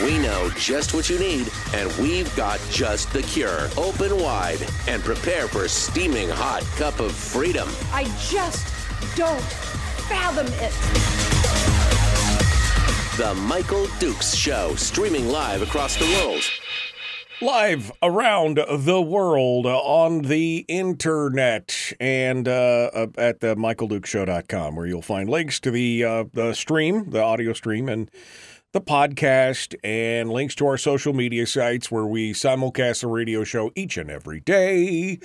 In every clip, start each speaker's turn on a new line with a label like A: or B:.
A: We know just what you need, and we've got just the cure. Open wide and prepare for a steaming hot cup of freedom.
B: I just don't fathom it.
A: The Michael Dukes Show, streaming live across the world.
C: Live around the world on the internet and uh, uh, at the michaeldukeshow.com, where you'll find links to the uh, the stream, the audio stream, and the podcast, and links to our social media sites where we simulcast the radio show each and every day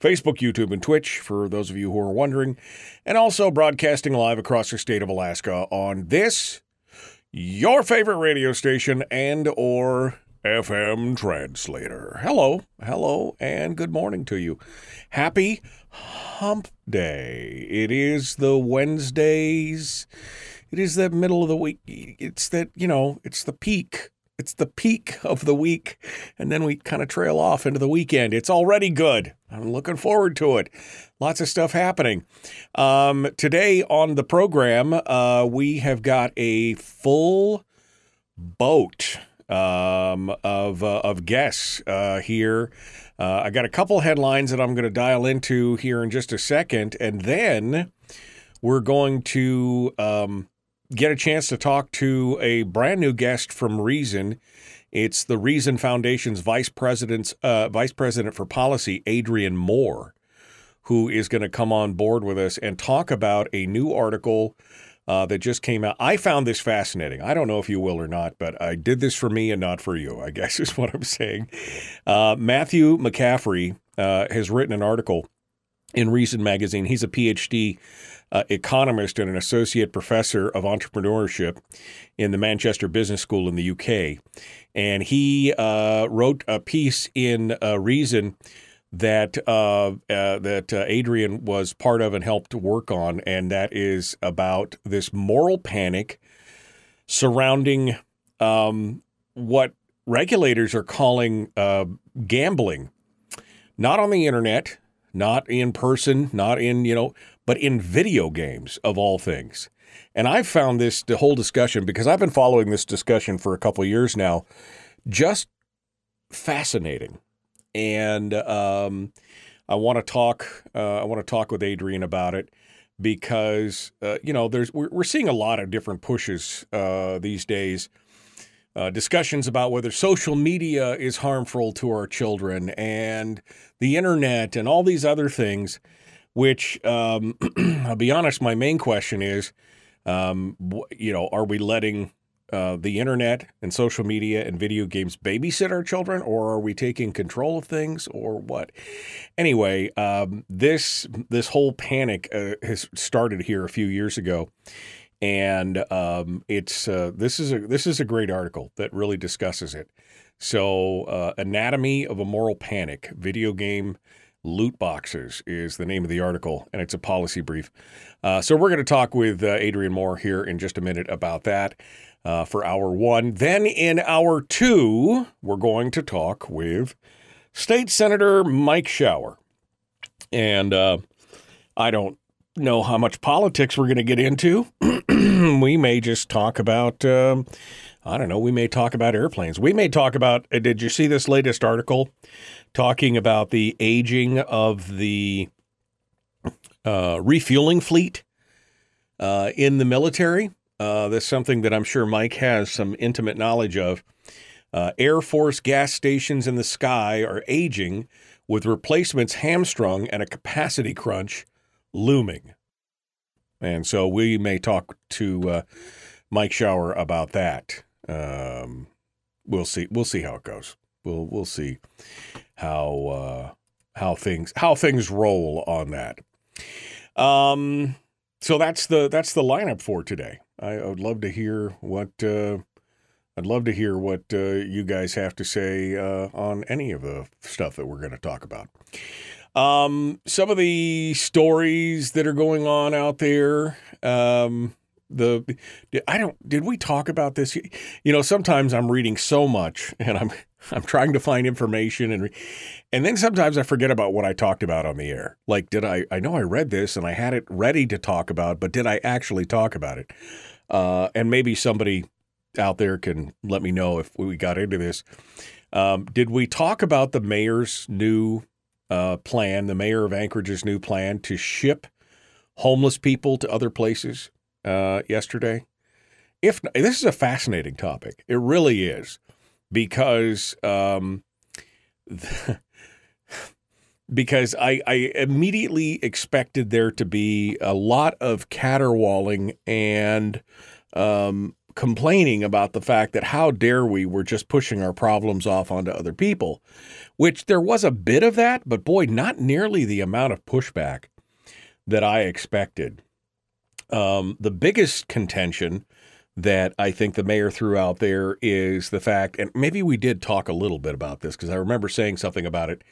C: Facebook, YouTube, and Twitch, for those of you who are wondering, and also broadcasting live across the state of Alaska on this, your favorite radio station, and or FM translator. Hello, hello, and good morning to you. Happy Hump Day. It is the Wednesdays. It is the middle of the week. It's that, you know, it's the peak. It's the peak of the week. And then we kind of trail off into the weekend. It's already good. I'm looking forward to it. Lots of stuff happening. Um, today on the program, uh, we have got a full boat um, of, uh, of guests uh, here. Uh, I got a couple headlines that I'm going to dial into here in just a second. And then we're going to um, get a chance to talk to a brand new guest from Reason. It's the Reason Foundation's vice president's uh, vice president for policy, Adrian Moore, who is going to come on board with us and talk about a new article uh, that just came out. I found this fascinating. I don't know if you will or not, but I did this for me and not for you. I guess is what I'm saying. Uh, Matthew McCaffrey uh, has written an article in Reason magazine. He's a PhD uh, economist and an associate professor of entrepreneurship in the Manchester Business School in the UK. And he uh, wrote a piece in uh, Reason that uh, uh, that uh, Adrian was part of and helped work on, and that is about this moral panic surrounding um, what regulators are calling gambling, not on the internet, not in person, not in you know but in video games of all things. And I've found this the whole discussion because I've been following this discussion for a couple years now, just fascinating. And um, I want to talk. Uh, I want to talk with Adrian about it because uh, you know there's we're, we're, seeing a lot of different pushes uh, these days. Uh, discussions about whether social media is harmful to our children and the internet and all these other things which um, I'll be honest, my main question is, um, you know, are we letting uh, the internet and social media and video games babysit our children, or are we taking control of things, or what? Anyway, um, this this whole panic uh, has started here a few years ago, and um, it's uh, this is a this is a great article that really discusses it. So, uh, anatomy of a moral panic, video game Loot boxes is the name of the article, and it's a policy brief. Uh, so we're going to talk with uh, Adrian Moore here in just a minute about that uh, for hour one. Then in hour two, we're going to talk with State Senator Mike Shower. And uh, I don't know how much politics we're going to get into. we may just talk about. Um, I don't know. We may talk about airplanes. We may talk about. Uh, did you see this latest article talking about the aging of the uh, refueling fleet uh, in the military. Uh, that's something that I'm sure Mike has some intimate knowledge of. Uh, Air Force gas stations in the sky are aging with replacements hamstrung and a capacity crunch looming. And so we may talk to uh, Mike Shower about that. Um, we'll see. We'll see how it goes. We'll we'll see how uh, how things how things roll on that. Um, so that's the that's the lineup for today. I, I would love to hear what uh, I'd love to hear what uh, you guys have to say uh, on any of the stuff that we're going to talk about. Um, some of the stories that are going on out there. Um, the I don't did we talk about this? You know, sometimes I'm reading so much and I'm I'm trying to find information and and then sometimes I forget about what I talked about on the air. Like, did I? I know I read this and I had it ready to talk about, but did I actually talk about it? Uh, and maybe somebody out there can let me know if we got into this. Um, did we talk about the mayor's new uh, plan, the mayor of Anchorage's new plan to ship homeless people to other places uh, yesterday? If this is a fascinating topic, it really is, because um, because I, I immediately expected there to be a lot of caterwauling and um, complaining about the fact that how dare we, we're just pushing our problems off onto other people, which there was a bit of that, but boy, not nearly the amount of pushback that I expected. Um, the biggest contention that I think the mayor threw out there is the fact, and maybe we did talk a little bit about this because I remember saying something about it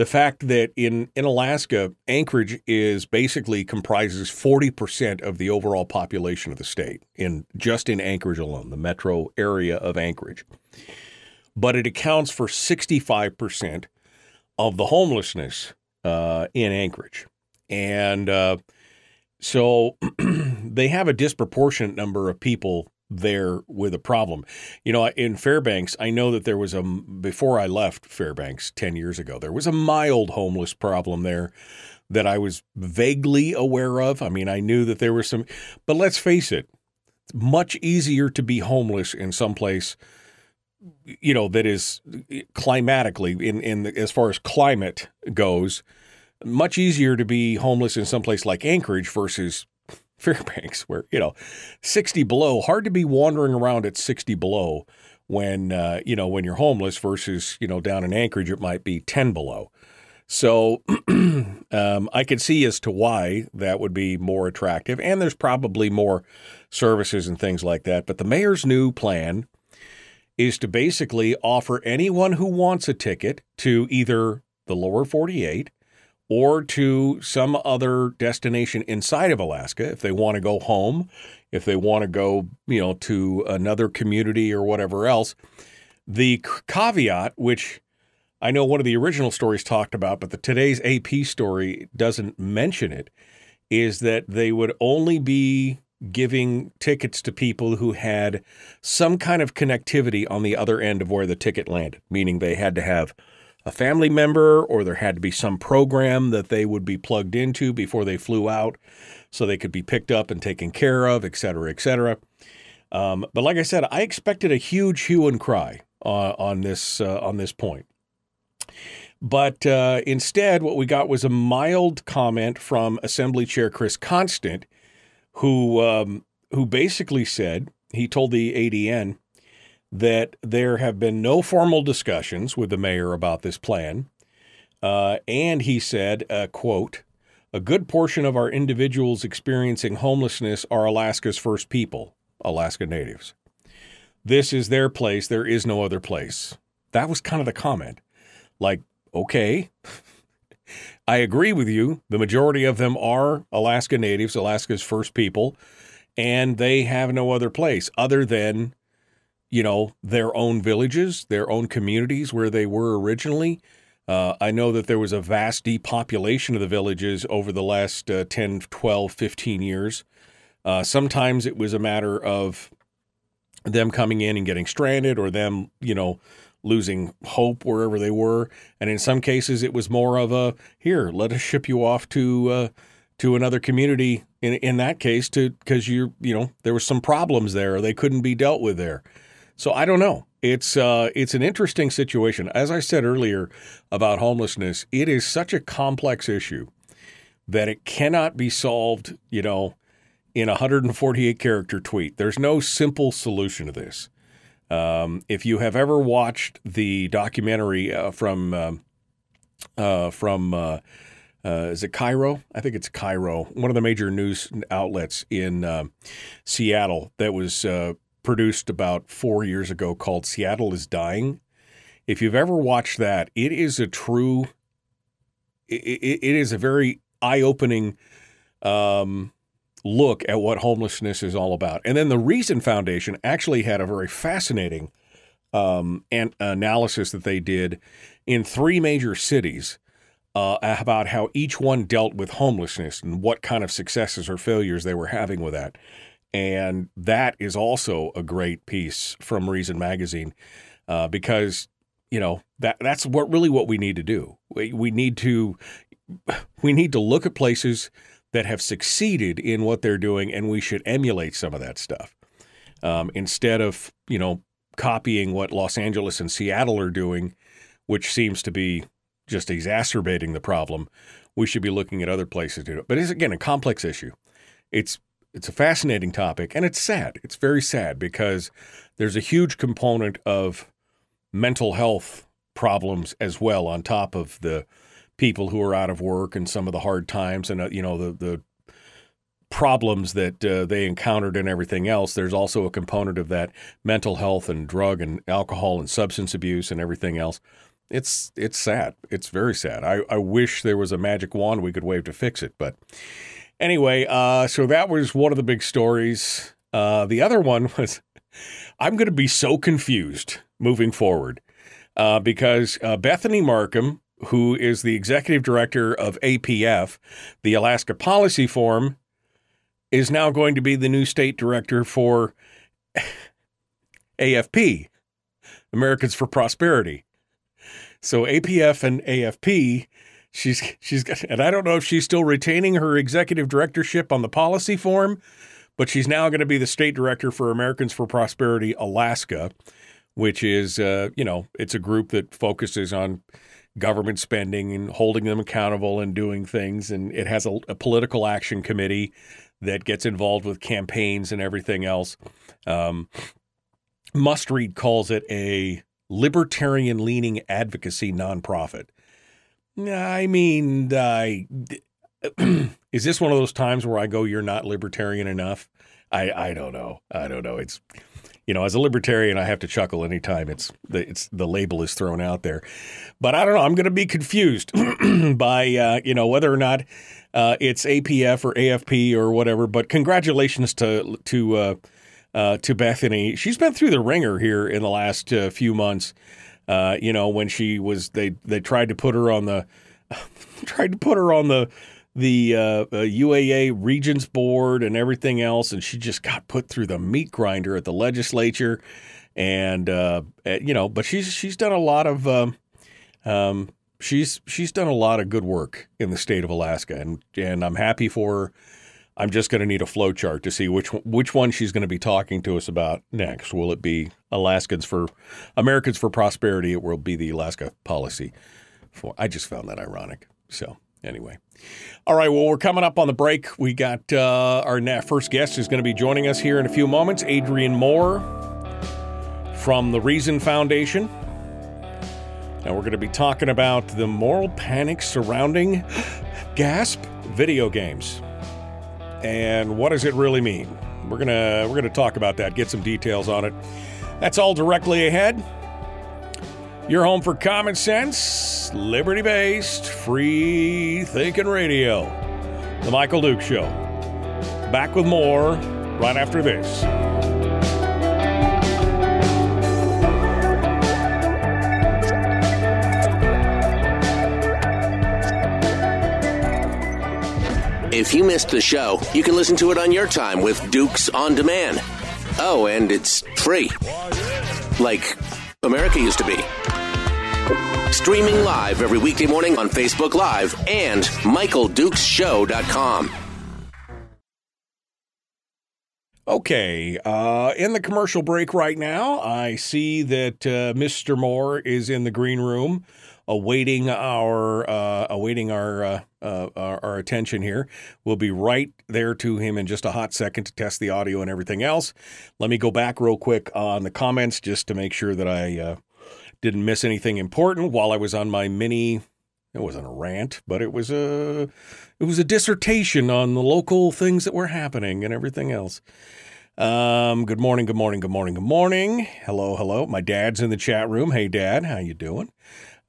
C: the fact that in, in Alaska, Anchorage is basically comprises 40% of the overall population of the state in just in Anchorage alone, the metro area of Anchorage. But it accounts for 65% of the homelessness uh, in Anchorage. And uh, so they have a disproportionate number of people there with a problem. You know, in Fairbanks, I know that there was a before I left Fairbanks 10 years ago, there was a mild homeless problem there that I was vaguely aware of. I mean, I knew that there was some but let's face it, it's much easier to be homeless in some place you know that is climatically in in as far as climate goes much easier to be homeless in some place like Anchorage versus Fairbanks, where, you know, 60 below, hard to be wandering around at 60 below when, uh, you know, when you're homeless versus, you know, down in Anchorage, it might be 10 below. So um, I could see as to why that would be more attractive. And there's probably more services and things like that. But the mayor's new plan is to basically offer anyone who wants a ticket to either the lower 48 or to some other destination inside of Alaska if they want to go home, if they want to go, you know, to another community or whatever else. The caveat, which I know one of the original stories talked about, but the today's AP story doesn't mention it, is that they would only be giving tickets to people who had some kind of connectivity on the other end of where the ticket landed, meaning they had to have a family member or there had to be some program that they would be plugged into before they flew out so they could be picked up and taken care of, et cetera, et cetera. Um, but like I said, I expected a huge hue and cry uh, on this uh, on this point. But uh, instead, what we got was a mild comment from Assembly Chair Chris Constant, who um, who basically said he told the ADN that there have been no formal discussions with the mayor about this plan. Uh, and he said, uh, quote, a good portion of our individuals experiencing homelessness are Alaska's first people, Alaska natives. This is their place. There is no other place. That was kind of the comment. Like, okay, I agree with you. The majority of them are Alaska natives, Alaska's first people, and they have no other place other than you know, their own villages, their own communities where they were originally. Uh, I know that there was a vast depopulation of the villages over the last uh, 10, 12, 15 years. Uh, sometimes it was a matter of them coming in and getting stranded or them, you know, losing hope wherever they were. And in some cases, it was more of a here, let us ship you off to uh, to another community. In in that case, to because you you know there was some problems there, they couldn't be dealt with there. So I don't know. It's uh, it's an interesting situation. As I said earlier about homelessness, it is such a complex issue that it cannot be solved, you know, in a 148 character tweet. There's no simple solution to this. Um, if you have ever watched the documentary uh, from um, uh, from uh, uh, is it KIRO? I think it's KIRO, one of the major news outlets in uh, Seattle that was uh, produced about four years ago called Seattle is Dying. If you've ever watched that, it is a true, it, it, is a very eye opening um, look at what homelessness is all about. And then the Reason Foundation actually had a very fascinating um, an analysis that they did in three major cities uh, about how each one dealt with homelessness and what kind of successes or failures they were having with that. And that is also a great piece from Reason Magazine uh, because you know that that's what really what we need to do. We, we need to we need to look at places that have succeeded in what they're doing, and we should emulate some of that stuff um, instead of you know copying what Los Angeles and Seattle are doing, which seems to be just exacerbating the problem. We should be looking at other places to do it. But it's again a complex issue. It's it's a fascinating topic and it's sad. It's very sad because there's a huge component of mental health problems as well on top of the people who are out of work and some of the hard times and uh, you know the the problems that uh, they encountered and everything else, there's also a component of that mental health and drug and alcohol and substance abuse and everything else. It's it's sad. It's very sad. I, I wish there was a magic wand we could wave to fix it. But anyway, uh, so that was one of the big stories. Uh, the other one was I'm going to be so confused moving forward uh, because uh, Bethany Marcum, who is the executive director of APF, the Alaska Policy Forum, is now going to be the new state director for AFP, Americans for Prosperity. So APF and AFP, she's she's got, and I don't know if she's still retaining her executive directorship on the policy forum, but she's now going to be the state director for Americans for Prosperity Alaska, which is uh, you know it's a group that focuses on government spending and holding them accountable and doing things, and it has a, a political action committee that gets involved with campaigns and everything else. Um, Must Read calls it a libertarian leaning advocacy nonprofit. I mean, I, is this one of those times where I go, you're not libertarian enough? I, I don't know. I don't know. It's, you know, as a libertarian, I have to chuckle anytime it's the, it's the label is thrown out there. But I don't know. I'm going to be confused by, uh, you know, whether or not uh, it's APF or AFP or whatever. But congratulations to to uh, uh, to Bethany. She's been through the ringer here in the last uh, few months. Uh, you know, when she was they they tried to put her on the tried to put her on the the uh, UAA Regents Board and everything else, and she just got put through the meat grinder at the legislature. And uh, eh, you know, but she's she's done a lot of um, um, she's she's done a lot of good work in the state of Alaska, and and I'm happy for her. I'm just going to need a flow chart to see which which one she's going to be talking to us about next. Will it be Alaskans for Americans for Prosperity? It will be the Alaska policy. For I just found that ironic. So anyway, all right. Well, we're coming up on the break. We got uh, our first guest is going to be joining us here in a few moments. Adrian Moore from the Reason Foundation. Now, we're going to be talking about the moral panic surrounding gasp video games. And what does it really mean? We're to we're to talk about that, get some details on it. That's all directly ahead. Your home for common sense, liberty based, free thinking radio. The Michael Duke Show. Back with more right after this.
A: If you missed the show, you can listen to it on your time with Dukes on Demand. Oh, and it's free. Like America used to be. Streaming live every weekday morning on Facebook Live and MichaelDukesShow.com.
C: Okay, uh, in the commercial break right now, I see that uh, Mr. Moore is in the green room awaiting our uh, awaiting our, uh, uh, our, our attention here. We'll be right there to him in just a hot second to test the audio and everything else. Let me go back real quick on the comments just to make sure that I uh, didn't miss anything important while I was on my mini. It wasn't a rant, but it was a it was a dissertation on the local things that were happening and everything else. Um, good morning, good morning, good morning, good morning. Hello, hello. My dad's in the chat room. Hey, Dad, how you doing?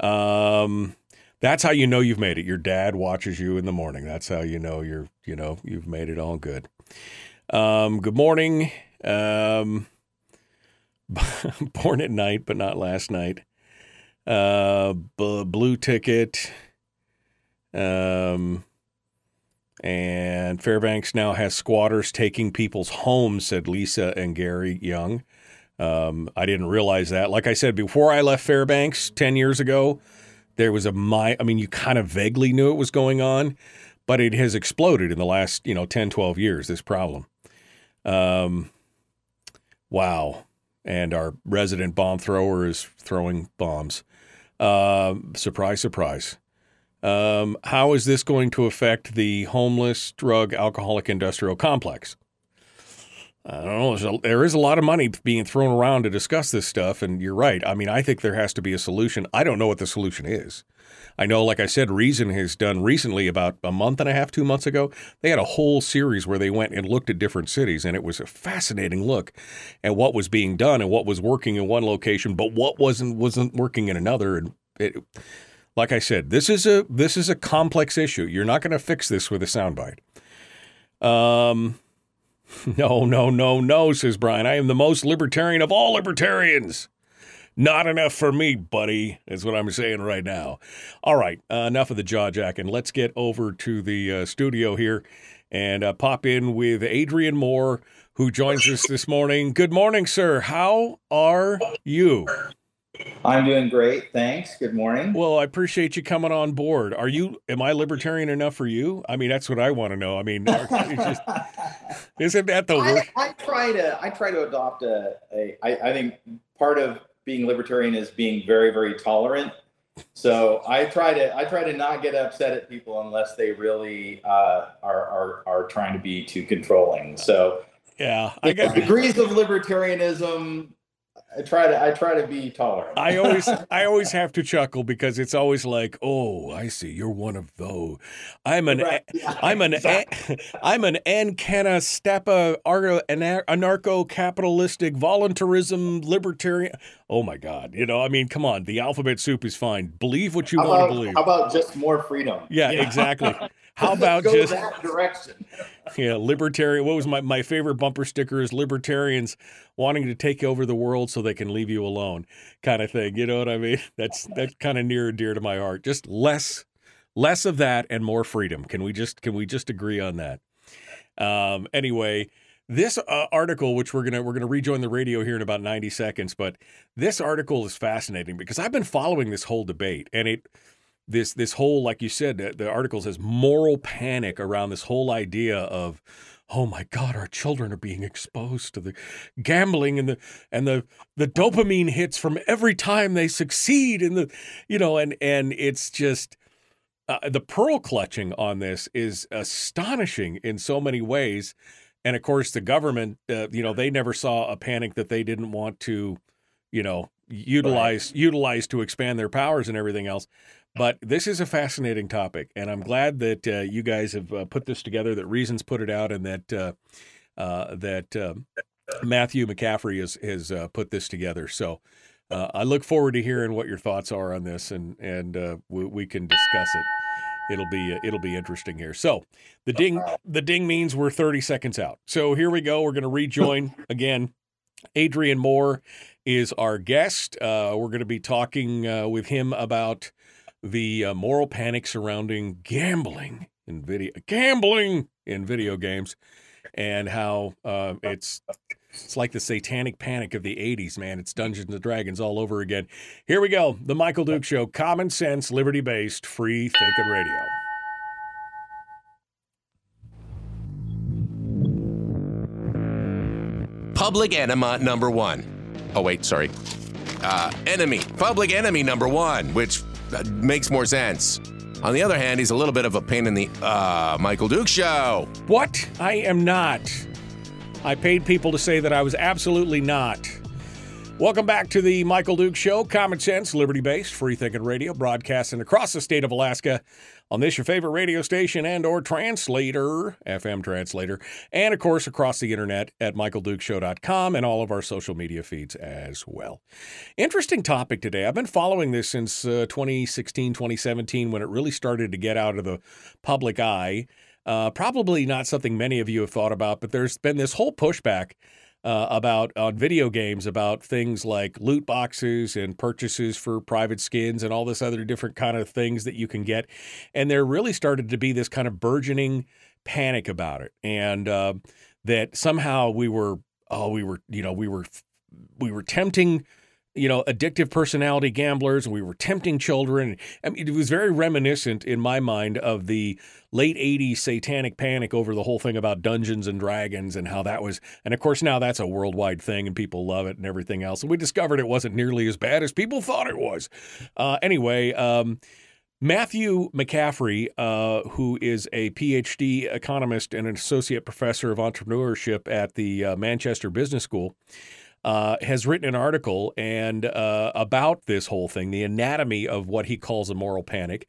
C: Um, that's how you know you've made it. Your dad watches you in the morning. That's how you know you're, you know, you've made it all good. Um, good morning. Um, born at night, but not last night. Uh, b- blue ticket. Um, and Fairbanks now has squatters taking people's homes, said Lisa and Gary Young. Um, I didn't realize that. Like I said, before I left Fairbanks 10 years ago, there was a my I mean, you kind of vaguely knew it was going on, but it has exploded in the last, you know, 10, 12 years, this problem. Um, wow. And our resident bomb thrower is throwing bombs. Uh, surprise, surprise. Um, how is this going to affect the homeless, drug, alcoholic industrial complex? I don't know. A, there is a lot of money being thrown around to discuss this stuff, and you're right. I mean, I think there has to be a solution. I don't know what the solution is. I know, like I said, Reason has done recently, about a month and a half, two months ago, they had a whole series where they went and looked at different cities, and it was a fascinating look at what was being done and what was working in one location, but what wasn't wasn't working in another. And it, like I said, this is a this is a complex issue. You're not going to fix this with a soundbite. Um, no, no, no, no, says Brian. I am the most libertarian of all libertarians. Not enough for me, buddy, is what I'm saying right now. All right, uh, enough of the jaw jacking. Let's get over to the uh, studio here and uh, pop in with Adrian Moore, who joins us this morning. Good morning, sir. How are you?
D: I'm doing great. Thanks. Good morning.
C: Well, I appreciate you coming on board. Are you, am I libertarian enough for you? I mean, that's what I want to know. I mean, just, isn't that the
D: I,
C: worst?
D: I try to I try to adopt a, a I, I think part of being libertarian is being very very tolerant. So I try to I try to not get upset at people unless they really uh, are, are are trying to be too controlling. So
C: Yeah, I got.
D: degrees of libertarianism. I try to I try to be tolerant.
C: I always, I always have to chuckle because it's always like, "Oh, I see, you're one of those." I'm an,
D: Right. Yeah,
C: I'm an,
D: exactly.
C: I'm an Ancana Steppa anarcho capitalistic voluntarism libertarian. Oh my God! You know, I mean, come on, the alphabet soup is fine. Believe what you
D: how,
C: want to believe.
D: how about just more freedom?
C: Yeah,
D: know?
C: exactly. How about
D: Go
C: just
D: that direction?
C: yeah, libertarian. What was my, my favorite bumper sticker is libertarians wanting to take over the world so they can leave you alone, kind of thing. You know what I mean? That's that's kind of near and dear to my heart. Just less less of that and more freedom. Can we just can we just agree on that? Um, anyway, this uh, article, which we're gonna we're gonna rejoin the radio here in about ninety seconds, but this article is fascinating because I've been following this whole debate and it this this whole like you said the, the article says moral panic around this whole idea of oh my god our children are being exposed to the gambling and the and the the dopamine hits from every time they succeed in the you know and and it's just uh, the pearl clutching on this is astonishing in so many ways. And of course the government uh, you know they never saw a panic that they didn't want to you know utilize utilize to expand their powers and everything else but this is a fascinating topic, and I'm glad that uh, you guys have uh, put this together. That Reasons put it out, and that uh, uh, that um, Matthew McCaffrey has has uh, put this together. So uh, I look forward to hearing what your thoughts are on this, and and we, we can discuss it. It'll be it'll be interesting here. So the ding the ding means we're 30 seconds out. So here we go. We're going to rejoin again. Adrian Moore is our guest. We're going to be talking with him about the uh, moral panic surrounding gambling in video gambling in video games and how uh, it's it's like the satanic panic of the 80s man it's dungeons and dragons all over again here we go the michael duke show common sense liberty based free thinking radio
A: Public enema number one. Oh, wait, sorry. Uh, enemy. Public enemy number one, which uh, makes more sense. On the other hand, he's a little bit of a pain in the uh, Michael Duke show.
C: what i am not i paid people to say that i was absolutely not Welcome back to the Michael Duke Show. Common sense, liberty based, free thinking radio, broadcasting across the state of Alaska on this your favorite radio station and or translator, FM translator, and of course across the internet at michaeldukeshow.com and all of our social media feeds as well. Interesting topic today. I've been following this since uh, 2016, 2017 when it really started to get out of the public eye. Uh, probably not something many of you have thought about, but there's been this whole pushback uh, about on video games about things like loot boxes and purchases for private skins and all this other different kind of things that you can get, and there really started to be this kind of burgeoning panic about it, and uh, that somehow we were oh we were you know we were we were tempting you know, addictive personality gamblers, we were tempting children. I mean, it was very reminiscent in my mind of the late 80s satanic panic over the whole thing about Dungeons and Dragons and how that was. And of course, now that's a worldwide thing and people love it and everything else. And we discovered it wasn't nearly as bad as people thought it was. Uh, anyway, um, Matthew McCaffrey, uh, who is a PhD economist and an associate professor of entrepreneurship at the uh, Manchester Business School, uh, has written an article and uh, about this whole thing, the anatomy of what he calls a moral panic.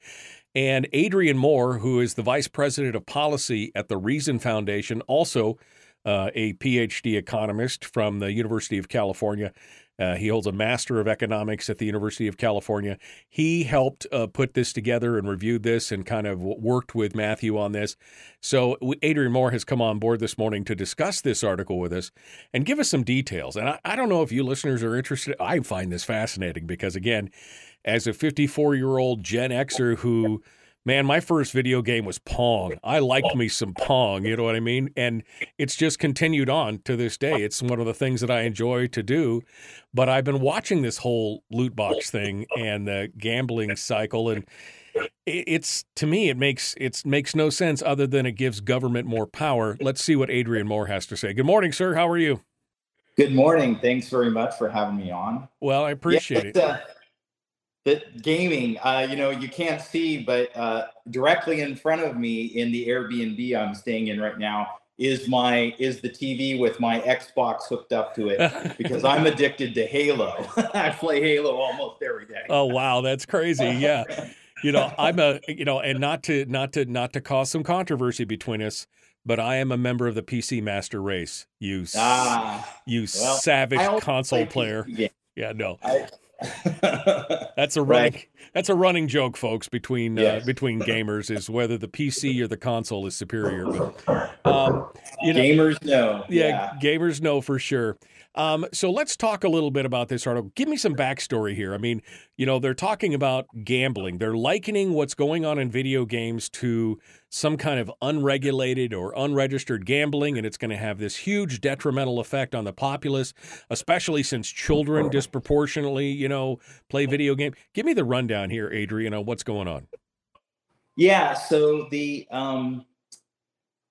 C: And Adrian Moore, who is the vice president of policy at the Reason Foundation, also uh, a PhD economist from the University of California, uh, he holds a Master of Economics at the University of California. He helped uh, put this together and reviewed this and kind of worked with Matthew on this. So Adrian Moore has come on board this morning to discuss this article with us and give us some details. And I, I don't know if you listeners are interested. I find this fascinating because, again, as a 54 year old Gen Xer who man, my first video game was Pong. I liked me some Pong, you know what I mean? And it's just continued on to this day. It's one of the things that I enjoy to do. But I've been watching this whole loot box thing and the gambling cycle and it's to me it makes it makes no sense other than it gives government more power. Let's see what Adrian Moore has to say. Good morning, sir. How are you?
D: Good morning. Thanks very much for having me on.
C: Well, I appreciate yeah, it. Uh,
D: that gaming, uh, you know, you can't see, but uh, directly in front of me in the Airbnb I'm staying in right now is my is the TV with my Xbox hooked up to it because I'm addicted to Halo. I play Halo almost every day.
C: Oh wow, that's crazy. Yeah. You know, I'm a you know, and not to not to not to cause some controversy between us, but I am a member of the PC Master Race. You ah, you well, savage console player. Yeah, no. I, that's a running right. that's a running joke, folks, between uh, yes. uh, between gamers is whether the PC or the console is superior. But,
D: um, you know, gamers know.
C: Yeah, yeah, gamers know for sure. Um, so let's talk a little bit about this article. Give me some backstory here. I mean, you know, they're talking about gambling. They're likening what's going on in video games to some kind of unregulated or unregistered gambling, and it's going to have this huge detrimental effect on the populace, especially since children disproportionately, you know, play video games. Give me the rundown here, Adrian, on what's going on.
D: Yeah. So the um,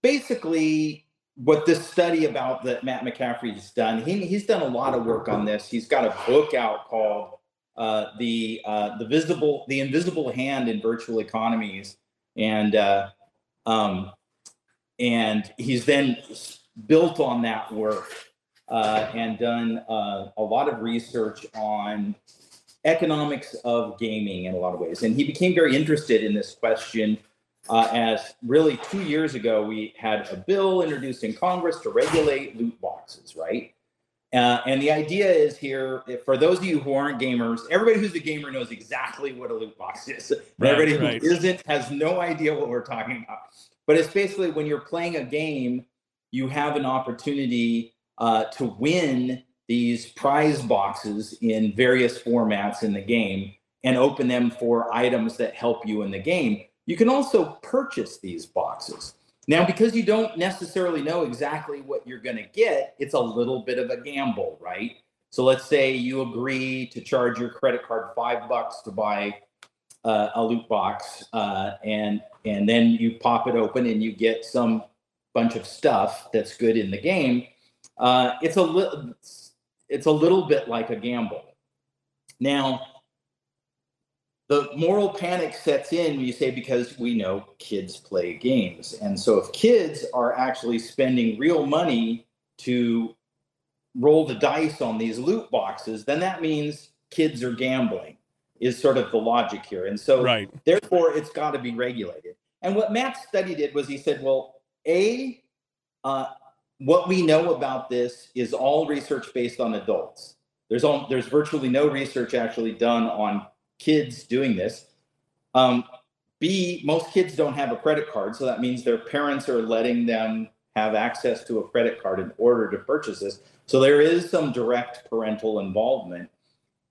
D: basically what this study about that Matt McCaffrey has done, he, he's done a lot of work on this. He's got a book out called uh, the uh, the visible the invisible hand in virtual economies, and uh, um, and he's then built on that work uh, and done uh, a lot of research on economics of gaming in a lot of ways. And he became very interested in this question uh, as really two years ago, we had a bill introduced in Congress to regulate loot boxes, right? Uh, and the idea is here for those of you who aren't gamers, everybody who's a gamer knows exactly what a loot box is. Right, everybody right. who isn't has no idea what we're talking about. But it's basically when you're playing a game, you have an opportunity uh, to win these prize boxes in various formats in the game and open them for items that help you in the game. You can also purchase these boxes. Now, because you don't necessarily know exactly what you're going to get, it's a little bit of a gamble, right? So let's say you agree to charge your credit card five bucks to buy uh, a loot box, uh, and and then you pop it open and you get some bunch of stuff that's good in the game. Uh, it's a little it's a little bit like a gamble. Now, the moral panic sets in you say because we know kids play games and so if kids are actually spending real money to roll the dice on these loot boxes, then that means kids are gambling. Is sort of the logic here, and so
C: Right.
D: therefore it's got to be regulated. And what Matt's study did was he said, well, a uh, what we know about this is all research based on adults. There's all, there's virtually no research actually done on kids doing this. Um, B, most kids don't have a credit card, so that means their parents are letting them have access to a credit card in order to purchase this. So there is some direct parental involvement.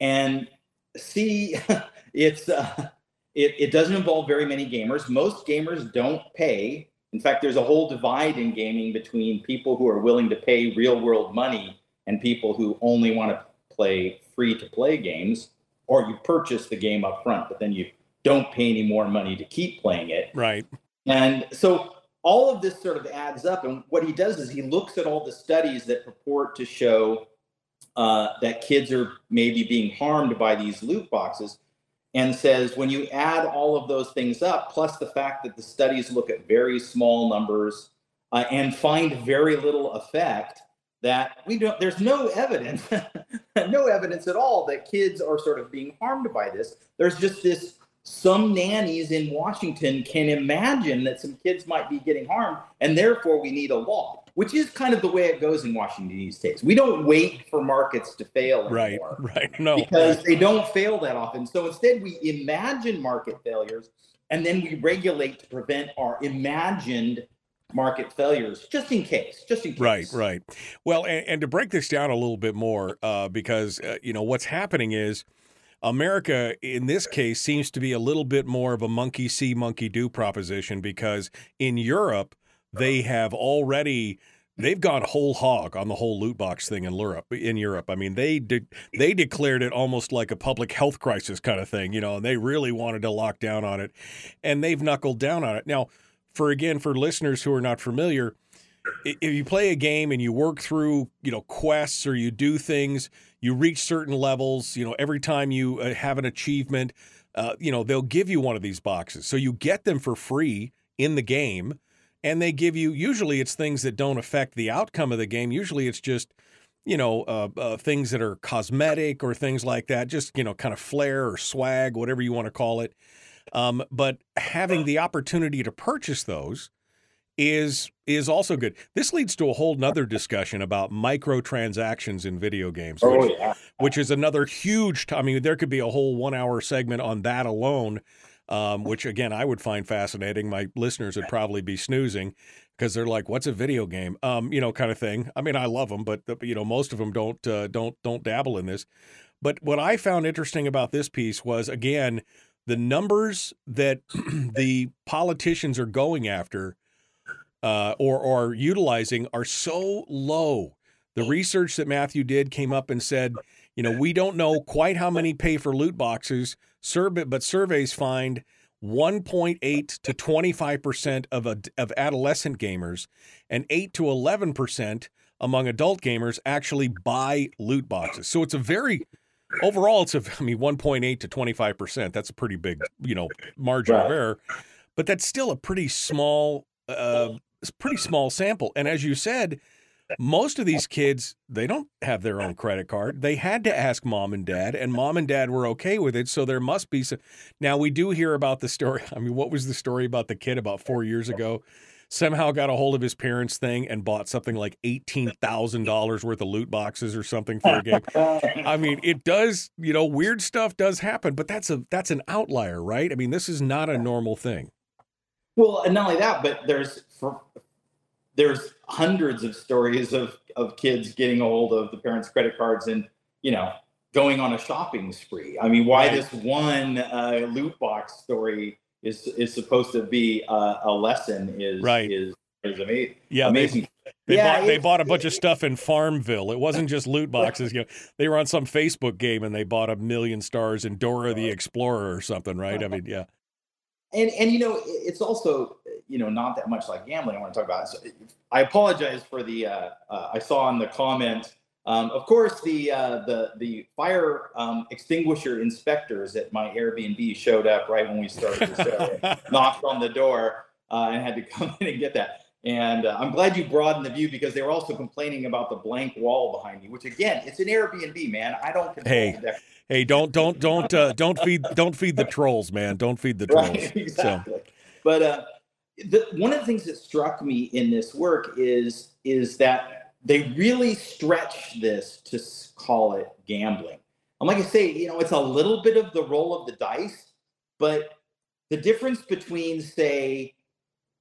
D: And C, it's uh, it, it doesn't involve very many gamers. Most gamers don't pay. In fact, there's a whole divide in gaming between people who are willing to pay real world money and people who only want to play free to play games, or you purchase the game up front, but then you don't pay any more money to keep playing it.
C: Right.
D: And so all of this sort of adds up. And what he does is he looks at all the studies that purport to show uh, that kids are maybe being harmed by these loot boxes and says when you add all of those things up, plus the fact that the studies look at very small numbers uh, and find very little effect, that we don't, there's no evidence, no evidence at all that kids are sort of being harmed by this. There's just this some nannies in Washington can imagine that some kids might be getting harmed, and therefore we need a law, which is kind of the way it goes in Washington these days. We don't wait for markets to fail anymore
C: Right. Right. No.
D: because they don't fail that often. So instead, we imagine market failures and then we regulate to prevent our imagined market failures, just in case, just in case.
C: Right, right. Well, and, and to break this down a little bit more, uh, because uh, you know what's happening is America, in this case, seems to be a little bit more of a monkey see, monkey do proposition because in Europe they have already they've gone whole hog on the whole loot box thing in Europe. In Europe, I mean, they de- they declared it almost like a public health crisis kind of thing, you know, and they really wanted to lock down on it, and they've knuckled down on it. Now, for again, for listeners who are not familiar, if you play a game and you work through, you know, quests or you do things, you reach certain levels. You know, every time you uh, have an achievement, uh, you know, they'll give you one of these boxes, so you get them for free in the game and they give you usually it's things that don't affect the outcome of the game usually it's just you know uh, uh, things that are cosmetic or things like that just you know kind of flair or swag whatever you want to call it um, but having the opportunity to purchase those is is also good this leads to a whole nother discussion about microtransactions in video games
D: Oh,
C: which,
D: yeah.
C: which is another huge t- i mean there could be a whole one hour segment on that alone um, which again I would find fascinating. My listeners would probably be snoozing because they're like, "What's a video game?" Um, you know, kind of thing. I mean, I love them, but you know, most of them don't uh, don't don't dabble in this. But what I found interesting about this piece was again the numbers that the politicians are going after uh, or are utilizing are so low. The research that Matthew did came up and said, you know, we don't know quite how many pay for loot boxes, but surveys find 1.8 to 25 percent of a, of adolescent gamers and 8 to 11 percent among adult gamers actually buy loot boxes. So it's a very overall, it's a I mean 1.8 to 25 percent. That's a pretty big you know margin of error, but that's still a pretty small uh, pretty small sample. And as you said, most of these kids they don't have their own credit card they had to ask mom and dad and mom and dad were okay with it so there must be some now we do hear about the story i mean what was the story about the kid about four years ago somehow got a hold of his parents thing and bought something like $18000 worth of loot boxes or something for a game i mean it does you know weird stuff does happen but that's a that's an outlier right i mean this is not a normal thing
D: Well, and not only that, but there's for, there's hundreds of stories of of kids getting a hold of the parents' credit cards and you know going on a shopping spree. I mean, why
C: Right.
D: this one uh, loot box story is is supposed to be uh, a lesson is
C: Right.
D: is is ama-
C: yeah they-
D: amazing.
C: They
D: Yeah,
C: bought they bought a bunch of stuff in Farmville. It wasn't just loot boxes. You know, they were on some Facebook game and they bought a million stars in Dora the Explorer or something, right? I mean, yeah,
D: and and you know it's also you know not that much like gambling i want to talk about so i apologize for the uh, uh, i saw in the comment um, of course the uh, the the fire um, extinguisher inspectors at my airbnb showed up right when we started the show knocked on the door uh, and had to come in and get that And uh, I'm glad you broadened the view because they were also complaining about the blank wall behind you, which again, it's an Airbnb, man. I don't control
C: Hey, Hey, don't don't don't uh, don't feed don't feed the trolls, man. Don't feed the trolls.
D: Right, exactly. But uh, the, one of the things that struck me in this work is is that they really stretch this to call it gambling. And like I say, you know, it's a little bit of the roll of the dice, but the difference between, say,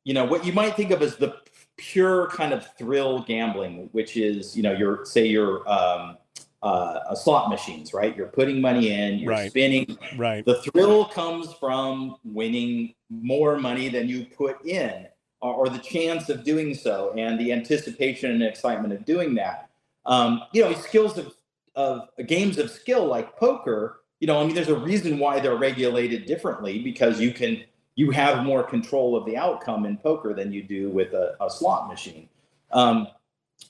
D: you know, what you might think of as the pure kind of thrill gambling, which is, you know, your say your um, uh, slot machines, right? You're putting money in, you're
C: Right.
D: spinning,
C: Right.
D: the thrill comes from winning more money than you put in, or, or the chance of doing so, and the anticipation and excitement of doing that. Um, you know, skills of, of games of skill like poker. You know, I mean, there's a reason why they're regulated differently because you can you have more control of the outcome in poker than you do with a, a slot machine. Um,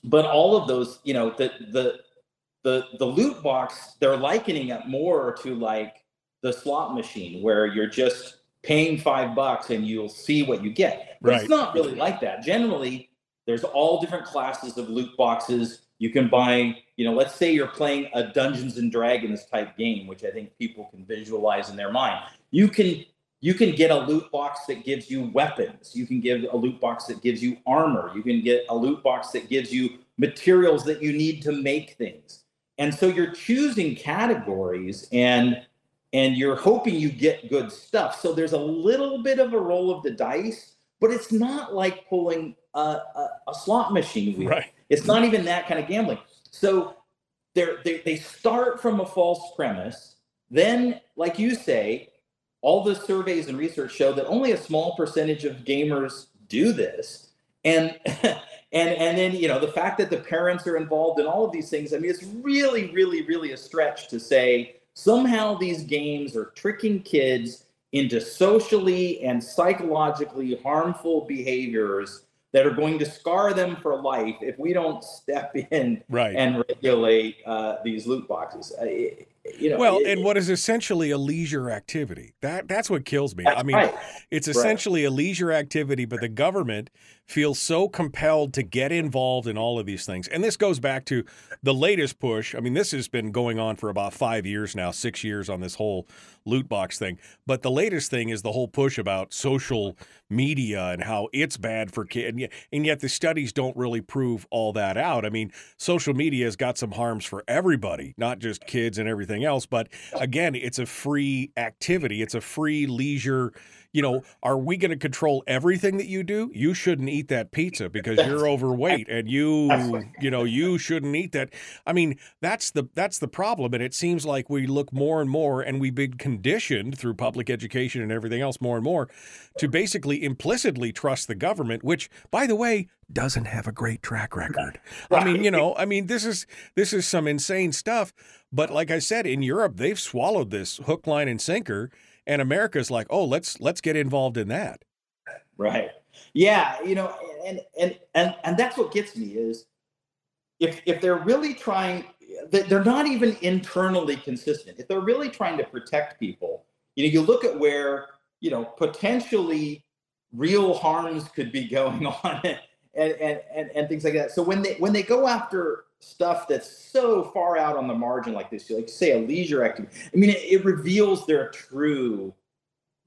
D: but all of those, you know, the the the the loot box, they're likening it more to like the slot machine where you're just paying five bucks and you'll see what you get. But
C: Right.
D: it's not really like that. Generally, there's all different classes of loot boxes. You can buy, you know, let's say you're playing a Dungeons and Dragons type game, which I think people can visualize in their mind. You can you can get a loot box that gives you weapons. You can give a loot box that gives you armor. You can get a loot box that gives you materials that you need to make things. And so you're choosing categories and and you're hoping you get good stuff. So there's a little bit of a roll of the dice, but it's not like pulling a, a, a slot machine wheel.
C: Right.
D: It's not even that kind of gambling. So they they start from a false premise. Then, like you say, all the surveys and research show that only a small percentage of gamers do this. And and and then you know the fact that the parents are involved in all of these things. I mean, it's really, really, really a stretch to say somehow these games are tricking kids into socially and psychologically harmful behaviors that are going to scar them for life if we don't step in
C: Right.
D: and regulate uh, these loot boxes. Uh, it- you know,
C: Well,
D: it-
C: and what is essentially a leisure activity. That that's what kills me. I mean,
D: right.
C: it's essentially a leisure activity, but the government feels so compelled to get involved in all of these things. And this goes back to the latest push. I mean, this has been going on for about five years now, six years on this whole loot box thing. But the latest thing is the whole push about social media and how it's bad for kids. And yet the studies don't really prove all that out. I mean, social media has got some harms for everybody, not just kids and everything else. But again, it's a free activity, it's a free leisure. You know, are we going to control everything that you do? You shouldn't eat that pizza because you're overweight and you, you know, you shouldn't eat that. I mean, that's the that's the problem and it seems like we look more and more and we've been conditioned through public education and everything else more and more to basically implicitly trust the government, which by the way, doesn't have a great track record. I mean, you know, I mean this is this is some insane stuff, but like I said in Europe, they've swallowed this hook line and sinker and America's like, "Oh, let's let's get involved in that."
D: Right. Yeah, you know, and and and and that's what gets me is if if they're really trying they- they're not even internally consistent. If they're really trying to protect people, you know, you look at where, you know, potentially real harms could be going on and and and, and things like that. So when they when they go after stuff that's so far out on the margin like this, like say a leisure activity, I mean, it, it reveals their true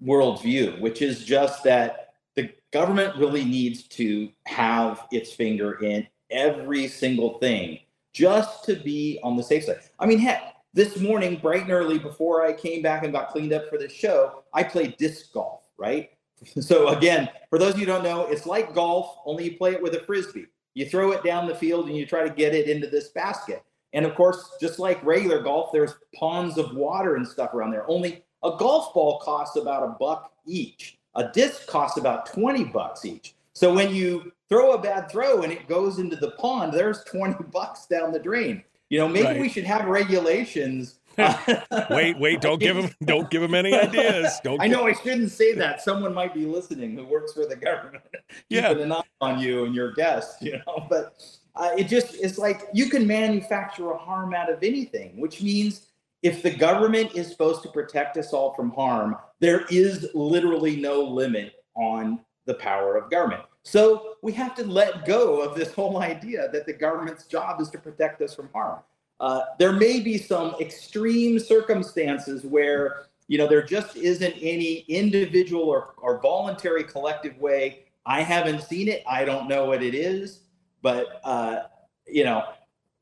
D: worldview, which is just that the government really needs to have its finger in every single thing just to be on the safe side. I mean, heck, this morning, bright and early, before I came back and got cleaned up for this show, I played disc golf, right? So, again, for those of you who don't know, it's like golf, only you play it with a frisbee. You throw it down the field and you try to get it into this basket. And of course, just like regular golf, there's ponds of water and stuff around there. Only a golf ball costs about a buck each. A disc costs about 20 bucks each. So when you throw a bad throw and it goes into the pond, there's 20 bucks down the drain. You know, maybe
C: Right.
D: we should have regulations.
C: Wait, wait, don't give him, don't give him any ideas. Don't
D: I know I shouldn't say that. Someone might be listening who works for the government,
C: Yeah.
D: keeping an eye on you and your guests. You know, but uh, it just it's like you can manufacture a harm out of anything, which means if the government is supposed to protect us all from harm, there is literally no limit on the power of government. So we have to let go of this whole idea that the government's job is to protect us from harm. Uh, there may be some extreme circumstances where you know there just isn't any individual or, or voluntary collective way. I haven't seen it. I don't know what it is, but uh, you know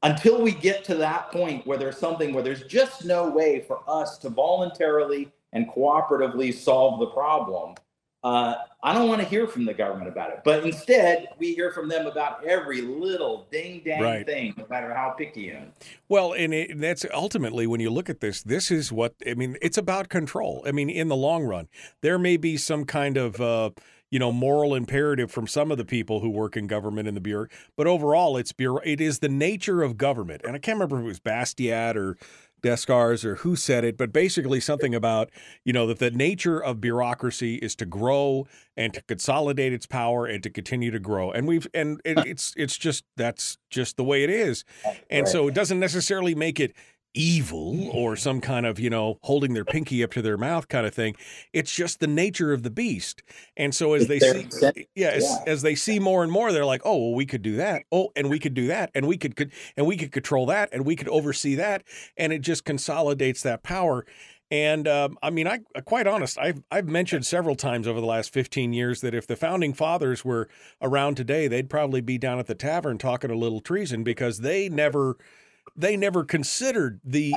D: until we get to that point where there's something where there's just no way for us to voluntarily and cooperatively solve the problem, uh, I don't want to hear from the government about it. But instead, we hear from them about every little ding dang
C: Right.
D: thing, no matter how picky you are.
C: Well, and it, that's ultimately when you look at this, this is what I mean. It's about control. I mean, in the long run, there may be some kind of uh, you know moral imperative from some of the people who work in government in the bureau, but overall, it's bureau. It is the nature of government, and I can't remember if it was Bastiat or Descartes or who said it, but basically something about you know that the nature of bureaucracy is to grow and to consolidate its power and to continue to grow, and we've and it, it's it's just that's just the way it is, and so it doesn't necessarily make it evil or some kind of you know holding their pinky up to their mouth kind of thing it's just the nature of the beast. And so as they see yeah as,
D: Yeah.
C: as they see more and more they're like oh well we could do that. Oh and we could do that and we could, could and we could control that and we could oversee that and it just consolidates that power. And um, I mean, I quite honest, I've I've mentioned several times over the last fifteen years that if the founding fathers were around today, they'd probably be down at the tavern talking a little treason because they never they never considered the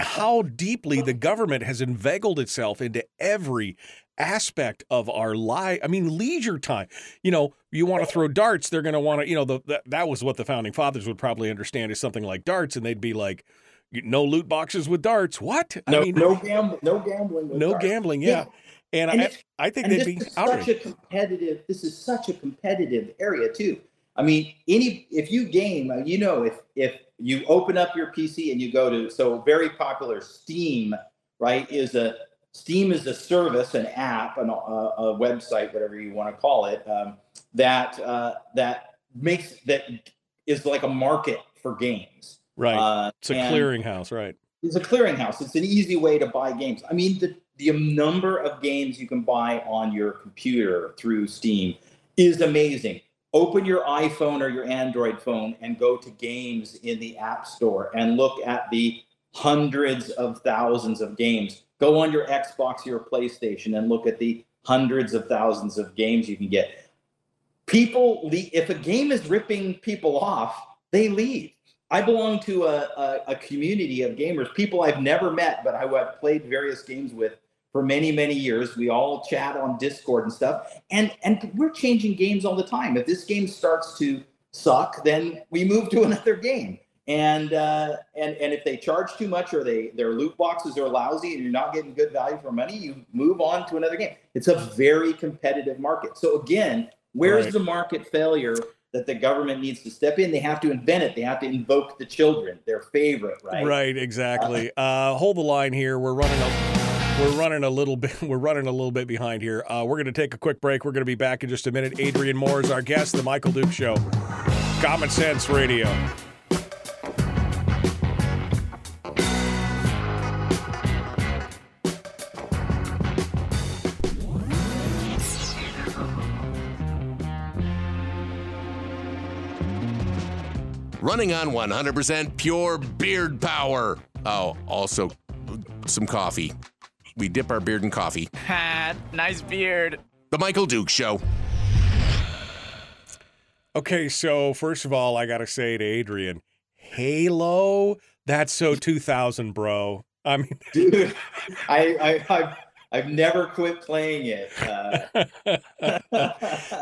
C: how deeply the government has inveigled itself into every aspect of our life. I mean, leisure time. You know, you want to throw darts, they're going to want to. You know, the, that that was what the founding fathers would probably understand is something like darts, and they'd be like, "No loot boxes with darts." What?
D: No,
C: I mean,
D: no gambling. No gambling. with
C: no
D: cards.
C: gambling. Yeah, and,
D: And
C: I, I think they'd be
D: such
C: outraged.
D: a competitive. This is such a competitive area too. I mean, any if you game, uh, you know, if if you open up your PC and you go to so very popular Steam, right? Is a Steam is a service, an app, an, a, a website, whatever you want to call it, um, that uh, that makes that is like a market for games.
C: Right.
D: Uh,
C: it's a clearinghouse. Right.
D: it's a clearinghouse. It's an easy way to buy games. I mean, the the number of games you can buy on your computer through Steam is amazing. Open your iPhone or your Android phone and go to games in the App Store and look at the hundreds of thousands of games. Go on your Xbox or your PlayStation and look at the hundreds of thousands of games you can get. People, le- if a game is ripping people off, they leave. I belong to a, a, a community of gamers, people I've never met, but who I've played various games with for many, many years. We all chat on Discord and stuff, and and we're changing games all the time. If this game starts to suck, then we move to another game. And uh, and and if they charge too much or they their loot boxes are lousy and you're not getting good value for money, you move on to another game. It's a very competitive market. So again, where's
C: Right.
D: the market failure that the government needs to step in? They have to invent it. They have to invoke the children, their favorite, right?
C: Right, exactly. Uh, hold the line here. We're running a we're running a little bit we're running a little bit behind here. Uh, we're going to take a quick break. We're going to be back in just a minute. Adrian Moore is our guest, the Michael Duke Show, Common Sense Radio.
A: Running on 100% pure beard power. Oh, also some coffee. We dip our beard in coffee.
E: Ha, nice beard.
A: The Michael Duke Show.
C: Okay, so first of all, I got to say to Adrian, Halo, that's so 2000, bro. I mean,
D: Dude, I, I, I've, I've never quit playing it. Uh,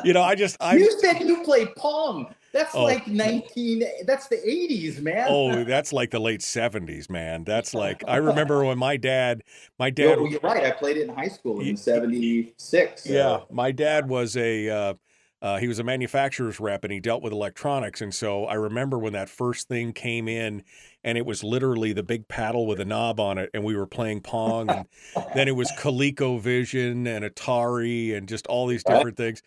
C: you know, I just I
D: you said you played Pong. That's
C: Oh.
D: like 19, that's the 80s, man.
C: Oh, that's like the late 70s, man. That's like I remember when my dad, my dad
D: Yo, you're right. I played it in high school in 76. so-
C: Yeah, my dad was a uh, uh, he was a manufacturer's rep and he dealt with electronics, and so I remember when that first thing came in, and it was literally the big paddle with a knob on it, and we were playing Pong, and then it was ColecoVision and Atari and just all these different things.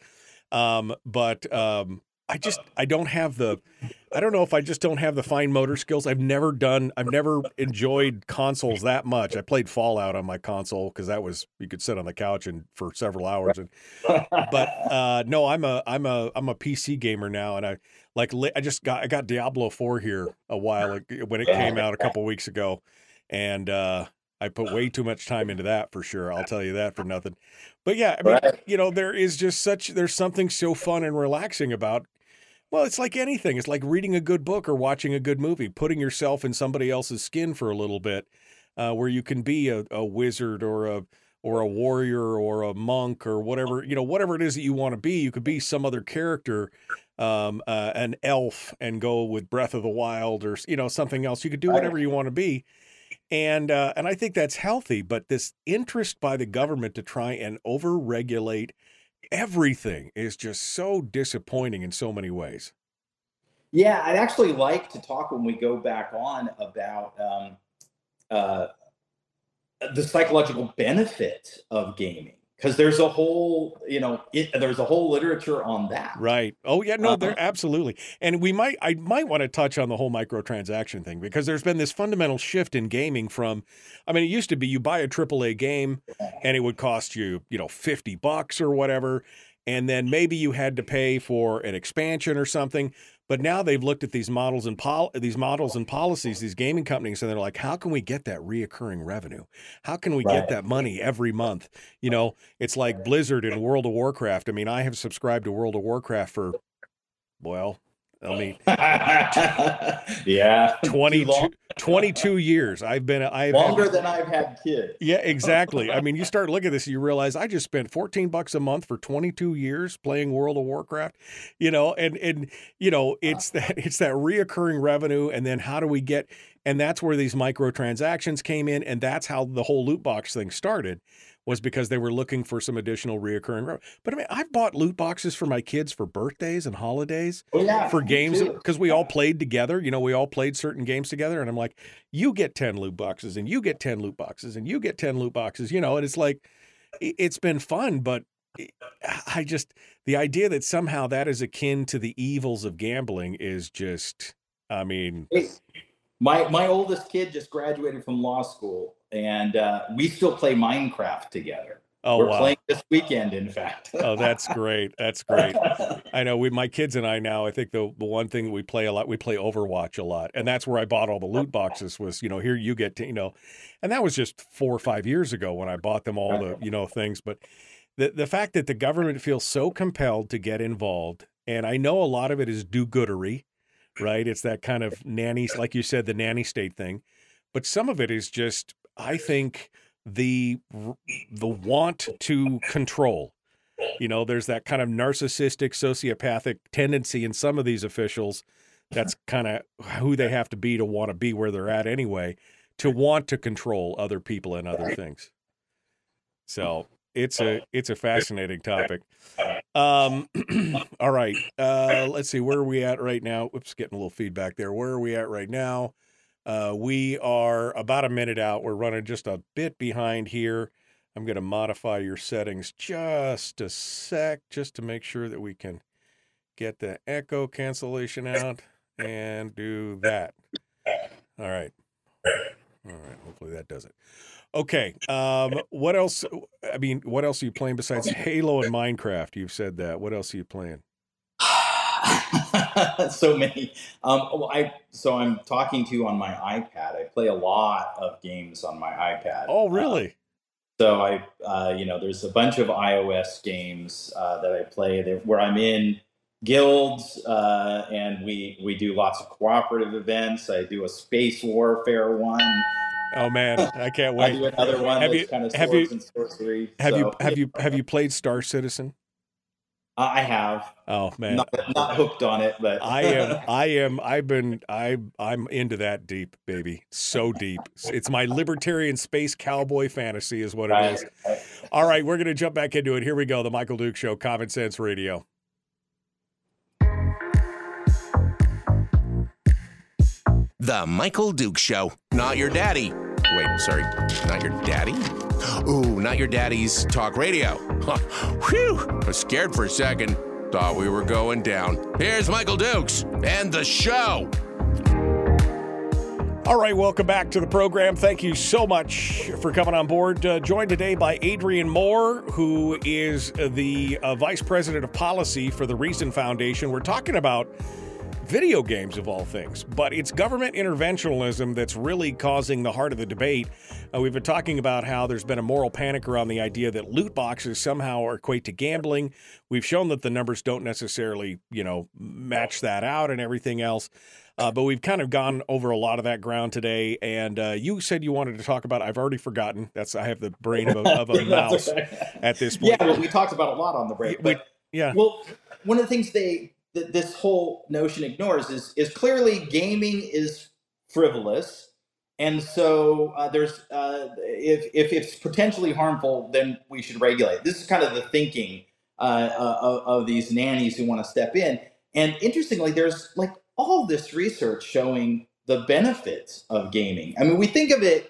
C: Um, but um, I just I don't have the I don't know if I just don't have the fine motor skills. I've never done. I've never enjoyed consoles that much. I played Fallout on my console because that was you could sit on the couch and for several hours. And but uh, no, I'm a I'm a I'm a PC gamer now, and I like I just got I got Diablo four here a while when it came out a couple weeks ago, and uh, I put way too much time into that for sure. I'll tell you that for nothing. But yeah, I mean,
D: Right.
C: you know, there is just such there's something so fun and relaxing about. Well, it's like anything. It's like reading a good book or watching a good movie, putting yourself in somebody else's skin for a little bit, uh, where you can be a, a wizard or a or a warrior or a monk or whatever you know whatever it is that you want to be. You could be some other character, um, uh, an elf, and go with Breath of the Wild or you know something else. You could do whatever you want to be, and uh, and I think that's healthy. But this interest by the government to try and overregulate everything is just so disappointing in so many ways.
D: Yeah, I'd actually like to talk when we go back on about um, uh, the psychological benefit of gaming because there's a whole, you know, it, there's a whole literature on that.
C: Right. Oh yeah, no, there
D: Uh-huh.
C: absolutely. And we might I might want to touch on the whole microtransaction thing because there's been this fundamental shift in gaming from I mean, it used to be you buy a AAA game and it would cost you, you know, 50 bucks or whatever, and then maybe you had to pay for an expansion or something. But now they've looked at these models and pol- these models and policies, these gaming companies, and they're like, how can we get that reoccurring revenue? How can we get that money every month? You know, it's like Blizzard and World of Warcraft. I mean, I have subscribed to World of Warcraft for, well, I mean,
D: yeah, too
C: 22, 22 years. I've been, I've
D: longer
C: had,
D: than I've had kids.
C: yeah, exactly. I mean, you start looking at this, you realize I just spent 14 bucks a month for 22 years playing World of Warcraft, you know, and, and, you know, it's that, it's that reoccurring revenue. And then how do we get, and that's where these microtransactions came in. And that's how the whole loot box thing started was because they were looking for some additional reoccurring revenue. But I mean, I've bought loot boxes for my kids for birthdays and holidays
D: Oh, yeah,
C: for games because we all played together. You know, we all played certain games together, and I'm like, you get ten loot boxes, and you get ten loot boxes, and you get ten loot boxes. You know, and it's like, it's been fun, but i- just the idea that somehow that is akin to the evils of gambling is just, I mean,
D: Hey, my my oldest kid just graduated from law school, and uh, we still play Minecraft together.
C: oh
D: We're
C: wow,
D: playing this weekend, in fact.
C: oh that's great, that's great. I know we, my kids and I now. I think the the one thing we play a lot, we play Overwatch a lot, and that's where I bought all the loot boxes. Was you know here you get to you know, and that was just four or five years ago when I bought them all the you know things. But the the fact that the government feels so compelled to get involved, and I know a lot of it is do goodery, right? It's that kind of nanny, like you said, the nanny state thing, but some of it is just I think the the want to control you know, there's that kind of narcissistic, sociopathic tendency in some of these officials. That's kind of who they have to be to want to be where they're at anyway, to want to control other people and other things. So it's a it's a fascinating topic. Um, all right, uh, let's see where are we at right now. Oops, getting a little feedback there. Where are we at right now? Uh, we are about a minute out. We're running just a bit behind here. I'm going to modify your settings just a sec, just to make sure that we can get the echo cancellation out and do that. All right. All right. Hopefully that does it. Okay. Um, what else? I mean, what else are you playing besides Halo and Minecraft? You've said that. What else are you playing?
D: so many. Um, well, I so I'm talking to you on my iPad. I play a lot of games on my iPad.
C: Oh,
D: Uh,
C: really?
D: so I, uh, you know, there's a bunch of iOS games uh, that I play that, where I'm in guilds uh, and we we do lots of cooperative events. I do a space warfare one.
C: Oh man, I can't
D: I
C: wait.
D: another one
C: Have you-
D: kind of
C: have you-
D: sorcery.
C: Have you have you have you played Star Citizen?
D: Uh, I have
C: Oh man,
D: not, not hooked on it, but
C: I am I am I've been I I'm into that deep, baby. So deep. It's my libertarian space cowboy fantasy is what it
D: right.
C: is. All right, we're going to jump back into it. Here we go. The Michael Duke Show, Common Sense Radio.
A: The Michael Duke Show. Not your daddy. Wait, sorry. Not your daddy? Ooh, not your daddy's talk radio. Huh. Whew. I was scared for a second. Thought we were going down. Here's Michael Dukes and the show.
C: All right, welcome back to the program. Thank you so much for coming on board. Uh, joined today by Adrian Moore, who is the uh, Vice President of Policy for the Reason Foundation. We're talking about video games of all things, but it's government interventionism that's really causing the heart of the debate. Uh, we've been talking about how there's been a moral panic around the idea that loot boxes somehow equate to gambling. We've shown that the numbers don't necessarily, you know, match that out and everything else. Uh, but we've kind of gone over a lot of that ground today, and uh, you said you wanted to talk about. I've already forgotten. That's I have the brain of a, of a mouse at this point.
D: Yeah, well, we talked about a lot on the break.
C: We- yeah.
D: well, one of the things they that this whole notion ignores is is clearly gaming is frivolous, and so uh, there's uh, if if it's potentially harmful, then we should regulate. This is kind of the thinking uh, of, of these nannies who want to step in. And interestingly, there's like all this research showing the benefits of gaming. I mean, we think of it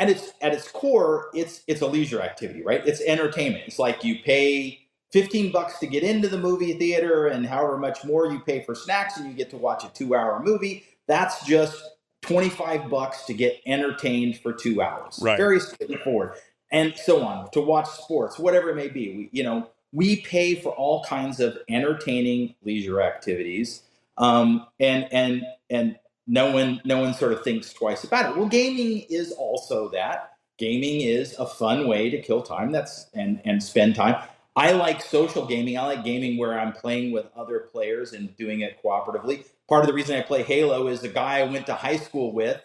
D: at its at its core, it's it's a leisure activity, right? It's entertainment. It's like you pay 15 bucks to get into the movie theater and however much more you pay for snacks and you get to watch a 2-hour movie. That's just 25 bucks to get entertained for 2 hours.
C: Right.
D: Very straightforward. And so on, to watch sports, whatever it may be. We you know, we pay for all kinds of entertaining leisure activities. Um, and and and no one no one sort of thinks twice about it. Well, gaming is also that. Gaming is a fun way to kill time. That's and and spend time. I like social gaming. I like gaming where I'm playing with other players and doing it cooperatively. Part of the reason I play Halo is the guy I went to high school with.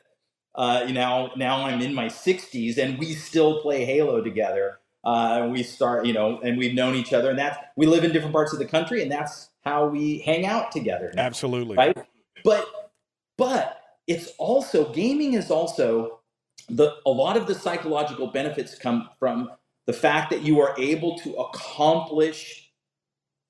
D: Uh, you know, now I'm in my 60s and we still play Halo together. Uh, we start, you know, and we've known each other, and that's we live in different parts of the country, and that's how we hang out together. Now
C: Absolutely.
D: right? But but it's also gaming is also the a lot of the psychological benefits come from the fact that you are able to accomplish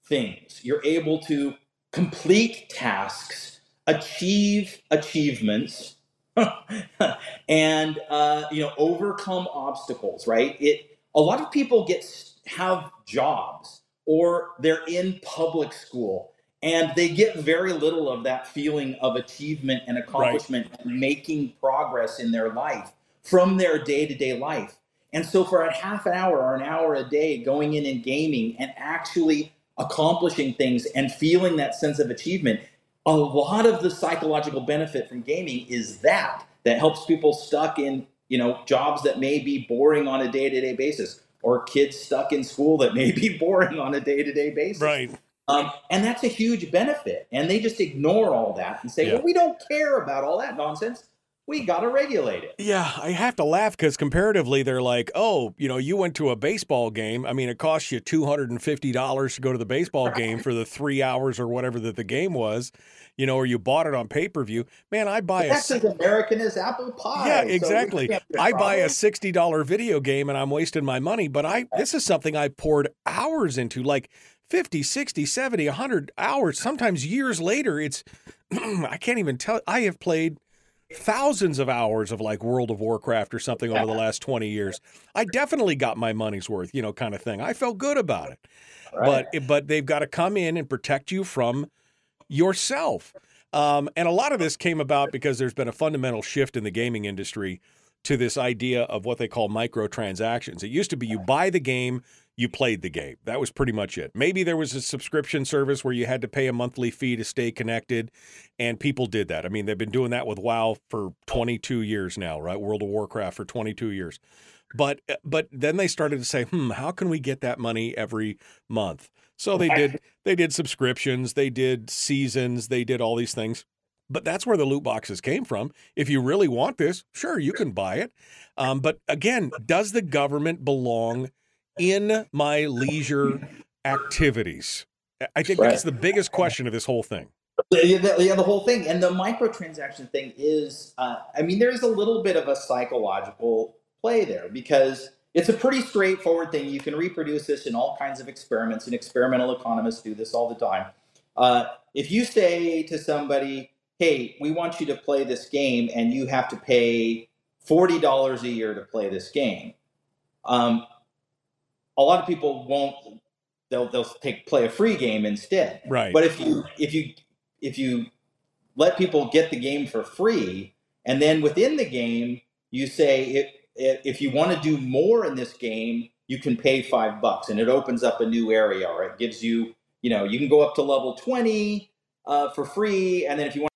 D: things. You're able to complete tasks, achieve achievements, and uh, you know overcome obstacles. Right? It a lot of people get have jobs or they're in public school and they get very little of that feeling of achievement and accomplishment and making progress in their life from their day-to-day life and so for a half an hour or an hour a day going in and gaming and actually accomplishing things and feeling that sense of achievement a lot of the psychological benefit from gaming is that that helps people stuck in you know jobs that may be boring on a day-to-day basis or kids stuck in school that may be boring on a day-to-day basis
C: Right.
D: um, and that's a huge benefit. And they just ignore all that and say,
C: Yeah.
D: well, we don't care about all that nonsense. We got to regulate it.
C: Yeah, I have to laugh because comparatively, they're like, oh, you know, you went to a baseball game. I mean, it costs you two hundred and fifty dollars to go to the baseball game for the three hours or whatever that the game was, you know, or you bought it on pay per view. Man, I buy a
D: That's as American as apple pie.
C: yeah, exactly.
D: we
C: I buy a sixty dollar video game and I'm wasting my money, but I this is something I poured hours into, like 50, 60, 70, 100 hours, sometimes years later. It's I can't even tell. I have played thousands of hours of like World of Warcraft or something over the last 20 years. I definitely got my money's worth, you know, kind of thing. I felt good about it.
D: Right.
C: But but they've got to come in and protect you from yourself. Um, and a lot of this came about because there's been a fundamental shift in the gaming industry to this idea of what they call microtransactions. It used to be you buy the game, you played the game. That was pretty much it. Maybe there was a subscription service where you had to pay a monthly fee to stay connected, and people did that. I mean, they've been doing that with WoW for 22 years now, right? World of Warcraft for 22 years. But but then they started to say, "Hmm, how can we get that money every month?" So they did they did subscriptions, they did seasons, they did all these things. But that's where the loot boxes came from. If you really want this, sure, you can buy it. Um, but again, does the government belong in my leisure activities? I think
D: Right.
C: that's the biggest question of this whole thing.
D: Yeah, the, yeah, the whole thing. And the microtransaction thing is, uh, I mean, there's a little bit of a psychological play there because it's a pretty straightforward thing. You can reproduce this in all kinds of experiments, and experimental economists do this all the time. Uh, if you say to somebody, hey, we want you to play this game, and you have to pay $40 a year to play this game, um, a lot of people won't they'll they'll take play a free game instead.
C: Right.
D: But if you if you if you let people get the game for free, and then within the game you say if if you want to do more in this game, you can pay five bucks, and it opens up a new area, or it gives you you know you can go up to level twenty uh, for free, and then if you want,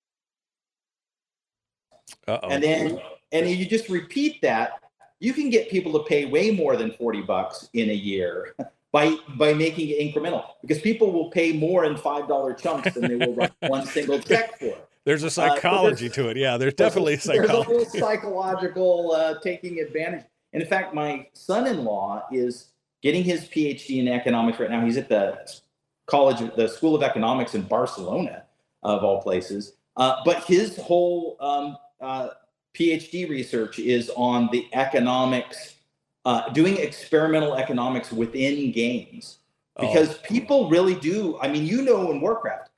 C: Uh-oh.
D: and then and you just repeat that, you can get people to pay way more than forty bucks in a year. By, by making it incremental because people will pay more in five dollar chunks than they will write one single check for.
C: there's a
D: uh,
C: psychology
D: there's-
C: to it. Yeah, there's definitely a
D: There's a
C: psychology.
D: little psychological uh, taking advantage. And in fact, my son-in-law is getting his PhD in economics right now. He's at the college, the School of Economics in Barcelona, of all places. Uh, but his whole um, uh, PhD research is on the economics, uh, doing experimental economics within games,
C: Oh.
D: because people really do. I mean, you know, in Warcraft,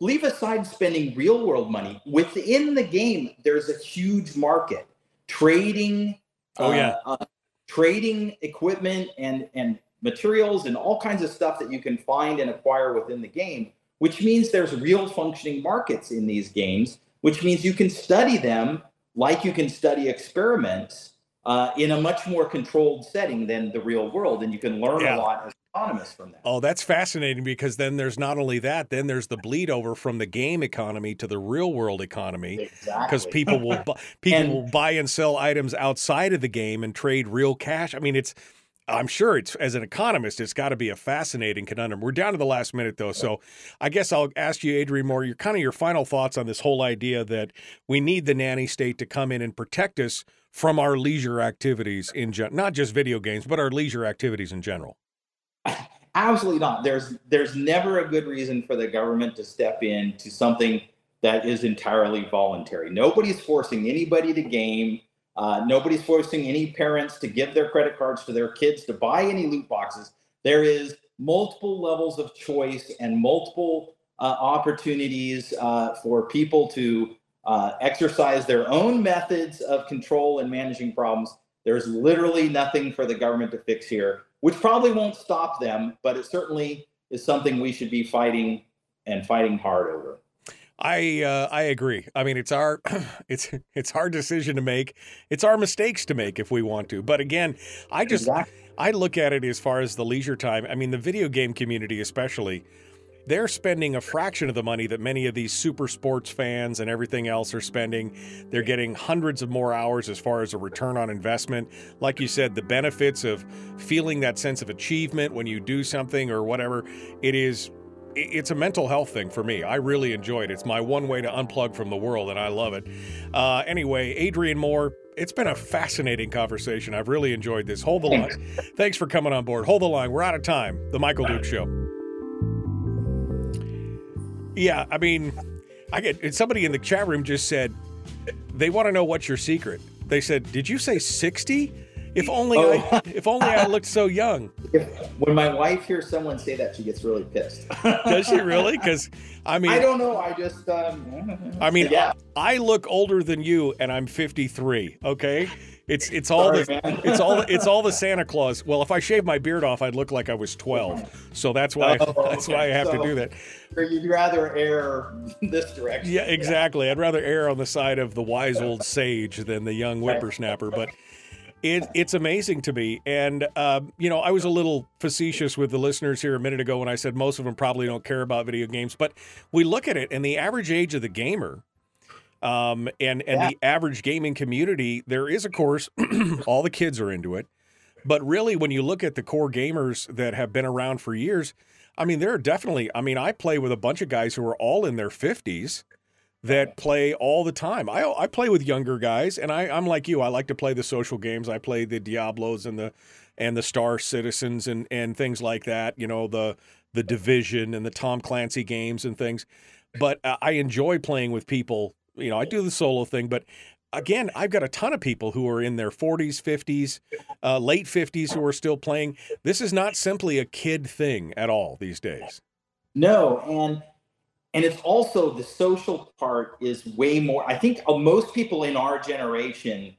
D: leave aside spending real world money within the game there's a huge market trading
C: Oh, yeah.
D: uh, uh, trading equipment and and materials and all kinds of stuff that you can find and acquire within the game which means there's real functioning markets in these games which means you can study them like you can study experiments uh, in a much more controlled setting than the real world and you can learn
C: Yeah.
D: a lot as economists from that
C: Oh, that's fascinating because then there's not only that, then there's the bleed over from the game economy to the real world economy
D: exactly
C: because people will bu- people
D: And-
C: will buy and sell items outside of the game and trade real cash. I mean, it's I'm sure it's as an economist, it's got to be a fascinating conundrum. We're down to the last minute though, so I guess I'll ask you, Adrian Moore, your kind of your final thoughts on this whole idea that we need the nanny state to come in and protect us from our leisure activities in gen- not just video games, but our leisure activities in general.
D: Absolutely not. There's there's never a good reason for the government to step in to something that is entirely voluntary. Nobody's forcing anybody to game. Uh, nobody's forcing any parents to give their credit cards to their kids to buy any loot boxes. There is multiple levels of choice and multiple uh, opportunities uh, for people to uh, exercise their own methods of control and managing problems. There's literally nothing for the government to fix here, which probably won't stop them, but it certainly is something we should be fighting and fighting hard over.
C: I uh, I agree. I mean, it's our it's it's our decision to make. It's our mistakes to make if we want to. But again, I just
D: Exactly.
C: I look at it as far as the leisure time. I mean, the video game community especially, they're spending a fraction of the money that many of these super sports fans and everything else are spending. They're getting hundreds of more hours as far as a return on investment. Like you said, the benefits of feeling that sense of achievement when you do something or whatever, it is it's a mental health thing for me. I really enjoy it. It's my one way to unplug from the world, and I love it. Uh, anyway, Adrian Moore, it's been a fascinating conversation. I've really enjoyed this. Hold the line. Thanks for coming on board. Hold the line. We're out of time. The Michael Duke Show. Yeah, I mean, I get somebody in the chat room just said they want to know what's your secret. They said, "Did you say 60? If only I
D: Oh.
C: if only I looked so young."
D: When my wife hears someone say that, she gets really pissed.
C: Does she really? Because I mean,
D: I don't know. I just, um,
C: I mean,
D: yeah.
C: I look older than you, and I'm 53. Okay, it's it's all
D: Sorry,
C: the
D: man.
C: it's all it's all the Santa Claus. Well, if I shave my beard off, I'd look like I was 12. So that's why
D: Oh,
C: that's why I have to do that.
D: Or you'd rather err this direction.
C: Yeah, exactly. I'd rather err on the side of the wise old sage than the young whippersnapper. But it, it's amazing to me. And, um, you know, I was a little facetious with the listeners here a minute ago when I said most of them probably don't care about video games. But we look at it, and the average age of the gamer um, and, and
D: Yeah.
C: the average gaming community, there is, of course, all the kids are into it. But really, when you look at the core gamers that have been around for years, I mean, there are definitely, I mean, I play with a bunch of guys who are all in their 50s that play all the time. I, I play with younger guys, and I, I'm like you. I like to play the social games. I play the Diablos and the and the Star Citizens and and things like that. You know, the the Division and the Tom Clancy games and things. But uh, I enjoy playing with people. You know, I do the solo thing, but again, I've got a ton of people who are in their 40s, 50s, uh, late 50s who are still playing. This is not simply a kid thing at all these days.
D: No, and and it's also the social part is way more. I think uh, most people in our generation,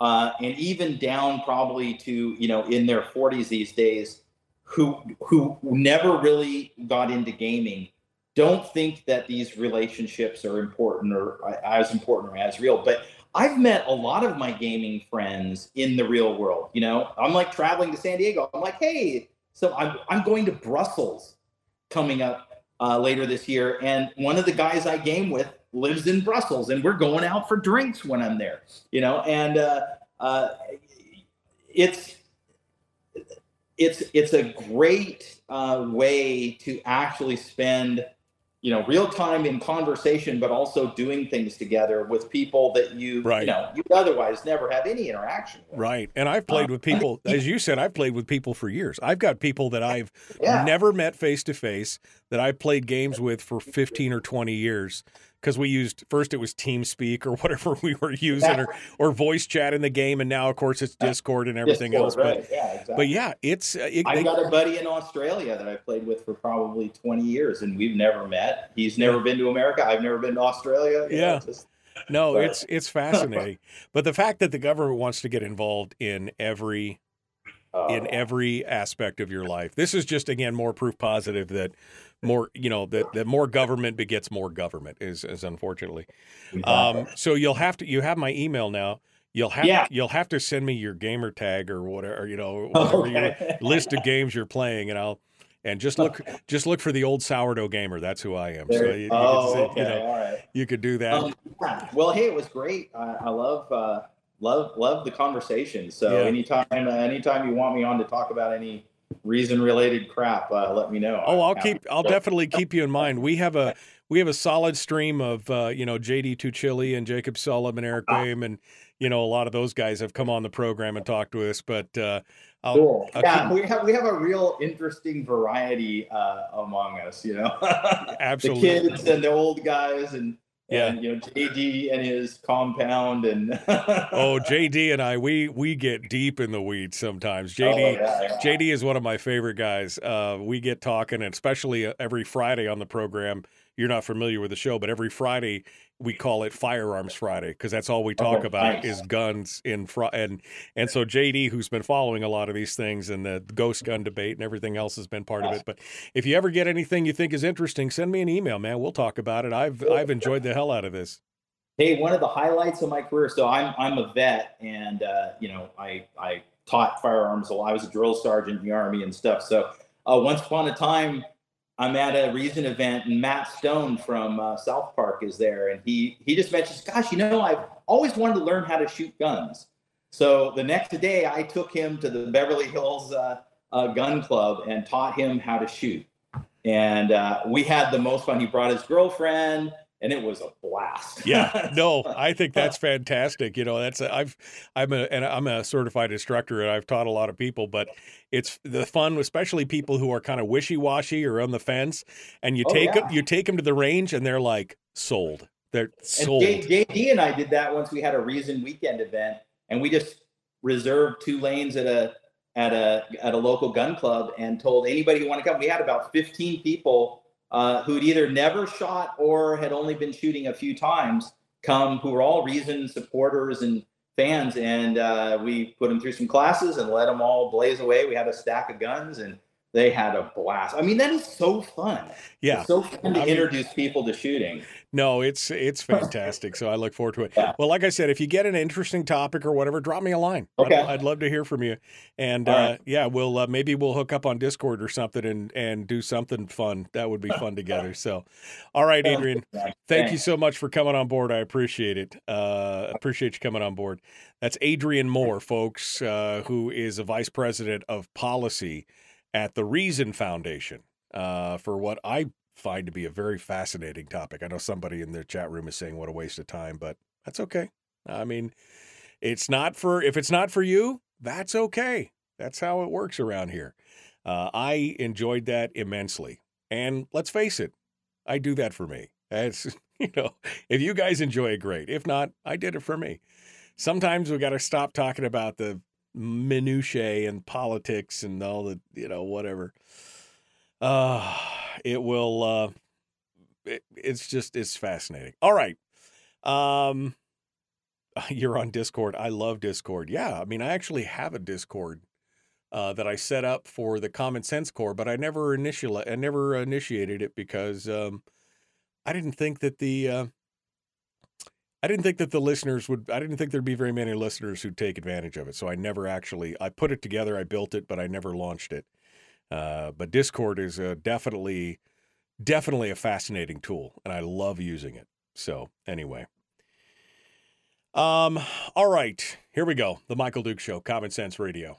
D: uh, and even down probably to you know in their 40s these days, who who never really got into gaming don't think that these relationships are important or as important or as real. But I've met a lot of my gaming friends in the real world. You know, I'm like traveling to San Diego. I'm like, hey, so I'm I'm going to Brussels coming up uh, later this year, and one of the guys I game with lives in Brussels, and we're going out for drinks when I'm there. You know, and uh, uh, it's it's it's a great uh, way to actually spend you know real time in conversation but also doing things together with people that you
C: Right.
D: you know you otherwise never have any interaction with
C: Right. And I've played
D: Uh,
C: with people, as you said, I've played with people for years. I've got people that I've
D: Yeah.
C: never met face to face that i've played games with for 15 or 20 years because we used first it was TeamSpeak or whatever we were using or, or voice chat in the game. And now, of course, it's Discord and everything
D: Discord,
C: else.
D: right.
C: But,
D: yeah exactly.
C: but yeah, it's, uh, it,
D: I've
C: they-
D: got a buddy in Australia that I played with for probably 20 years, and we've never met. He's never been to America. I've never been to Australia. you know,
C: Yeah.
D: just-
C: no,
D: but-
C: it's, it's fascinating. but the fact that the government wants to get involved in every
D: uh,
C: in every aspect of your life. This is just again more proof positive that more you know that, that more government begets more government is is unfortunately. Um, so you'll have to you have my email now. You'll have
D: Yeah.
C: you'll have to send me your gamer tag or whatever you know whatever your list of games you're playing and I'll and just look just look for the old sourdough gamer. That's who I am. so
D: There-
C: you, you,
D: oh,
C: could say-
D: okay,
C: you know
D: all right.
C: you could do that.
D: Um, yeah. Well, hey, it was great. I, I love uh, love love the conversation. So
C: Yeah.
D: anytime uh, anytime you want me on to talk about any reason related crap, uh, let me know.
C: Oh, I'll keep. I'll definitely keep you in mind. We have a we have a solid stream of uh, you know JD Tuccille and Jacob Sullum and Eric
D: Ah.
C: Graham and you know a lot of those guys have come on the program and talked to us. But uh, I'll,
D: Cool.
C: I'll
D: yeah,
C: keep-
D: we have we have a real interesting variety uh, among us. You know,
C: Absolutely.
D: the kids and the old guys, and
C: Yeah.
D: and you know JD and his compound, and
C: oh JD and I we we get deep in the weeds sometimes. JD.
D: Oh, yeah, yeah.
C: JD is one of my favorite guys. Uh, we get talking, and especially uh, every Friday on the program. You're not familiar with the show, but every Friday we call it Firearms Friday because that's all we talk
D: Oh,
C: about
D: nice.
C: is guns in front. And and so JD, who's been following a lot of these things and the ghost gun debate and everything else, has been part of it. But if you ever get anything you think is interesting, send me an email, man. We'll talk about it. I've I've enjoyed the hell out of this.
D: Hey, one of the highlights of my career. So I'm I'm a vet, and uh, you know I I taught firearms. a lot. I was a drill sergeant in the army and stuff. So uh, once upon a time, I'm at a recent event, and Matt Stone from uh, South Park is there, and he he just mentions, "Gosh, you know, I've always wanted to learn how to shoot guns." So the next day, I took him to the Beverly Hills uh, uh, Gun Club and taught him how to shoot. And uh, we had the most fun. He brought his girlfriend, and it was a blast.
C: Yeah, no, I think that's fantastic. You know, that's I've I'm a and I'm a certified instructor and I've taught a lot of people, but it's the fun, especially people who are kind of wishy washy or on the fence, and you
D: Oh,
C: take
D: yeah.
C: you take them to the range and they're like sold. They're
D: And
C: sold.
D: J- JD and I did that once we had a Reason weekend event, and we just reserved two lanes at a at a at a local gun club and told anybody who wanted to come. We had about 15 people uh, who'd either never shot or had only been shooting a few times come, who were all Reason supporters and fans, and uh, we put them through some classes and let them all blaze away. We had a stack of guns and. They had a blast. I mean, that is so fun.
C: Yeah.
D: It's so fun to
C: I mean-
D: introduce people to shooting.
C: No, it's it's fantastic. So I look forward to it.
D: Yeah.
C: Well, like I said, if you get an interesting topic or whatever, drop me a line. I'd-
D: Okay.
C: I'd, love to hear from you. And
D: All
C: uh,
D: right.
C: yeah, we'll uh, maybe we'll hook up on Discord or something and and do something fun. That would be fun together. So, all right, Adrian. Thank you so much for coming on board. I appreciate it. Uh, appreciate you coming on board. That's Adrian Moore, folks, uh, who is a vice president of policy at the Reason Foundation uh, for what I find to be a very fascinating topic. I know somebody in the chat room is saying what a waste of time, but that's okay. I mean, it's not for if it's not for you, that's okay. That's how it works around here. Uh, I enjoyed that immensely, and let's face it, I do that for me. It's you know, if you guys enjoy it, great. If not, I did it for me. Sometimes we got to stop talking about the minutiae and politics and all the you know whatever. Uh it will. uh it, It's just it's fascinating. All right, um, you're on Discord. I love Discord. Yeah, I mean, I actually have a Discord uh, that I set up for the Common Sense Corps, but I never initial I never initiated it because um, I didn't think that the uh, I didn't think that the listeners would. I didn't think there'd be very many listeners who'd take advantage of it. So I never actually. I put it together. I built it, but I never launched it. Uh, but Discord is uh, definitely, definitely a fascinating tool, and I love using it. So anyway, um, all right, here we go. The Michael Duke Show, Common Sense Radio.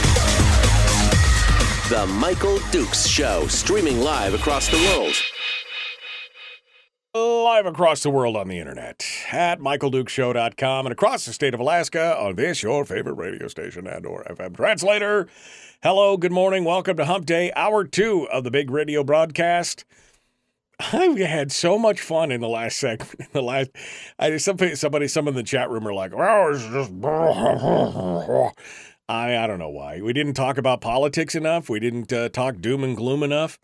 A: The Michael Dukes Show, streaming live across the world.
C: Live across the world on the internet at michaeldukeshow.com and across the state of Alaska on this, your favorite radio station and or FM translator. Hello, good morning. Welcome to Hump Day, hour two of the big radio broadcast. I've had so much fun in the last segment. In the last, I somebody, somebody, some in the chat room are like, "Oh, it's just." I I don't know why we didn't talk about politics enough. We didn't uh, talk doom and gloom enough.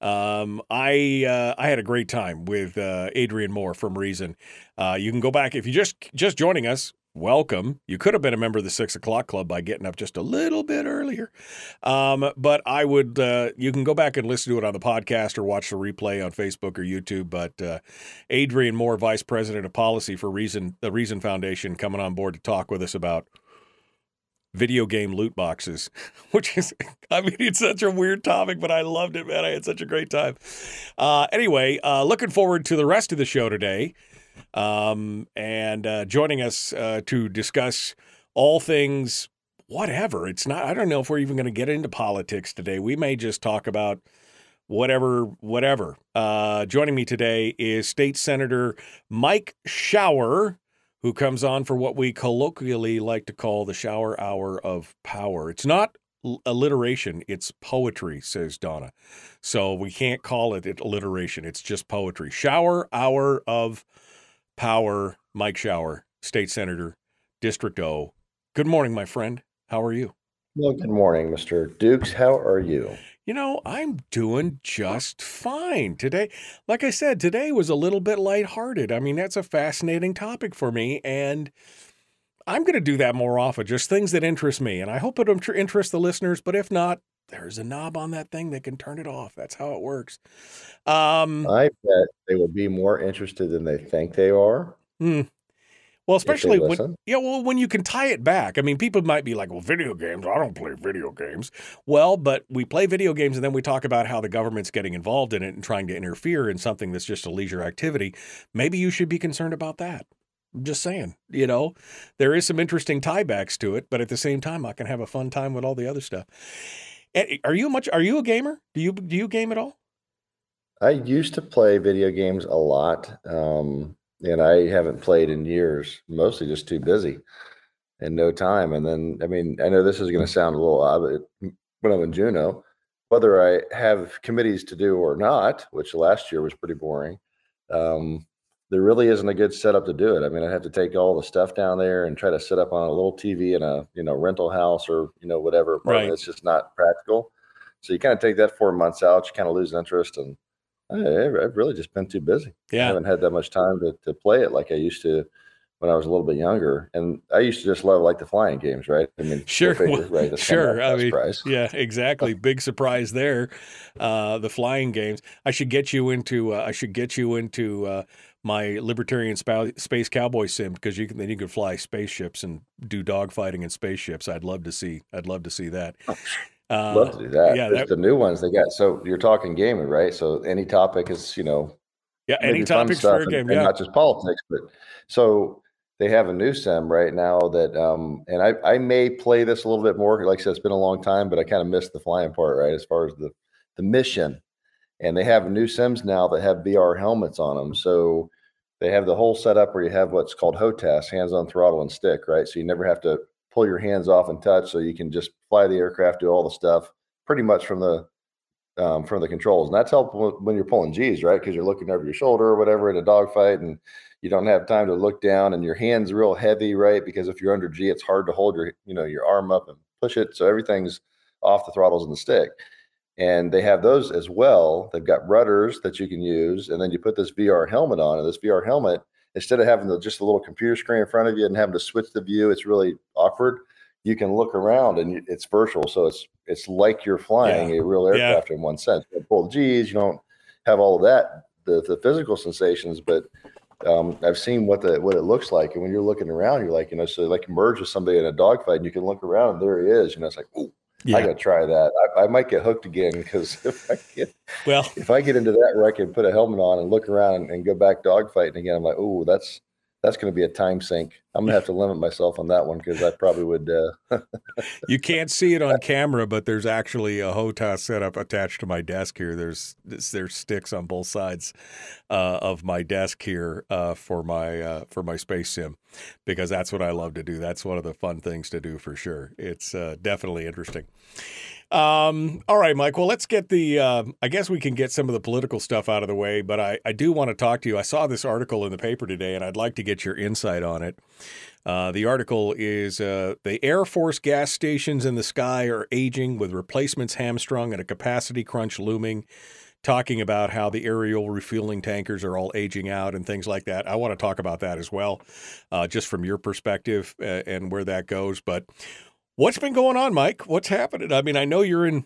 C: Um, I uh, I had a great time with uh, Adrian Moore from Reason. Uh, you can go back if you just just joining us. Welcome. You could have been a member of the six o'clock club by getting up just a little bit earlier. Um, but I would, uh, you can go back and listen to it on the podcast or watch the replay on Facebook or YouTube. But uh, Adrian Moore, Vice President of Policy for Reason, the Reason Foundation, coming on board to talk with us about video game loot boxes, which is, I mean, it's such a weird topic, but I loved it, man. I had such a great time. Uh, anyway, uh, looking forward to the rest of the show today. Um, and uh, joining us uh, to discuss all things, whatever. It's not, I don't know if we're even going to get into politics today. We may just talk about whatever, whatever. Uh, joining me today is State Senator Mike Shower who comes on for what we colloquially like to call the shower hour of power. It's not alliteration, it's poetry, says Donna. So we can't call it alliteration, it's just poetry. Shower hour of power, Mike Shower, State Senator, District O. Good morning, my friend. How are you?
F: Well, good morning, Mr. Dukes. How are you?
C: You know, I'm doing just fine today. Like I said, today was a little bit lighthearted. I mean, that's a fascinating topic for me, and I'm going to do that more often. Just things that interest me, and I hope it interests the listeners. But if not, there's a knob on that thing that can turn it off. That's how it works. Um,
F: I bet they will be more interested than they think they are.
C: Hmm. Well, especially when yeah, well, when you can tie it back. I mean, people might be like, "Well, video games. I don't play video games." Well, but we play video games, and then we talk about how the government's getting involved in it and trying to interfere in something that's just a leisure activity. Maybe you should be concerned about that. I'm just saying, you know, there is some interesting tiebacks to it, but at the same time, I can have a fun time with all the other stuff. Are you much? Are you a gamer? Do you do you game at all?
F: I used to play video games a lot. Um, and I haven't played in years, mostly just too busy and no time. And then, I mean, I know this is going to sound a little odd, but when I'm in Juneau, whether I have committees to do or not, which last year was pretty boring, um, there really isn't a good setup to do it. I mean, I have to take all the stuff down there and try to set up on a little TV in a you know rental house or you know whatever. Right. It's just not practical. So you kind of take that four months out, you kind of lose interest, and I, have really just been too busy.
C: Yeah.
F: I haven't had that much time to, to play it like I used to when I was a little bit younger. And I used to just love like the flying games, right? I
C: mean, sure, favorite, right? sure. I mean, yeah, exactly. Big surprise there. Uh, the flying games. I should get you into. Uh, I should get you into uh, my libertarian space cowboy sim because you can then you can fly spaceships and do dogfighting in spaceships. I'd love to see. I'd love to see that. Uh,
F: Love to do that.
C: yeah, that-
F: the new ones they got. So you're talking gaming, right? So any topic is, you know,
C: yeah, any
F: topic
C: for a
F: and-
C: game?
F: and
C: Yeah,
F: not just politics. But so they have a new sim right now that, um, and I I may play this a little bit more. Like I said, it's been a long time, but I kind of missed the flying part, right? As far as the the mission, and they have new sims now that have VR helmets on them. So they have the whole setup where you have what's called HOTAS, hands on throttle and stick, right? So you never have to pull your hands off and touch, so you can just fly the aircraft, do all the stuff pretty much from the um, from the controls, and that's helpful when you're pulling G's, right? Because you're looking over your shoulder or whatever in a dogfight, and you don't have time to look down, and your hands real heavy, right? Because if you're under G, it's hard to hold your you know your arm up and push it, so everything's off the throttles and the stick. And they have those as well. They've got rudders that you can use, and then you put this VR helmet on, and this VR helmet, instead of having the, just a little computer screen in front of you and having to switch the view, it's really awkward. You can look around, and it's virtual, so it's it's like you're flying a real
C: Yeah.
F: aircraft in one sense. You pull the G's, you don't have all of that, the the physical sensations, but um, I've seen what the what it looks like, and when you're looking around, you're like, you know, so like merge with somebody in a dogfight, and you can look around, and there he is. You know, it's like, oh, I gotta try that. I, I might get hooked again because if I get
C: Well,
F: if I get into that where I can put a helmet on and look around and go back dogfighting again, I'm like, oh, that's that's going to be a time sink. I'm gonna have to limit myself on that one because I probably would. Uh,
C: you can't see it on camera, but there's actually a HOTAS setup attached to my desk here. There's there's sticks on both sides uh, of my desk here uh, for my uh, for my space sim because that's what I love to do. That's one of the fun things to do for sure. It's uh, definitely interesting. Um, all right, Mike. Well, let's get the. Uh, I guess we can get some of the political stuff out of the way, but I, I do want to talk to you. I saw this article in the paper today, and I'd like to get your insight on it. Uh, the article is uh, the Air Force gas stations in the sky are aging with replacements hamstrung and a capacity crunch looming. Talking about how the aerial refueling tankers are all aging out and things like that. I want to talk about that as well, uh, just from your perspective uh, and where that goes. But what's been going on, Mike? What's happening? I mean, I know you're in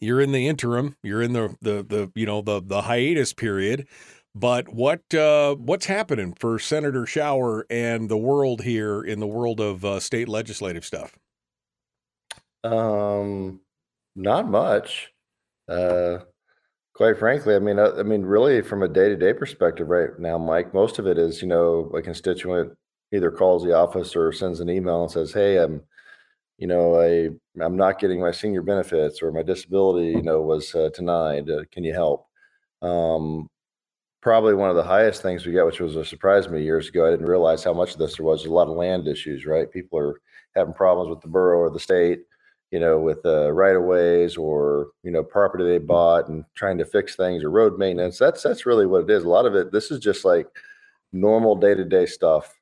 C: you're in the interim, you're in the the the you know the the hiatus period, but what uh, what's happening for Senator Shower and the world here in the world of uh, state legislative stuff?
F: Um, not much. Uh, quite frankly, I mean, I, I mean, really, from a day-to-day perspective, right now, Mike, most of it is, you know, a constituent either calls the office or sends an email and says, "Hey, I'm, you know, I I'm not getting my senior benefits or my disability, you know, was uh, denied. Uh, can you help?" Um, probably one of the highest things we got, which was a surprise to me years ago. I didn't realize how much of this there was. A lot of land issues, right? People are having problems with the borough or the state, you know, with uh, right of ways or you know property they bought and trying to fix things or road maintenance. That's that's really what it is. A lot of it. This is just like normal day to day stuff.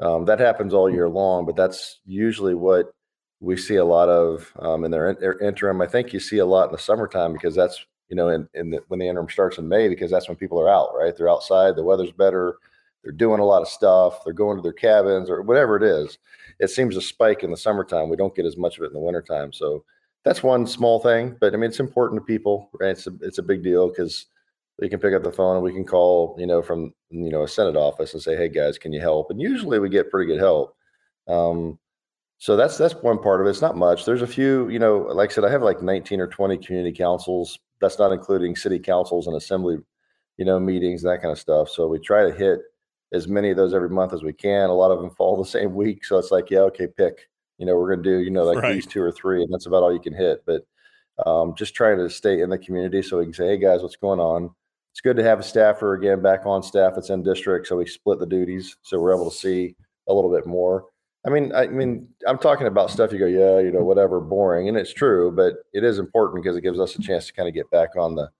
F: Um, that happens all year long, but that's usually what we see a lot of um, in their, their interim. I think you see a lot in the summertime because that's you know in, in the, when the interim starts in May because that's when people are out, right? They're outside, the weather's better, they're doing a lot of stuff, they're going to their cabins or whatever it is. It seems to spike in the summertime. We don't get as much of it in the wintertime. So that's one small thing, but I mean it's important to people, right? It's a, it's a big deal because we can pick up the phone and we can call, you know, from you know a Senate office and say, "Hey guys, can you help?" And usually we get pretty good help. Um, so that's that's one part of it. It's not much. There's a few, you know, like I said, I have like 19 or 20 community councils. That's not including city councils and assembly, you know, meetings that kind of stuff. So we try to hit as many of those every month as we can. A lot of them fall the same week, so it's like, yeah, okay, pick. You know, we're gonna do, you know, like
C: Right.
F: these two or three, and that's about all you can hit. But um, just trying to stay in the community so we can say, hey guys, what's going on? It's good to have a staffer again back on staff that's in district, so we split the duties, so we're able to see a little bit more. I mean, I mean, I'm talking about stuff you go, yeah, you know, whatever, boring, and it's true, but it is important because it gives us a chance to kind of get back on the,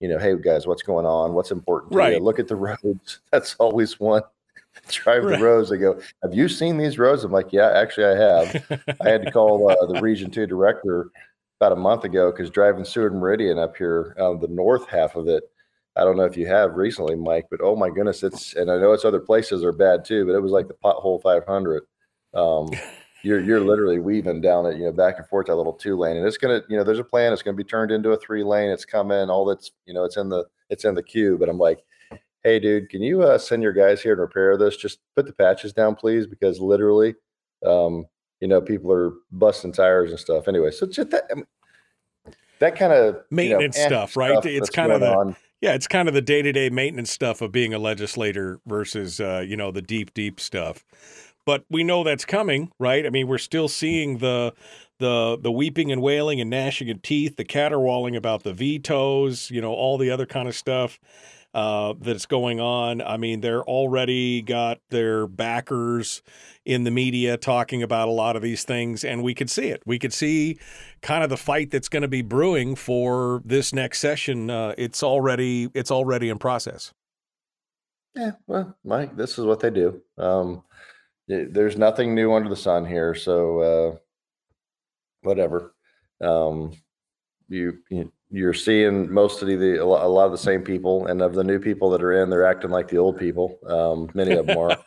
F: you know, hey guys, what's going on? What's important? To you?
C: Right.
F: Look at the roads. That's always one. Drive
C: Right.
F: the roads. They go, have you seen these roads? I'm like, yeah, actually, I have. I had to call uh, the Region Two director about a month ago because driving Seward Meridian up here, um, the north half of it. I don't know if you have recently, Mike, but oh my goodness, it's and I know it's other places are bad too, but it was like the pothole 500. Um, you're you're literally weaving down it, you know, back and forth that little two lane, and it's gonna, you know, there's a plan. It's gonna be turned into a three lane. It's coming. All that's, you know, it's in the it's in the queue. But I'm like, hey, dude, can you uh, send your guys here and repair this? Just put the patches down, please, because literally, um, you know, people are busting tires and stuff. Anyway, so just that, um, that kind of
C: Maintenance
F: you know,
C: stuff, right? It's kind of the-
F: on.
C: Yeah, it's kind of the day to day maintenance stuff of being a legislator versus, uh, you know, the deep, deep stuff. But we know that's coming, right? I mean, we're still seeing the the the weeping and wailing and gnashing of teeth, the caterwauling about the vetoes, you know, all the other kind of stuff uh, that's going on. I mean, they're already got their backers in the media talking about a lot of these things, and we could see it. We could see kind of the fight that's going to be brewing for this next session. Uh, it's already it's already in process.
F: Yeah, well, Mike, this is what they do. Um, there's nothing new under the sun here, so uh, whatever. Um, you, you you're seeing most of the a lot of the same people, and of the new people that are in, they're acting like the old people. Um, many of them are.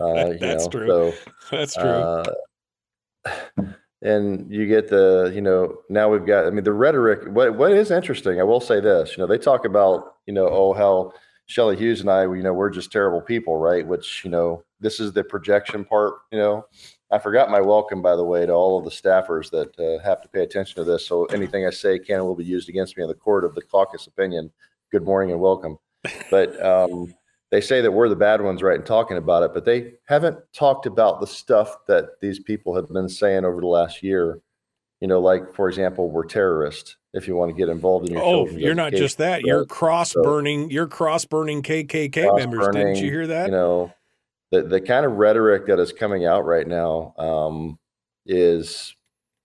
F: Uh, you
C: That's
F: know,
C: true.
F: So,
C: That's true.
F: uh, and you get the, you know, now we've got, I mean, the rhetoric, what, what is interesting, I will say this, you know, they talk about, you know, oh, how Shelley Hughes and I, you know, we're just terrible people, right? Which, you know, this is the projection part, you know. I forgot my welcome, by the way, to all of the staffers that uh, have to pay attention to this. So anything I say can and will be used against me in the court of the caucus opinion. Good morning and welcome. But um, they say that we're the bad ones, right, in talking about it, but they haven't talked about the stuff that these people have been saying over the last year. You know, like for example, we're terrorists. If you want to get involved in your
C: Oh, you're not just that. You're cross burning. You're cross burning KKK members. Didn't you hear that?
F: You know, the the kind of rhetoric that is coming out right now um, is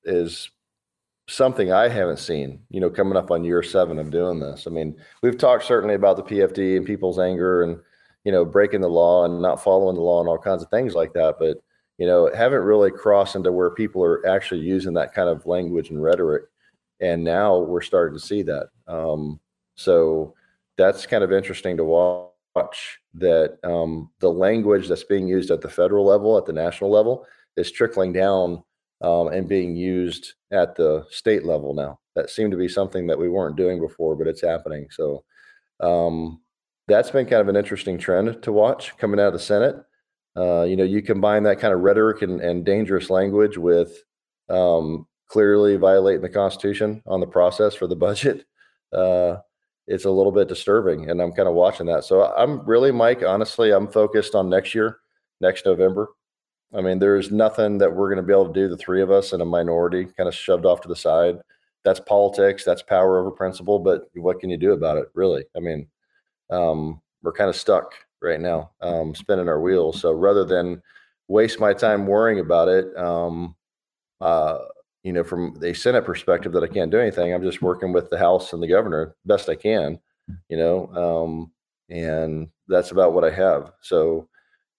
F: is something I haven't seen. You know, coming up on year seven of doing this. I mean, we've talked certainly about the PFD and people's anger and you know breaking the law and not following the law and all kinds of things like that, but you know, haven't really crossed into where people are actually using that kind of language and rhetoric. And now we're starting to see that. Um, so that's kind of interesting to watch that um, the language that's being used at the federal level, at the national level, is trickling down um, and being used at the state level now. That seemed to be something that we weren't doing before, but it's happening. So um, that's been kind of an interesting trend to watch coming out of the Senate. Uh, you know, you combine that kind of rhetoric and, and dangerous language with um, clearly violating the Constitution on the process for the budget. Uh, it's a little bit disturbing, and I'm kind of watching that. So I'm really, Mike. Honestly, I'm focused on next year, next November. I mean, there's nothing that we're going to be able to do, the three of us in a minority, kind of shoved off to the side. That's politics. That's power over principle. But what can you do about it, really? I mean, um, we're kind of stuck right now, um, spinning our wheels. So rather than waste my time worrying about it, um, uh, you know, from a Senate perspective, that I can't do anything. I'm just working with the House and the governor best I can, you know, um, and that's about what I have. So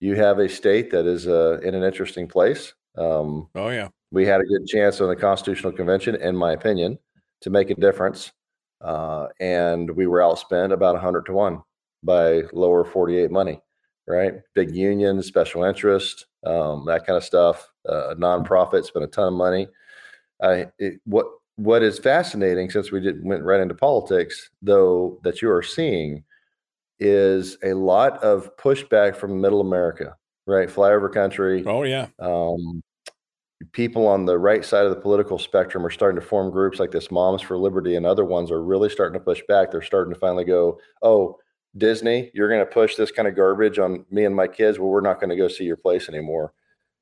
F: you have a state that is uh, in an interesting place. Um,
C: oh yeah,
F: we had a good chance on the Constitutional Convention, in my opinion, to make a difference, uh, and we were outspent about 100 to one by lower 48 money. Right, big unions, special interest, um, that kind of stuff. Uh, nonprofit spent a ton of money. I it, what what is fascinating since we did went right into politics, though, that you are seeing is a lot of pushback from Middle America, right? Flyover country.
C: Oh yeah.
F: Um, people on the right side of the political spectrum are starting to form groups like this Moms for Liberty and other ones are really starting to push back. They're starting to finally go, oh, Disney, you're going to push this kind of garbage on me and my kids. Well, we're not going to go see your place anymore.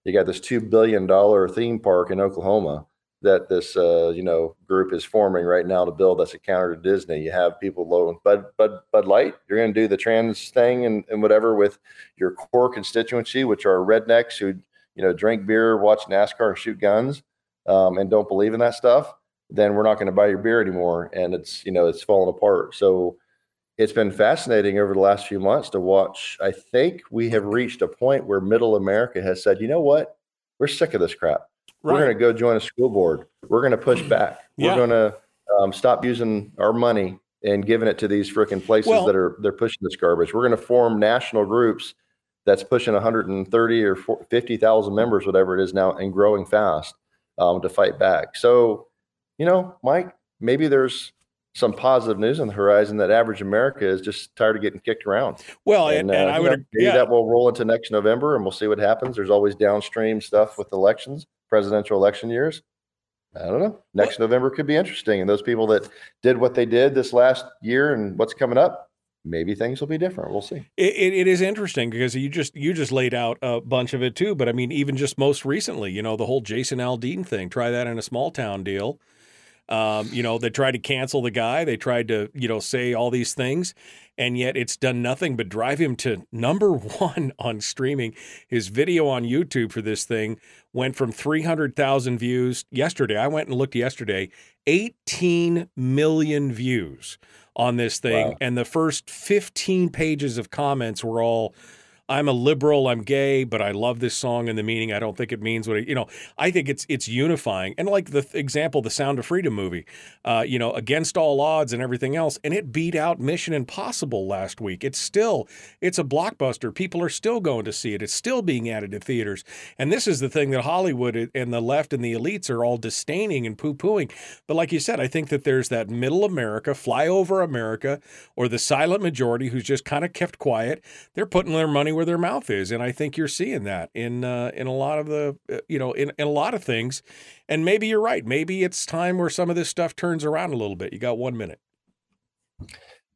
F: You got this two billion dollar theme park in Oklahoma that this uh, you know group is forming right now to build that's a counter to Disney. You have people low Bud Bud Bud Light. You're going to do the trans thing and, and whatever with your core constituency, which are rednecks who you know drink beer, watch NASCAR, and shoot guns, um, and don't believe in that stuff. Then we're not going to buy your beer anymore, and it's you know it's falling apart. So it's been fascinating over the last few months to watch. I think we have reached a point where Middle America has said, you know what, we're sick of this crap. We're going to go join a school board. We're going to push back.
C: Yeah.
F: We're going to um, stop using our money and giving it to these freaking places
C: Well-
F: that are they're pushing this garbage. We're going to form national groups that's pushing 130 or 50,000 members, whatever it is now, and growing fast um, to fight back. So, you know, Mike, maybe there's some positive news on the horizon that average America is just tired of getting kicked around.
C: Well, and, and
F: uh,
C: I would,
F: know, maybe
C: yeah,
F: that will roll into next November, and we'll see what happens. There's always downstream stuff with elections, presidential election years. I don't know. Next November could be interesting. And those people that did what they did this last year and what's coming up, maybe things will be different. We'll see.
C: It, it, it is interesting because you just you just laid out a bunch of it too. But I mean, even just most recently, you know, the whole Jason Aldean thing. Try that in a small town deal. Um, you know, they tried to cancel the guy. They tried to, you know, say all these things, and yet it's done nothing but drive him to number one on streaming. His video on YouTube for this thing went from 300,000 views yesterday. I went and looked yesterday, 18 million views on this thing.
F: Wow.
C: And the first 15 pages of comments were all, I'm a liberal, I'm gay, but I love this song and the meaning. I don't think it means what it, you know. I think it's it's unifying. And like the th- example, the Sound of Freedom movie, uh, you know, against all odds and everything else, and it beat out Mission Impossible last week. It's still it's a blockbuster. People are still going to see it. It's still being added to theaters. And this is the thing that Hollywood and the left and the elites are all disdaining and poo-pooing. But like you said, I think that there's that middle America, flyover America, or the silent majority who's just kind of kept quiet. They're putting their money where their mouth is, and I think you're seeing that in uh, in a lot of the uh, you know in, in a lot of things. And maybe you're right. Maybe it's time where some of this stuff turns around a little bit. You got one minute.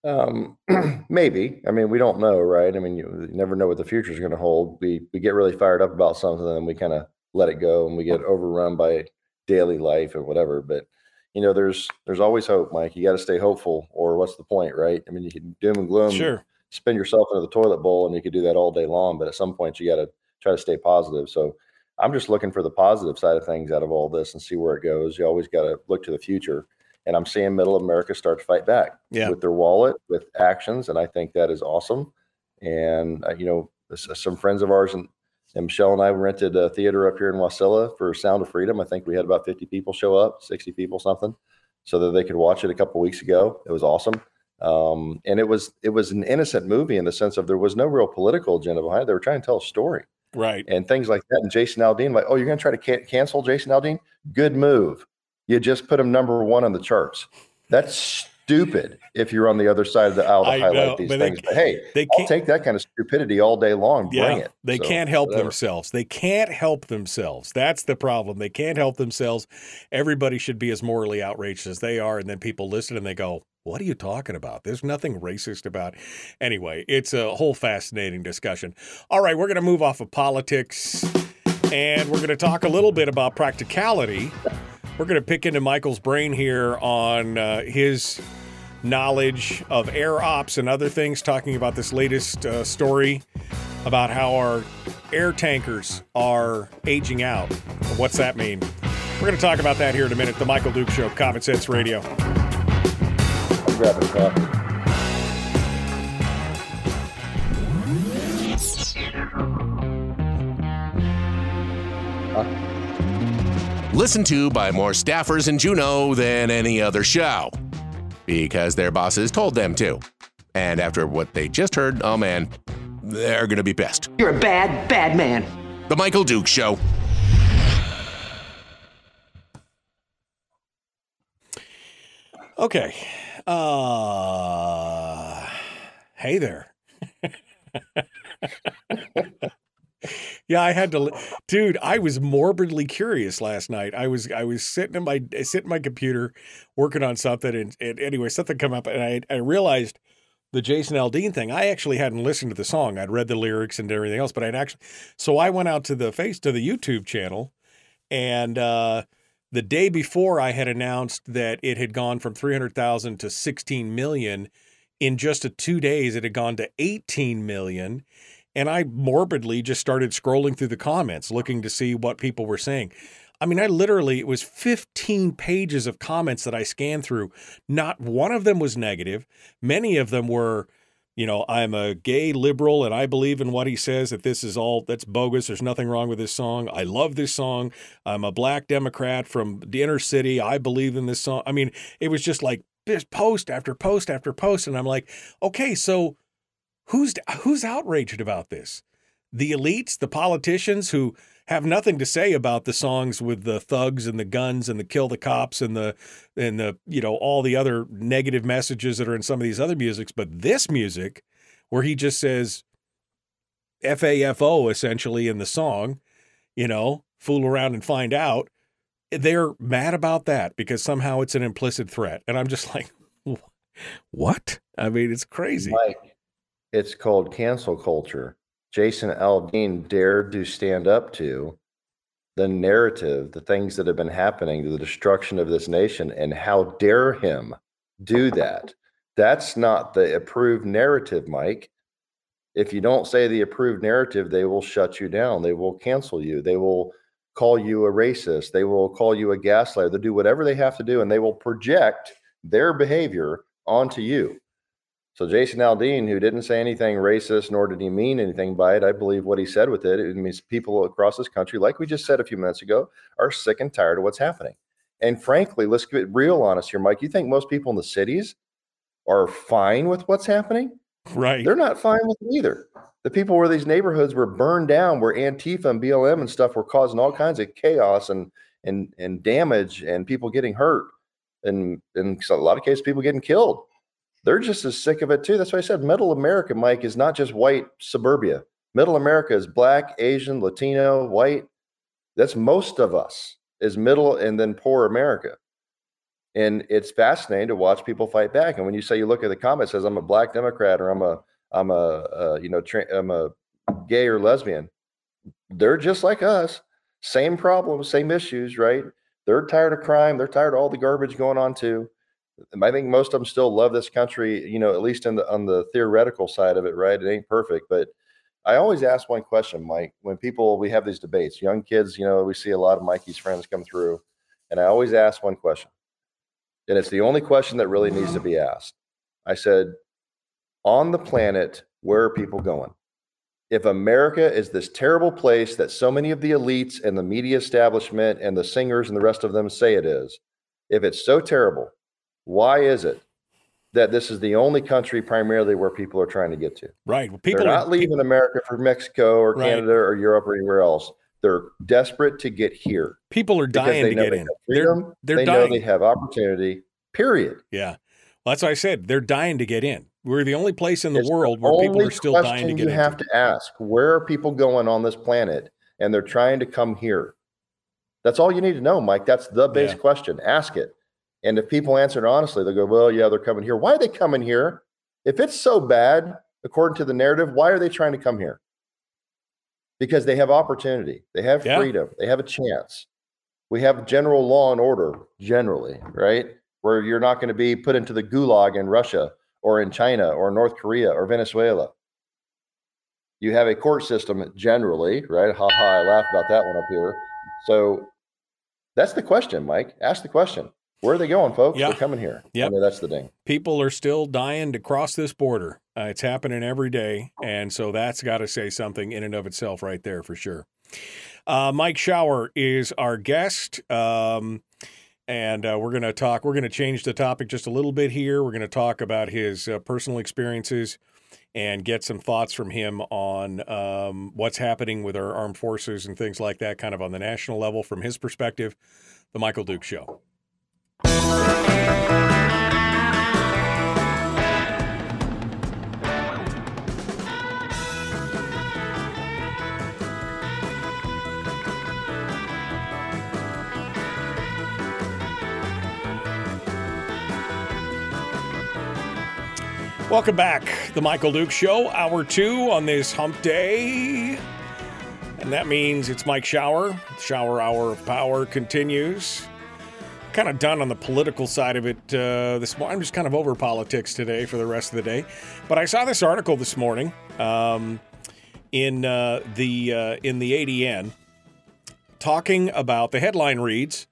F: Um, maybe. I mean, we don't know, right? I mean, you, you never know what the future is going to hold. We we get really fired up about something, and we kind of let it go, and we get overrun by daily life and whatever. But you know, there's there's always hope, Mike. You got to stay hopeful, or what's the point, right? I mean, you can doom and gloom,
C: Sure.
F: Spin yourself into the toilet bowl, and you could do that all day long. But at some point, you got to try to stay positive. So. I'm just looking for the positive side of things out of all this and see where it goes. You always got to look to the future and I'm seeing Middle America start to fight back
C: Yeah.
F: with their wallet, with actions, and I think that is awesome. And uh, you know, s- some friends of ours and, and Michelle and I rented a theater up here in Wasilla for Sound of Freedom. I think we had about 50 people show up, 60 people, something, so that they could watch it a couple weeks ago. It was awesome. Um, and it was it was an innocent movie in the sense of there was no real political agenda behind it. They were trying to tell a story
C: Right.
F: and things like that. And Jason Aldean, like, oh, you're going to try to can- cancel Jason Aldean? Good move. You just put him number one on the charts. That's stupid. If you're on the other side of the aisle to
C: I
F: highlight
C: know,
F: these
C: but they-
F: things, but hey,
C: they
F: I'll
C: can't-
F: take that kind of stupidity all day long. Bring it.
C: They
F: So,
C: can't help
F: whatever.
C: themselves. They can't help themselves. That's the problem. They can't help themselves. Everybody should be as morally outraged as they are. And then people listen and they go, What are you talking about? There's nothing racist about. Anyway, it's a whole fascinating discussion. All right, we're going to move off of politics and we're going to talk a little bit about practicality. We're going to pick into Michael's brain here on uh, his knowledge of air ops and other things, talking about this latest uh, story about how our air tankers are aging out. What's that mean? We're going to talk about that here in a minute. The Michael Duke Show, Common Sense Radio.
F: I'm grabbing coffee.
A: Listened to by more staffers in Juneau than any other show. Because their bosses told them to. And after what they just heard, oh man, they're going to be pissed.
G: You're a bad, bad man.
A: The Michael Duke Show.
C: Okay. Uh, hey there. yeah, I had to, dude. I was morbidly curious last night. I was I was sitting in my sitting in my computer working on something, and, and anyway, something come up, and I I realized the Jason Aldean thing. I actually hadn't listened to the song. I'd read the lyrics and everything else, but I'd actually. So I went out to the face to the YouTube channel, and uh, the day before I had announced that it had gone from 300,000 to 16 million. In just a two days, it had gone to 18 million. And I morbidly just started scrolling through the comments, looking to see what people were saying. I mean, I literally, it was 15 pages of comments that I scanned through. Not one of them was negative. Many of them were, you know, I'm a gay liberal and I believe in what he says, that this is all, that's bogus. There's nothing wrong with this song. I love this song. I'm a black Democrat from the inner city. I believe in this song. I mean, it was just like this post after post after post. And I'm like, okay, so who's who's outraged about this? The elites, the politicians who have nothing to say about the songs with the thugs and the guns and the kill the cops and the and the you know all the other negative messages that are in some of these other musics, but this music where he just says FAFO essentially in the song, you know, fool around and find out. they're mad about that because somehow it's an implicit threat, and I'm just like, what? I mean, it's crazy.
F: It's called cancel culture. Jason Aldean dared to stand up to the narrative, the things that have been happening, to the destruction of this nation, and how dare him do that? That's not the approved narrative, Mike. If you don't say the approved narrative, they will shut you down. They will cancel you. They will call you a racist. They will call you a gaslighter. They'll do whatever they have to do, and they will project their behavior onto you. So Jason Aldean, who didn't say anything racist, nor did he mean anything by it, I believe what he said with it, it means people across this country, like we just said a few minutes ago, are sick and tired of what's happening. And frankly, let's get real honest here, Mike. You think most people in the cities are fine with what's happening?
C: Right.
F: They're not fine with it either. The people where these neighborhoods were burned down, where Antifa and BLM and stuff were causing all kinds of chaos and and and damage and people getting hurt and in a lot of cases people getting killed they're just as sick of it too. That's why I said middle America, Mike, is not just white suburbia. Middle America is black, Asian, Latino, white. That's most of us is middle and then poor America. And it's fascinating to watch people fight back. And when you say you look at the comment says I'm a black Democrat or I'm a I'm a uh, you know tra- I'm a gay or lesbian, they're just like us. Same problems, same issues, right? They're tired of crime. They're tired of all the garbage going on too. I think most of them still love this country, you know, at least in the on the theoretical side of it, right? It ain't perfect, but I always ask one question, Mike. When people we have these debates, young kids, you know, we see a lot of Mikey's friends come through, and I always ask one question, and it's the only question that really needs to be asked. I said, on the planet, where are people going? If America is this terrible place that so many of the elites and the media establishment and the singers and the rest of them say it is, if it's so terrible, why is it that this is the only country primarily where people are trying to get to?
C: Right. Well, people
F: They're
C: are
F: not leaving America for Mexico or
C: Right.
F: Canada or Europe or anywhere else. They're desperate to get here.
C: people are dying to get in.
F: have
C: They're they're
F: they
C: dying.
F: know they have opportunity. Period.
C: Yeah. Well, that's what I said. They're dying to get in. We're the only place in the
F: It's
C: world where people are still dying to get in.
F: you
C: in.
F: have to ask: Where are people going on this planet? And they're trying to come here. That's all you need to know, Mike. That's the base
C: Yeah.
F: question. Ask it. And if people answer honestly, they'll go, "Well, yeah, they're coming here. Why are they coming here? If it's so bad, according to the narrative, why are they trying to come here? Because they have opportunity. They have
C: Yeah.
F: freedom. They have a chance. We have general law and order, generally, right? Where you're not going to be put into the gulag in Russia or in China or North Korea or Venezuela. You have a court system generally, right? Ha ha, I laugh about that one up here. So that's the question, Mike. Ask the question. Where are they going, folks?
C: Yeah.
F: They're coming here.
C: Yeah,
F: I mean, that's the thing.
C: people are still dying to cross this border. Uh, it's happening every day, and so that's got to say something in and of itself, right there for sure. Uh, Mike Shower is our guest, um, and uh, we're going to talk. We're going to change the topic just a little bit here. We're going to talk about his uh, personal experiences and get some thoughts from him on um, what's happening with our armed forces and things like that, kind of on the national level from his perspective. The Michael Duke Show. Welcome back. The Michael Duke Show, hour two on this hump day. And that means it's Mike Shower. Shower Hour of Power continues. Kind of done on the political side of it uh, this morning. I'm just kind of over politics today for the rest of the day. But I saw this article this morning um, in uh, the uh, in the ADN talking about the headline reads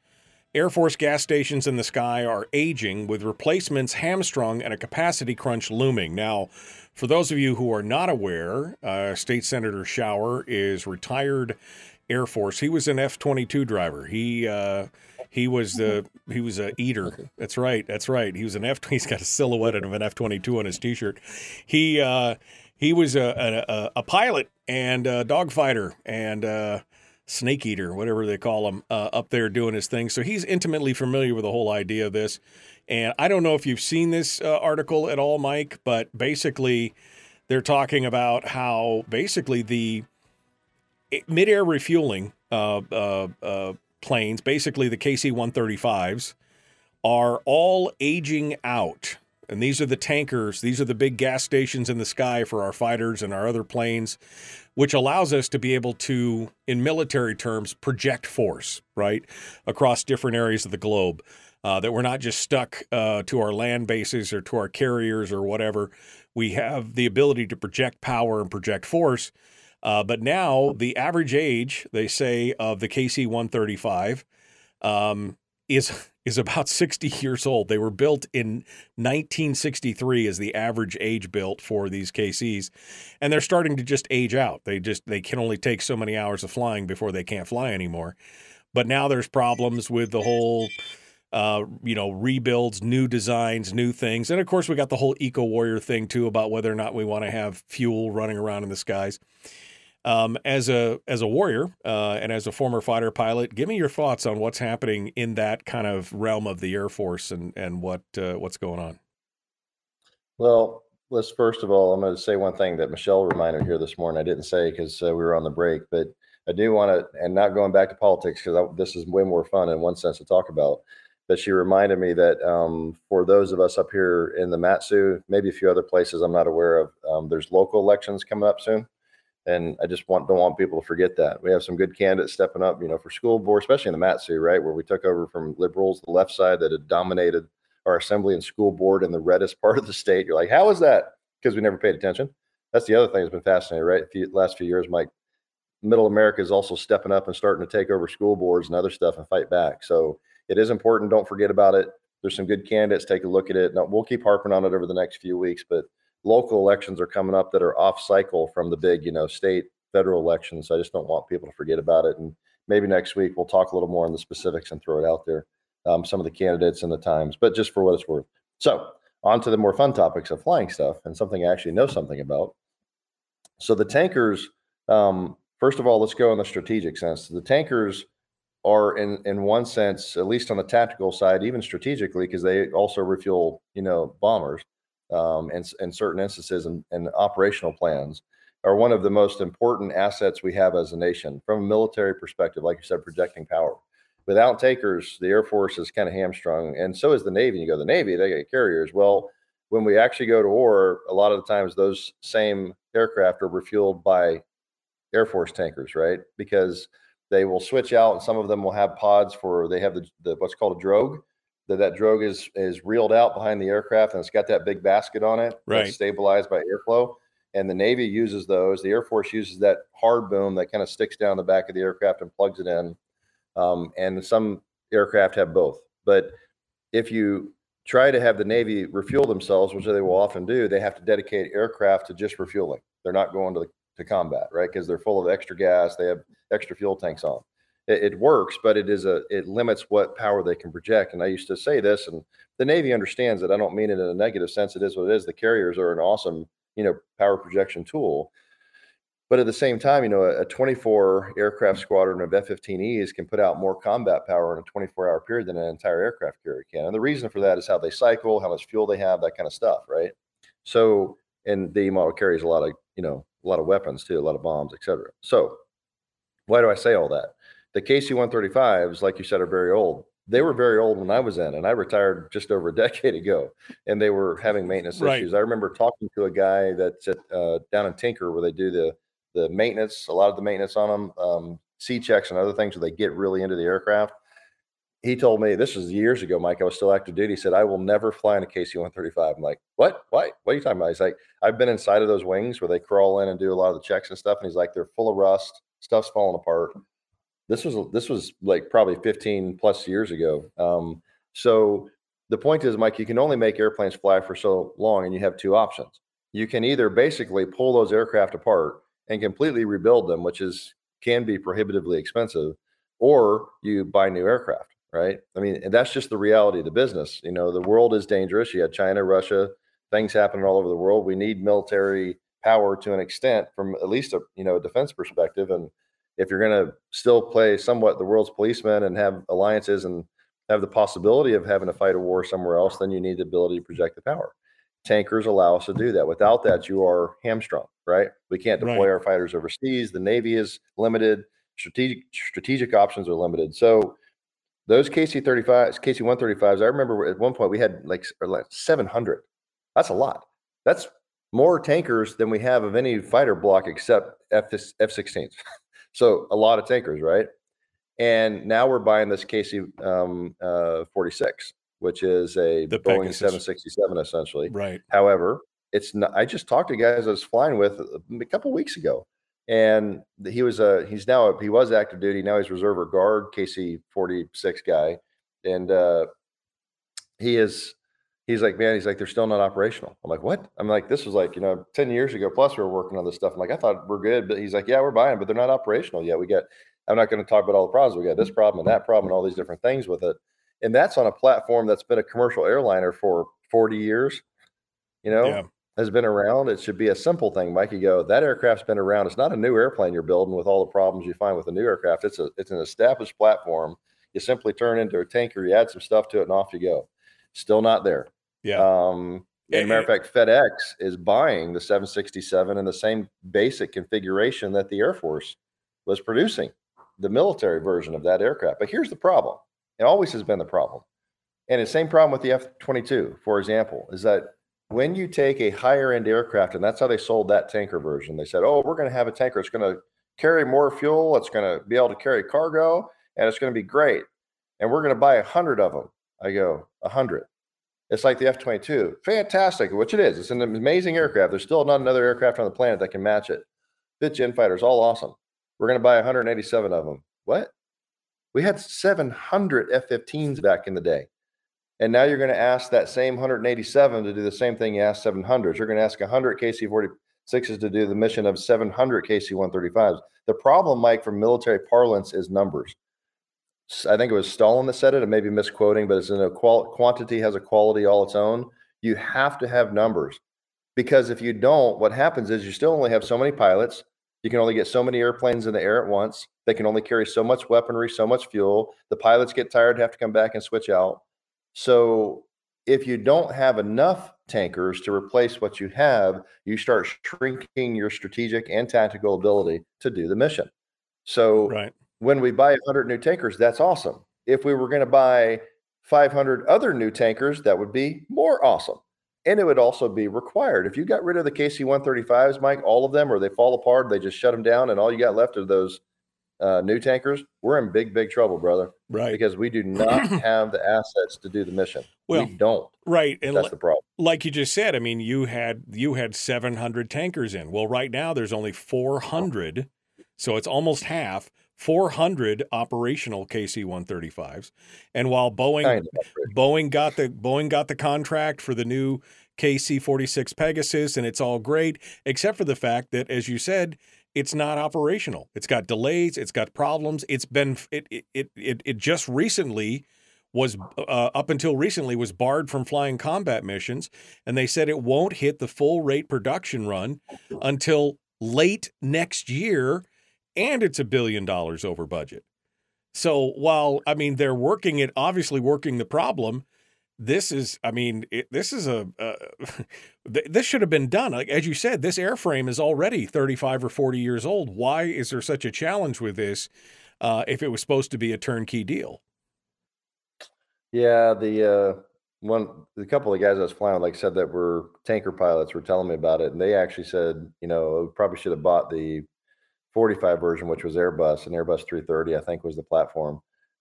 C: Air Force gas stations in the sky are aging with replacements hamstrung and a capacity crunch looming. Now, for those of you who are not aware, uh, State Senator Shower is retired Air Force. He was an F twenty two driver. He uh, he was the he was a eater. That's right. That's right. He was an F. He's got a silhouette of an F twenty two on his t shirt. He uh, he was a, a a pilot and a dogfighter and. Uh, snake eater, whatever they call him, uh, up there doing his thing. So he's intimately familiar with the whole idea of this. And I don't know if you've seen this uh, article at all, Mike, but basically they're talking about how basically the midair refueling uh, uh, uh, planes, basically the KC 135s, are all aging out. And these are the tankers, these are the big gas stations in the sky for our fighters and our other planes, which allows us to be able to, in military terms, project force, right, across different areas of the globe. Uh, that we're not just stuck uh, to our land bases or to our carriers or whatever. We have the ability to project power and project force. Uh, but now the average age, they say, of the KC 135 um, is is about 60 years old. They were built in 1963 as the average age built for these KCs, and they're starting to just age out. They just they can only take so many hours of flying before they can't fly anymore. But now there's problems with the whole uh, you know, rebuilds, new designs, new things. And of course, we got the whole eco warrior thing too about whether or not we want to have fuel running around in the skies. Um, as a as a warrior uh, and as a former fighter pilot, give me your thoughts on what's happening in that kind of realm of the Air Force and and what uh, what's going on.
F: Well, let's first of all, I'm going to say one thing that Michelle reminded here this morning. I didn't say because uh, we were on the break, but I do want to, and not going back to politics because this is way more fun in one sense to talk about but she reminded me that um, for those of us up here in the Mat-Su, maybe a few other places I'm not aware of, um, there's local elections coming up soon. And I just want don't want people to forget that we have some good candidates stepping up, you know, for school board, especially in the Mat-Su, right, where we took over from liberals, the left side that had dominated our assembly and school board in the reddest part of the state. You're like, how is that? Because we never paid attention. That's the other thing that's been fascinating, right? The last few years, Mike, Middle America is also stepping up and starting to take over school boards and other stuff and fight back. So it is important. Don't forget about it. There's some good candidates. Take a look at it. Now, we'll keep harping on it over the next few weeks, but local elections are coming up that are off cycle from the big, you know, state, federal elections. I just don't want people to forget about it. And maybe next week we'll talk a little more on the specifics and throw it out there, um, some of the candidates and the times, but just for what it's worth. So on to the more fun topics of flying stuff and something I actually know something about. So the tankers, um, first of all, let's go in the strategic sense. The tankers are in in one sense, at least on the tactical side, even strategically, because they also refuel, you know, bombers, um, and in certain instances and, and operational plans are one of the most important assets we have as a nation from a military perspective. Like you said, projecting power. Without takers, the Air Force is kind of hamstrung, and so is the Navy. You go the Navy, they get carriers. Well, when we actually go to war, a lot of the times those same aircraft are refueled by Air Force tankers, right? Because they will switch out and some of them will have pods for they have the, the what's called a drogue that that drogue is is reeled out behind the aircraft and it's got that big basket on it
C: right.
F: stabilized by airflow. And the navy uses those. The air force uses that hard boom that kind of sticks down the back of the aircraft and plugs it in. Um, and some aircraft have both. But if you try to have the navy refuel themselves which they will often do they have to dedicate aircraft to just refueling. They're not going to the to combat, right? Because they're full of extra gas, they have extra fuel tanks on. It, it, works, but it is a it limits what power they can project. And I used to say this, and the Navy understands it. I don't mean it in a negative sense. It is what it is. The carriers are an awesome, you know, power projection tool. But at the same time, you know, a, a 24 aircraft squadron of F-15Es can put out more combat power in a 24-hour period than an entire aircraft carrier can. And the reason for that is how they cycle, how much fuel they have, that kind of stuff, right? So, and the model carries a lot of, you know, a lot of weapons too, a lot of bombs, etc. So, why do I say all that? The KC-135s, like you said, are very old. They were very old when I was in, and I retired just over a decade ago, and they were having maintenance right. issues. I remember talking to a guy that's at, uh, down in Tinker where they do the the maintenance, a lot of the maintenance on them, um, C checks and other things where they get really into the aircraft he told me this was years ago, Mike. I was still active duty. He said, I will never fly in a KC 135. I'm like, what? Why? What are you talking about? He's like, I've been inside of those wings where they crawl in and do a lot of the checks and stuff. And he's like, they're full of rust, stuff's falling apart. This was this was like probably 15 plus years ago. Um, so the point is, Mike, you can only make airplanes fly for so long, and you have two options. You can either basically pull those aircraft apart and completely rebuild them, which is can be prohibitively expensive, or you buy new aircraft right? I mean, that's just the reality of the business. You know, the world is dangerous. You had China, Russia, things happening all over the world. We need military power to an extent from at least a you know a defense perspective. And if you're going to still play somewhat the world's policeman and have alliances and have the possibility of having to fight a war somewhere else, then you need the ability to project the power. Tankers allow us to do that. Without that, you are hamstrung, right? We can't deploy right. our fighters overseas. The Navy is limited. Strategic strategic options are limited. So those KC thirty fives, KC one thirty fives. I remember at one point we had like, like seven hundred. That's a lot. That's more tankers than we have of any fighter block except F F sixteens. so a lot of tankers, right? And now we're buying this KC um, uh, 46, which is a
C: The
F: Boeing
C: Pegasus.
F: 767 essentially.
C: Right.
F: However, it's not, I just talked to guys I was flying with a couple weeks ago, and he was a he's now a, he was active duty now he's reserve or guard KC 46 guy, and uh, he is he's like man he's like they're still not operational. I'm like what? I'm like this was like you know 10 years ago plus we were working on this stuff. I'm like I thought we're good, but he's like yeah we're buying, but they're not operational yet. We got I'm not going to talk about all the problems we got this problem and that problem and all these different things with it, and that's on a platform that's been a commercial airliner for 40 years. You know,
C: Yeah.
F: has been around. It should be a simple thing, Mike. You go, that aircraft's been around. It's not a new airplane you're building with all the problems you find with a new aircraft. It's a it's an established platform. You simply turn into a tanker, you add some stuff to it, and off you go. Still not there.
C: Yeah.
F: Um,
C: Yeah,
F: and matter of fact, FedEx is buying the 767 in the same basic configuration that the Air Force was producing, the military version of that aircraft. But here's the problem. It always has been the problem. And the same problem with the F 22, for example, is that when you take a higher end aircraft, and that's how they sold that tanker version, they said, oh, we're going to have a tanker. It's going to carry more fuel. It's going to be able to carry cargo, and it's going to be great. And we're going to buy a 100 of them. I go, a 100. It's like the F 22. Fantastic, which it is. It's an amazing mm. aircraft. There's still not another aircraft on the planet that can match it. Fit gen fighters, all awesome. We're going to buy 187 of them. What? We had 700 F 15s back in the day. And now you're going to ask that same 187 to do the same thing you asked 700s. You're going to ask 100 KC 46s to do the mission of 700 KC 135s. The problem, Mike, from military parlance is numbers. I think it was Stalin that said it. I may be misquoting, but it's in a qual- quantity has a quality all its own. You have to have numbers because if you don't, what happens is you still only have so many pilots. You can only get so many airplanes in the air at once. They can only carry so much weaponry, so much fuel. The pilots get tired, have to come back and switch out. So if you don't have enough tankers to replace what you have, you start shrinking your strategic and tactical ability to do the mission. So
C: Right.
F: When we buy 100 new tankers, that's awesome. If we were going to buy 500 other new tankers, that would be more awesome. And it would also be required. If you got rid of the KC 135s, Mike, all of them, or they fall apart, they just shut them down, and all you got left are those uh, new tankers, we're in big, big trouble, brother,
C: Right.
F: because we do not have the assets to do the mission.
C: Well,
F: we don't.
C: Right. And
F: That's
C: li-
F: the problem.
C: like you just said, I mean, you had you had 700 tankers in. Well, right now there's only 400, so it's almost half. 400 operational KC-135s, and while Boeing Boeing got the Boeing got the contract for the new KC-46 Pegasus, and it's all great, except for the fact that, as you said, it's not operational. It's got delays. It's got problems. It's been it it it it, just recently was uh, up until recently was barred from flying combat missions, and they said it won't hit the full rate production run until late next year, and it's a billion dollars over budget. So while I mean they're working it, obviously working the problem, this is I mean it, this is a uh, this should have been done. Like as you said, this airframe is already thirty five or forty years old. Why is there such a challenge with this? Uh, if it was supposed to be a turnkey deal,
F: Yeah, the uh, one, the couple of guys I was flying with, like said, that were tanker pilots were telling me about it, and they actually said, you know, probably should have bought the 45 version, which was Airbus, and Airbus 330, I think, was the platform.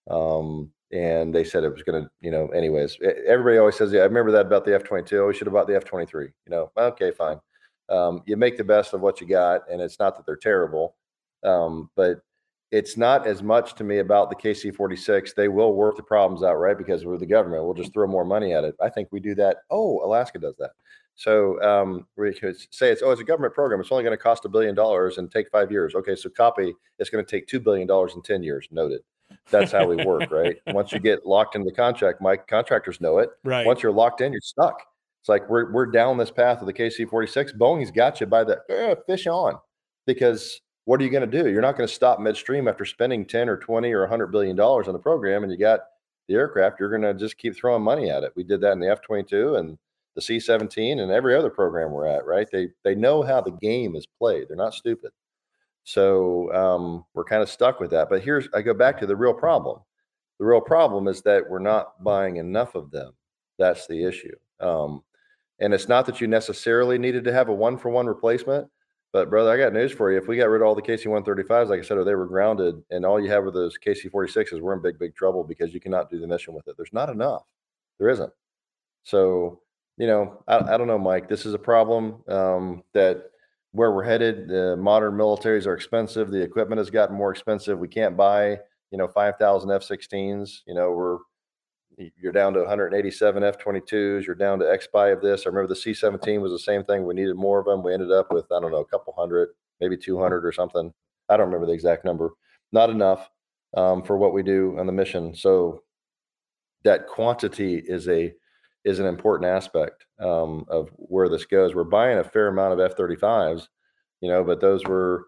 F: Um, and they said it was going to, you know, anyways. Everybody always says, yeah, I remember that about the F-22. Oh, we should have bought the F-23. You know, okay, fine. Um, you make the best of what you got, and it's not that they're terrible, um, but it's not as much to me about the KC-46. They will work the problems out, right? Because we're the government. We'll just throw more money at it. I think we do that. Oh, Alaska does that. So um, we could say it's oh, it's a government program. It's only going to cost a billion dollars and take five years. Okay, so copy. It's going to take two billion dollars in ten years. Noted. That's how we work, right? Once you get locked into the contract, Mike, contractors know it.
C: right?
F: Once you're locked in, you're stuck. It's like we're we're down this path of the KC-46. Boeing's got you by the eh, fish on, because what are you going to do? You're not going to stop midstream after spending 10 or 20 or 100 billion dollars on the program, and you got the aircraft. You're going to just keep throwing money at it. We did that in the F-22 and the C-17 and every other program we're at. Right? They they know how the game is played. They're not stupid. So um, we're kind of stuck with that. But here's I go back to the real problem. The real problem is that we're not buying enough of them. That's the issue. Um, and it's not that you necessarily needed to have a one for one replacement. But brother, I got news for you. If we got rid of all the KC 135s, like I said, or they were grounded, and all you have are those KC 46s, we're in big, big trouble because you cannot do the mission with it. There's not enough. There isn't. So, you know, I, I don't know, Mike. This is a problem um, that where we're headed. The modern militaries are expensive. The equipment has gotten more expensive. We can't buy, you know, 5,000 F-16s. You know, we're you're down to 187 F-22s. You're down to X-Spy of this. I remember the C-17 was the same thing. We needed more of them. We ended up with I don't know a couple hundred, maybe 200 or something. I don't remember the exact number. Not enough um, for what we do on the mission. So that quantity is a is an important aspect um, of where this goes. We're buying a fair amount of F-35s, you know, but those were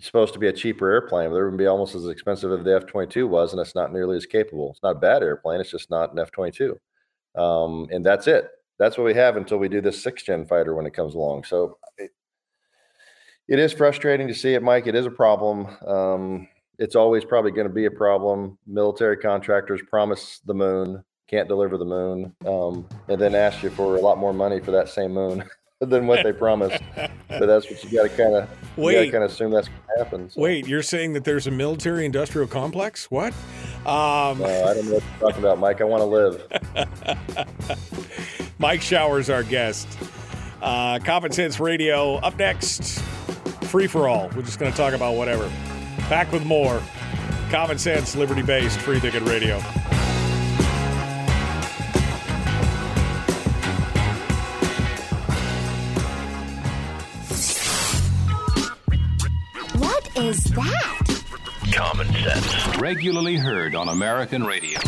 F: supposed to be a cheaper airplane. They're going to be almost as expensive as the F-22 was, and it's not nearly as capable. It's not a bad airplane. It's just not an F-22, um, and that's it. That's what we have until we do this six-gen fighter when it comes along. So it, it is frustrating to see it, Mike. It is a problem. Um, it's always probably going to be a problem. Military contractors promise the moon, can't deliver the moon, um, and then ask you for a lot more money for that same moon. than what they promised. but that's what you got to kind of wait. Kind of assume that's going to happen.
C: So. Wait, you're saying that there's a military-industrial complex? What?
F: Um, uh, I don't know what you're talking about, Mike. I want to live.
C: Mike Shower's, our guest. Uh, Common Sense Radio. Up next, free for all. We're just going to talk about whatever. Back with more. Common Sense, liberty based, free thinking radio.
G: Is that?
H: Common sense. Regularly heard on American radio.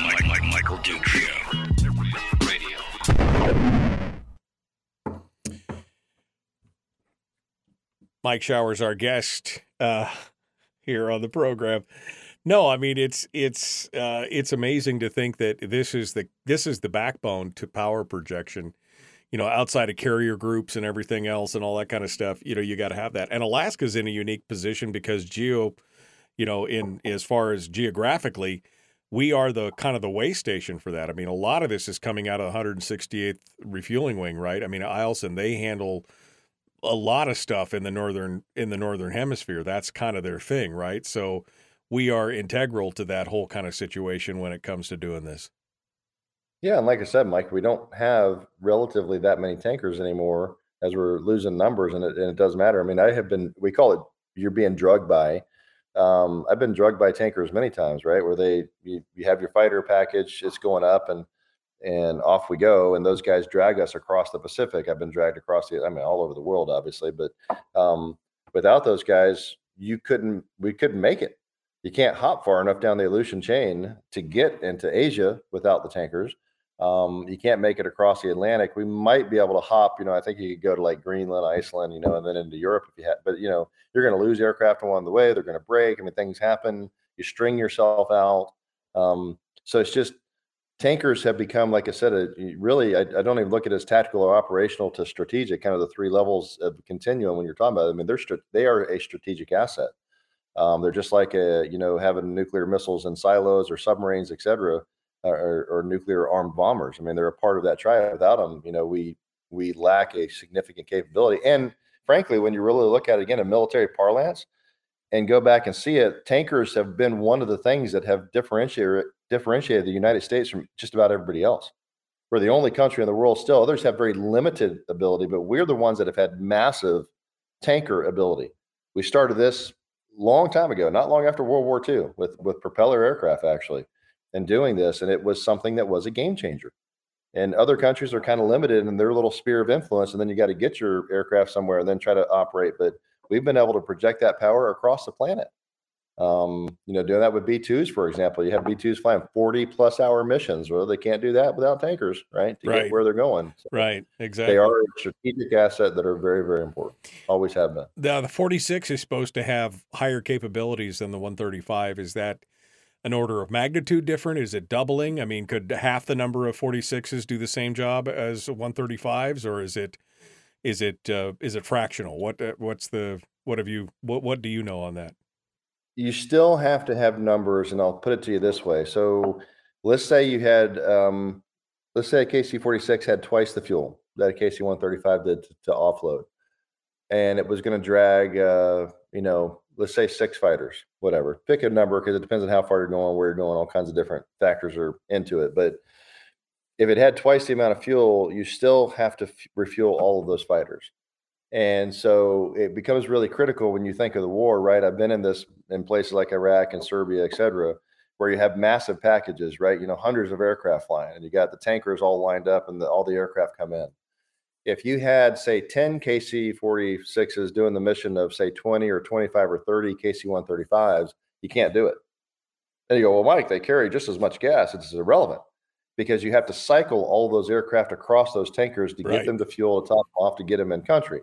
H: Mike, Mike, Michael Duke Show. Radio.
C: Mike Shower's, our guest uh, here on the program. No, I mean it's it's uh, it's amazing to think that this is the this is the backbone to power projection you know, outside of carrier groups and everything else and all that kind of stuff, you know, you got to have that. And Alaska's in a unique position because geo, you know, in as far as geographically, we are the kind of the way station for that. I mean, a lot of this is coming out of the 168th refueling wing, right? I mean, Eielson, they handle a lot of stuff in the northern in the northern hemisphere. That's kind of their thing, right? So we are integral to that whole kind of situation when it comes to doing this.
F: Yeah, and like I said, Mike, we don't have relatively that many tankers anymore as we're losing numbers, and it, and it doesn't matter. I mean, I have been, we call it you're being drugged by. Um, I've been drugged by tankers many times, right? Where they you, you have your fighter package, it's going up, and and off we go. And those guys drag us across the Pacific. I've been dragged across the, I mean, all over the world, obviously, but um, without those guys, you couldn't, we couldn't make it. You can't hop far enough down the Aleutian chain to get into Asia without the tankers. Um, you can't make it across the Atlantic. We might be able to hop. You know, I think you could go to like Greenland, Iceland, you know, and then into Europe if you had. But you know, you're going to lose aircraft along the way. They're going to break. I mean, things happen. You string yourself out. Um, so it's just tankers have become, like I said, a, really. I, I, don't even look at it as tactical or operational to strategic. Kind of the three levels of continuum when you're talking about. It. I mean, they're they are a strategic asset. Um, they're just like a you know having nuclear missiles in silos or submarines, et cetera or, or nuclear armed bombers. I mean, they're a part of that triad. Without them, you know, we we lack a significant capability. And frankly, when you really look at it again in military parlance and go back and see it, tankers have been one of the things that have differentiated differentiated the United States from just about everybody else. We're the only country in the world still. Others have very limited ability, but we're the ones that have had massive tanker ability. We started this long time ago, not long after World War II, with with propeller aircraft actually and doing this. And it was something that was a game changer. And other countries are kind of limited in their little sphere of influence. And then you got to get your aircraft somewhere and then try to operate. But we've been able to project that power across the planet. Um, you know, doing that with B2s, for example, you have B2s flying 40 plus hour missions. Well, they can't do that without tankers, right? To right. get where they're going.
C: So right. Exactly.
F: They are a strategic asset that are very, very important. Always have been.
C: The, the 46 is supposed to have higher capabilities than the 135. Is that an order of magnitude different? Is it doubling? I mean, could half the number of 46s do the same job as 135s, or is it is it uh, is it fractional? What uh, what's the What have you? What What do you know on that?
F: You still have to have numbers, and I'll put it to you this way. So, let's say you had, um, let's say a KC forty six had twice the fuel that a KC one thirty five did to, to offload, and it was going to drag, uh, you know, let's say six fighters, whatever. Pick a number because it depends on how far you're going, where you're going. All kinds of different factors are into it, but if it had twice the amount of fuel, you still have to f- refuel all of those fighters. And so it becomes really critical when you think of the war, right? I've been in this in places like Iraq and Serbia, et cetera, where you have massive packages, right? You know, hundreds of aircraft flying, and you got the tankers all lined up, and the, all the aircraft come in. If you had, say, 10 KC 46s doing the mission of, say, 20 or 25 or 30 KC 135s, you can't do it. And you go, well, Mike, they carry just as much gas. It's irrelevant because you have to cycle all those aircraft across those tankers to
C: Right.
F: get them to fuel to top off to get them in country.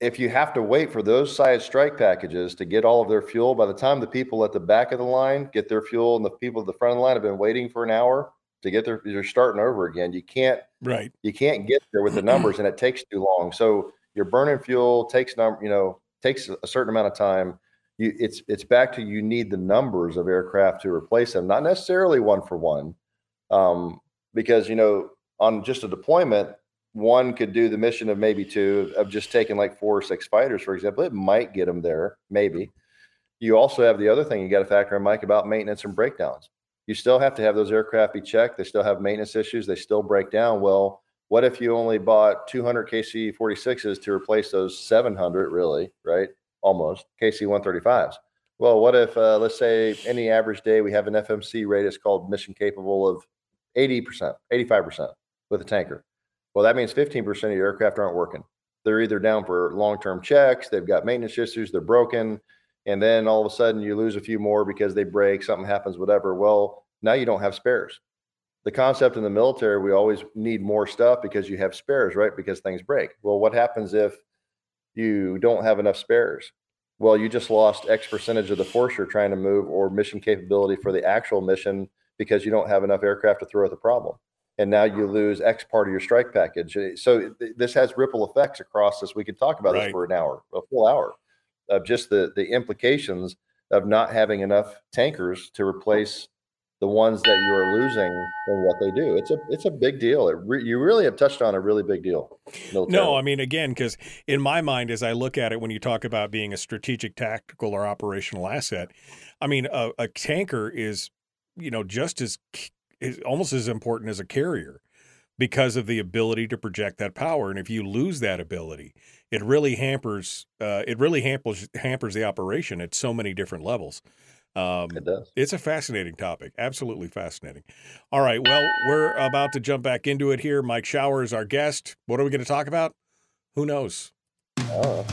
F: If you have to wait for those size strike packages to get all of their fuel, by the time the people at the back of the line get their fuel and the people at the front of the line have been waiting for an hour to get there. you're starting over again. You can't
C: Right.
F: you can't get there with the numbers and it takes too long so you're burning fuel takes number. you know takes a certain amount of time you it's it's back to you need the numbers of aircraft to replace them not necessarily one for one um, because you know on just a deployment one could do the mission of maybe two of just taking like four or six fighters for example it might get them there maybe you also have the other thing you got to factor in mike about maintenance and breakdowns you still have to have those aircraft be checked. They still have maintenance issues. They still break down. Well, what if you only bought 200 KC 46s to replace those 700, really, right? Almost KC 135s. Well, what if, uh, let's say, any average day we have an FMC rate that's called mission capable of 80%, 85% with a tanker? Well, that means 15% of your aircraft aren't working. They're either down for long term checks, they've got maintenance issues, they're broken, and then all of a sudden you lose a few more because they break, something happens, whatever. Well, now you don't have spares. The concept in the military, we always need more stuff because you have spares, right? Because things break. Well, what happens if you don't have enough spares? Well, you just lost X percentage of the force you're trying to move or mission capability for the actual mission because you don't have enough aircraft to throw at the problem. And now you lose X part of your strike package. So th- this has ripple effects across this. We could talk about
C: Right.
F: this for an hour, a full hour of just the the implications of not having enough tankers to replace the ones that you are losing and what they do. It's a it's a big deal. Re, you really have touched on a really big deal.
C: No,
F: militarily.
C: I mean again, because in my mind, as I look at it, when you talk about being a strategic, tactical, or operational asset, I mean a, a tanker is, you know, just as is almost as important as a carrier because of the ability to project that power. And if you lose that ability, it really hampers uh, it really hampers hampers the operation at so many different levels. Um,
F: it does.
C: It's a fascinating topic, absolutely fascinating. All right, well, we're about to jump back into it here. Mike Shower is our guest. What are we going to talk about? Who knows?
F: Oh.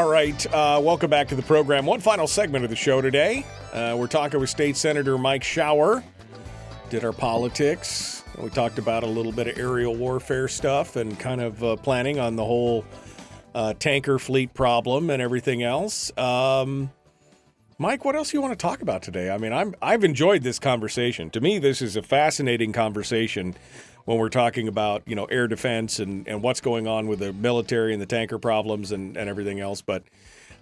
C: All right, uh, welcome back to the program. One final segment of the show today. Uh, we're talking with State Senator Mike Shower. Did our politics. We talked about a little bit of aerial warfare stuff and kind of uh, planning on the whole uh, tanker fleet problem and everything else. Um, Mike, what else do you want to talk about today? I mean, I'm I've enjoyed this conversation. To me, this is a fascinating conversation when we're talking about you know air defense and, and what's going on with the military and the tanker problems and, and everything else. But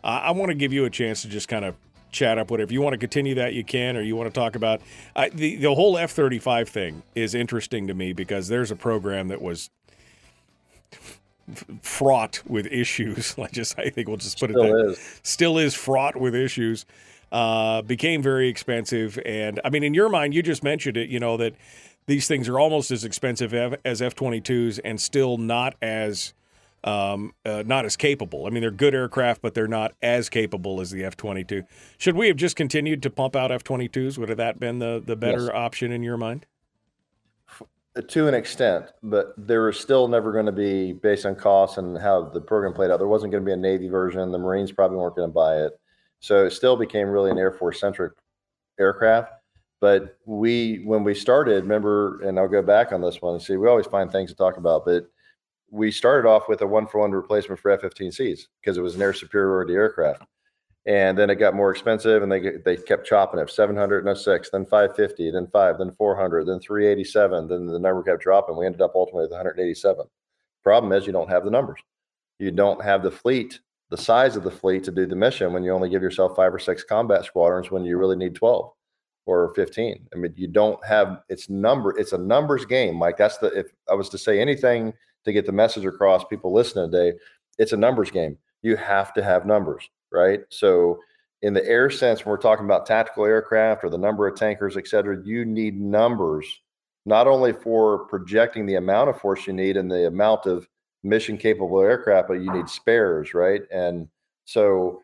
C: uh, I want to give you a chance to just kind of chat up whatever you want to continue that you can, or you want to talk about I the the whole F thirty five thing is interesting to me because there's a program that was fraught with issues. I just I think we'll just put
F: Still
C: it that
F: is.
C: still is fraught with issues. Uh, became very expensive, and I mean, in your mind, you just mentioned it. You know that these things are almost as expensive as F twenty twos, and still not as um, uh, not as capable. I mean, they're good aircraft, but they're not as capable as the F twenty two. Should we have just continued to pump out F twenty twos? Would have that been the the better
F: Yes.
C: option in your mind?
F: to an extent, but there was still never going to be based on costs and how the program played out. There wasn't going to be a Navy version. The Marines probably weren't going to buy it, so it still became really an Air Force centric aircraft. But we, when we started, remember, and I'll go back on this one and see, we always find things to talk about, but we started off with a one for one replacement for F 15Cs because it was an air superiority aircraft. And then it got more expensive and they, they kept chopping it 700 and 06, then 550, then 5, then 400, then 387. Then the number kept dropping. We ended up ultimately with 187. Problem is, you don't have the numbers. You don't have the fleet, the size of the fleet to do the mission when you only give yourself five or six combat squadrons when you really need 12 or 15. I mean, you don't have it's number, it's a numbers game, Mike. That's the if I was to say anything to get the message across, people listening today, it's a numbers game. You have to have numbers right? So in the air sense, when we're talking about tactical aircraft or the number of tankers, et cetera, you need numbers, not only for projecting the amount of force you need and the amount of mission capable aircraft, but you need spares, right? And so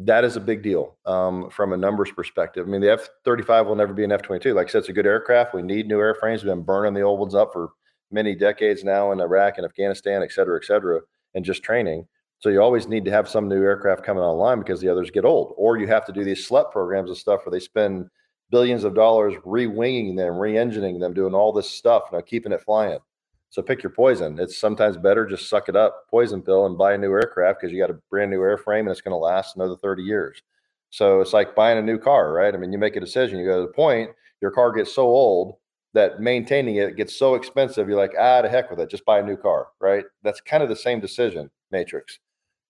F: that is a big deal um, from a numbers perspective. I mean, the F 35 will never be an F 22. Like I said, it's a good aircraft. We need new airframes. We've been burning the old ones up for many decades now in Iraq and Afghanistan, et cetera, et cetera, and just training. So you always need to have some new aircraft coming online because the others get old, or you have to do these SLEP programs and stuff where they spend billions of dollars re-winging them, re-engineing them, doing all this stuff, you know, keeping it flying. So pick your poison. It's sometimes better just suck it up, poison pill, and buy a new aircraft because you got a brand new airframe and it's going to last another 30 years. So it's like buying a new car, right? I mean, you make a decision, you go to the point, your car gets so old that maintaining it gets so expensive, you're like, ah, to heck with it, just buy a new car, right? That's kind of the same decision matrix.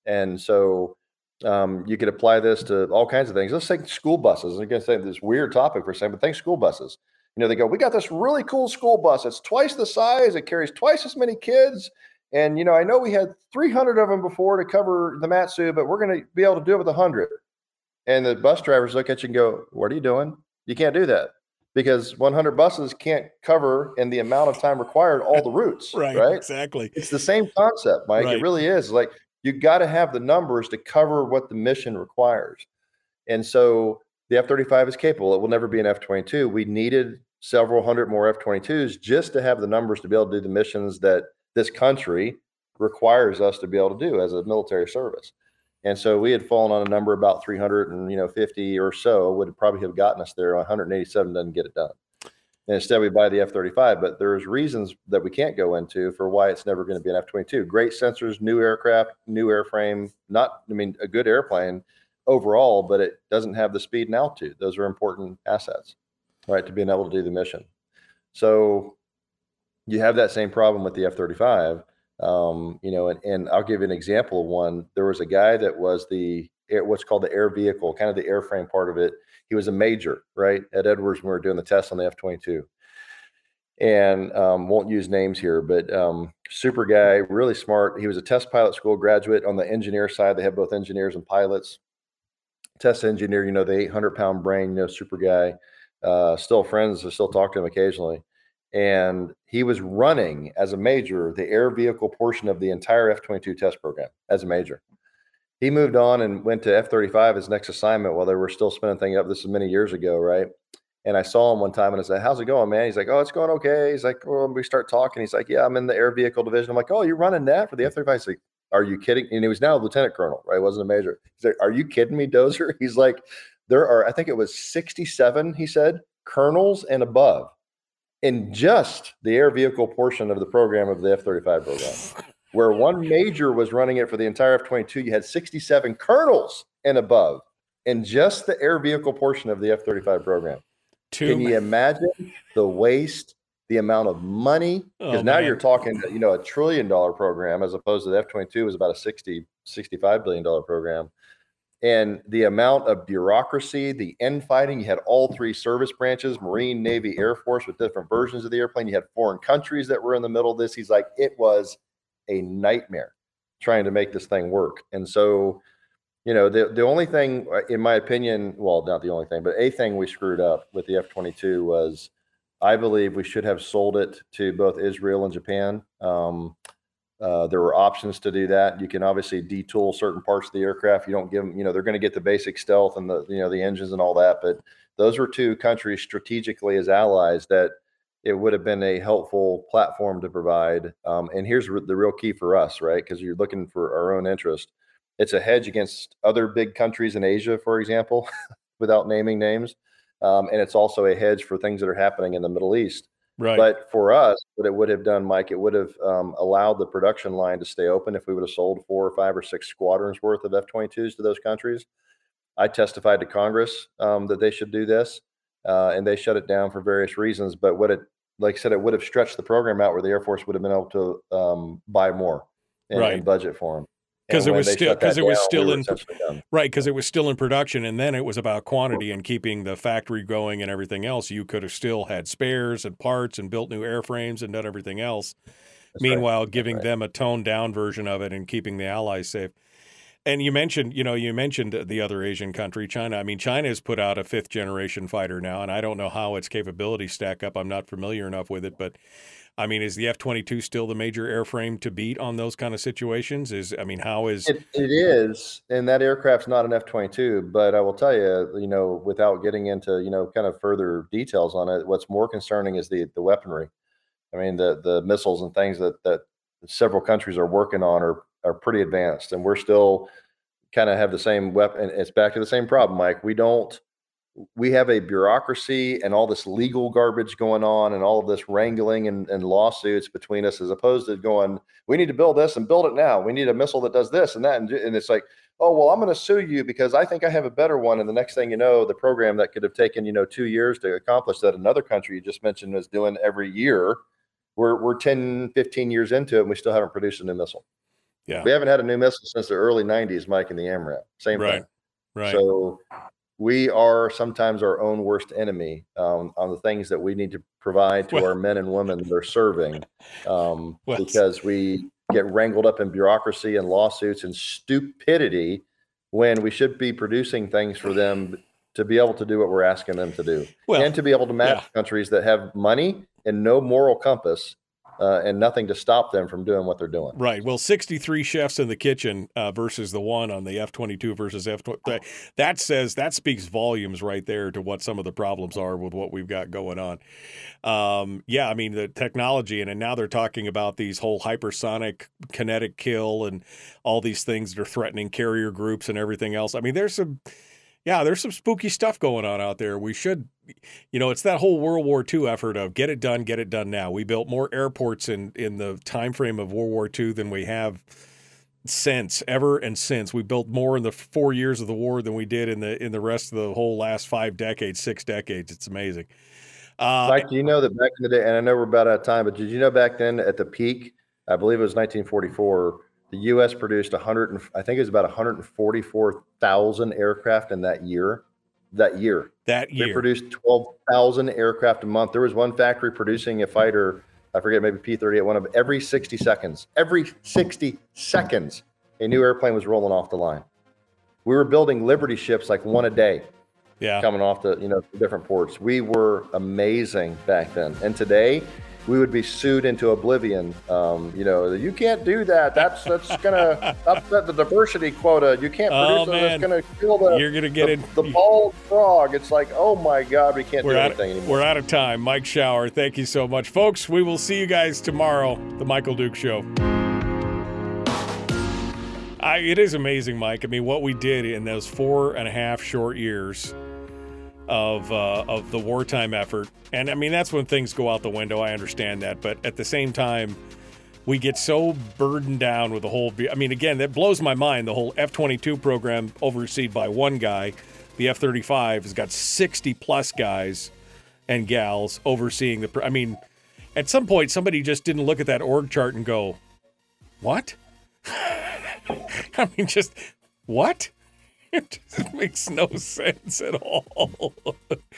F: And so um, you could apply this to all kinds of things. Let's take school buses. Say this weird topic for a second, but think school buses. You know, they go, we got this really cool school bus. It's twice the size. It carries twice as many kids. And, you know, I know we had 300 of them before to cover the Mat-Su, but we're going to be able to do it with 100. And the bus drivers look at you and go, what are you doing? You can't do that because 100 buses can't cover in the amount of time required all the routes.
C: right,
F: right.
C: Exactly.
F: It's the same concept, Mike.
C: Right.
F: It really is. Like you got to have the numbers to cover what the mission requires. And so the F 35 is capable. It will never be an F 22. We needed several hundred more F 22s just to have the numbers to be able to do the missions that this country requires us to be able to do as a military service. And so we had fallen on a number about 300 and you know 50 or so would probably have gotten us there. 187 doesn't get it done. And instead, we buy the F 35. But there's reasons that we can't go into for why it's never going to be an F 22. Great sensors, new aircraft, new airframe, not, I mean, a good airplane overall, but it doesn't have the speed and altitude. Those are important assets, right, to being able to do the mission. So you have that same problem with the F 35. Um, you know, and, and I'll give you an example of one. There was a guy that was the air, what's called the air vehicle, kind of the airframe part of it he was a major, right, at Edwards when we were doing the test on the F 22. And um, won't use names here, but um, super guy, really smart. He was a test pilot school graduate on the engineer side. They have both engineers and pilots. Test engineer, you know, the 800 pound brain, you know, super guy. Uh, still friends, I still talk to him occasionally. And he was running as a major the air vehicle portion of the entire F 22 test program as a major he moved on and went to F 35 his next assignment while they were still spinning things up. This is many years ago, right? And I saw him one time and I said, How's it going, man? He's like, Oh, it's going okay. He's like, Well, we start talking. He's like, Yeah, I'm in the air vehicle division. I'm like, Oh, you're running that for the F 35? He's like, Are you kidding? And he was now a lieutenant colonel, right? Wasn't a major. He's like, Are you kidding me, Dozer? He's like, There are, I think it was 67, he said, colonels and above in just the air vehicle portion of the program of the F 35 program where one major was running it for the entire F 22, you had 67 colonels and above in just the air vehicle portion of the F 35 program. Can you imagine the waste, the amount of money? Because oh, now man. you're talking, you know, a trillion dollar program as opposed to the F 22 was about a 60, 65 billion dollar program. And the amount of bureaucracy, the infighting, you had all three service branches Marine, Navy, Air Force with different versions of the airplane. You had foreign countries that were in the middle of this. He's like, it was a nightmare trying to make this thing work. And so, you know, the the only thing, uh, in my opinion, well, not the only thing, but a thing we screwed up with the F twenty two was, I believe we should have sold it to both Israel and Japan. Um, uh, there were options to do that. You can obviously detool certain parts of the aircraft. You don't give them, you know, they're going to get the basic stealth and the, you know, the engines and all that. But those were two countries strategically as allies that it would have been a helpful platform to provide. Um, and here's the real key for us, right? Because you're looking for our own interest. It's a hedge against other big countries in Asia, for example, without naming names, um, and it's also a hedge for things that are happening in the Middle East.
C: Right.
F: But for us, what it would have done, Mike, it would have um, allowed the production line to stay open if we would have sold four or five or six squadrons worth of F 22s to those countries. I testified to Congress um, that they should do this, uh, and they shut it down for various reasons. But what it, like I said, it would have stretched the program out where the Air Force would have been able to um, buy more and,
C: Right.
F: and budget for them.
C: Because it was still because it was still in
F: in.
C: right because it was still in production and then it was about quantity and keeping the factory going and everything else you could have still had spares and parts and built new airframes and done everything else meanwhile giving them a toned down version of it and keeping the allies safe. And you mentioned you know you mentioned the other asian country china. I mean china has put out a fifth generation fighter now and i don't know how its capabilities stack up. I'm not familiar enough with it but I mean, is the F twenty two still the major airframe to beat on those kind of situations? Is I mean, how is
F: It, it is, and that aircraft's not an F twenty two. But I will tell you, you know, without getting into you know kind of further details on it, what's more concerning is the the weaponry. I mean, the the missiles and things that that several countries are working on are are pretty advanced, and we're still kind of have the same weapon. It's back to the same problem, Mike. We don't. We have a bureaucracy and all this legal garbage going on, and all of this wrangling and, and lawsuits between us, as opposed to going, we need to build this and build it now. We need a missile that does this and that, and, and it's like, oh well, I'm going to sue you because I think I have a better one. And the next thing you know, the program that could have taken you know two years to accomplish that another country you just mentioned is doing every year, we're we're 10, 15 years into it, and we still haven't produced a new missile.
C: Yeah.
F: We haven't had a new missile since the early 90s, Mike, and the AMRAAM. Same
C: Right.
F: thing.
C: right?
F: So we are sometimes our own worst enemy um, on the things that we need to provide to
C: Well-
F: our men and women that are serving um,
C: Well,
F: because we get wrangled up in bureaucracy and lawsuits and stupidity when we should be producing things for them to be able to do what we're asking them to do
C: Well,
F: and to be able to match
C: yeah.
F: countries that have money and no moral compass uh, and nothing to stop them from doing what they're doing.
C: Right. Well, 63 chefs in the kitchen uh, versus the one on the F 22 versus F 20. That says, that speaks volumes right there to what some of the problems are with what we've got going on. Um, yeah, I mean, the technology, and, and now they're talking about these whole hypersonic kinetic kill and all these things that are threatening carrier groups and everything else. I mean, there's some. Yeah, there's some spooky stuff going on out there. We should, you know, it's that whole World War II effort of get it done, get it done now. We built more airports in in the time frame of World War II than we have since ever and since. We built more in the four years of the war than we did in the in the rest of the whole last five decades, six decades. It's amazing. Uh,
F: Mike, do you know that back in the day, and I know we're about out of time, but did you know back then at the peak, I believe it was 1944, the U.S. produced 100, and, I think it was about 144,000 aircraft in that year. That year,
C: that year, they
F: produced 12,000 aircraft a month. There was one factory producing a fighter, I forget, maybe P-38, one of every 60 seconds. Every 60 seconds, a new airplane was rolling off the line. We were building Liberty ships like one a day
C: yeah,
F: coming off the you know different ports. We were amazing back then, and today we would be sued into oblivion. Um, you know, you can't do that. That's that's gonna upset the diversity quota. You can't
C: Oh,
F: produce
C: man.
F: It's gonna kill the
C: You're gonna get
F: the,
C: it-
F: the bald frog. It's like, oh my god, we can't
C: we're
F: do
C: out,
F: anything anymore.
C: we're out of time. Mike Shower, thank you so much, folks. We will see you guys tomorrow. The Michael Duke Show. I, it is amazing, Mike. I mean, what we did in those four and a half short years of uh, of the wartime effort, and I mean that's when things go out the window. I understand that, but at the same time, we get so burdened down with the whole. I mean, again, that blows my mind. The whole F twenty two program overseen by one guy, the F thirty five has got sixty plus guys and gals overseeing the. I mean, at some point, somebody just didn't look at that org chart and go, "What?" I mean, just what? It just makes no sense at all.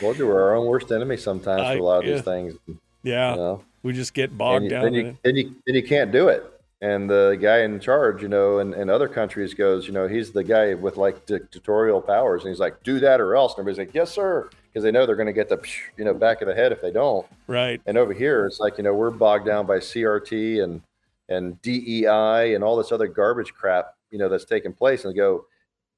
F: You we're our own worst enemy sometimes
C: I-
F: for a lot of
C: yeah.
F: these things.
C: Yeah,
F: You know?
C: we just get
F: and
C: bogged
F: you,
C: down
F: then
C: in
F: you, then you then you can't do it. And the guy in charge, you know, in, in other countries goes, you know, he's the guy with like dictatorial powers, and he's like, do that or else. And everybody's like, yes, sir, because they know they're going to get the, you know, back of the head if they don't.
C: Right.
F: And over here, it's like, you know, we're bogged down by CRT and and DEI and all this other garbage crap, you know, that's taking place. And they go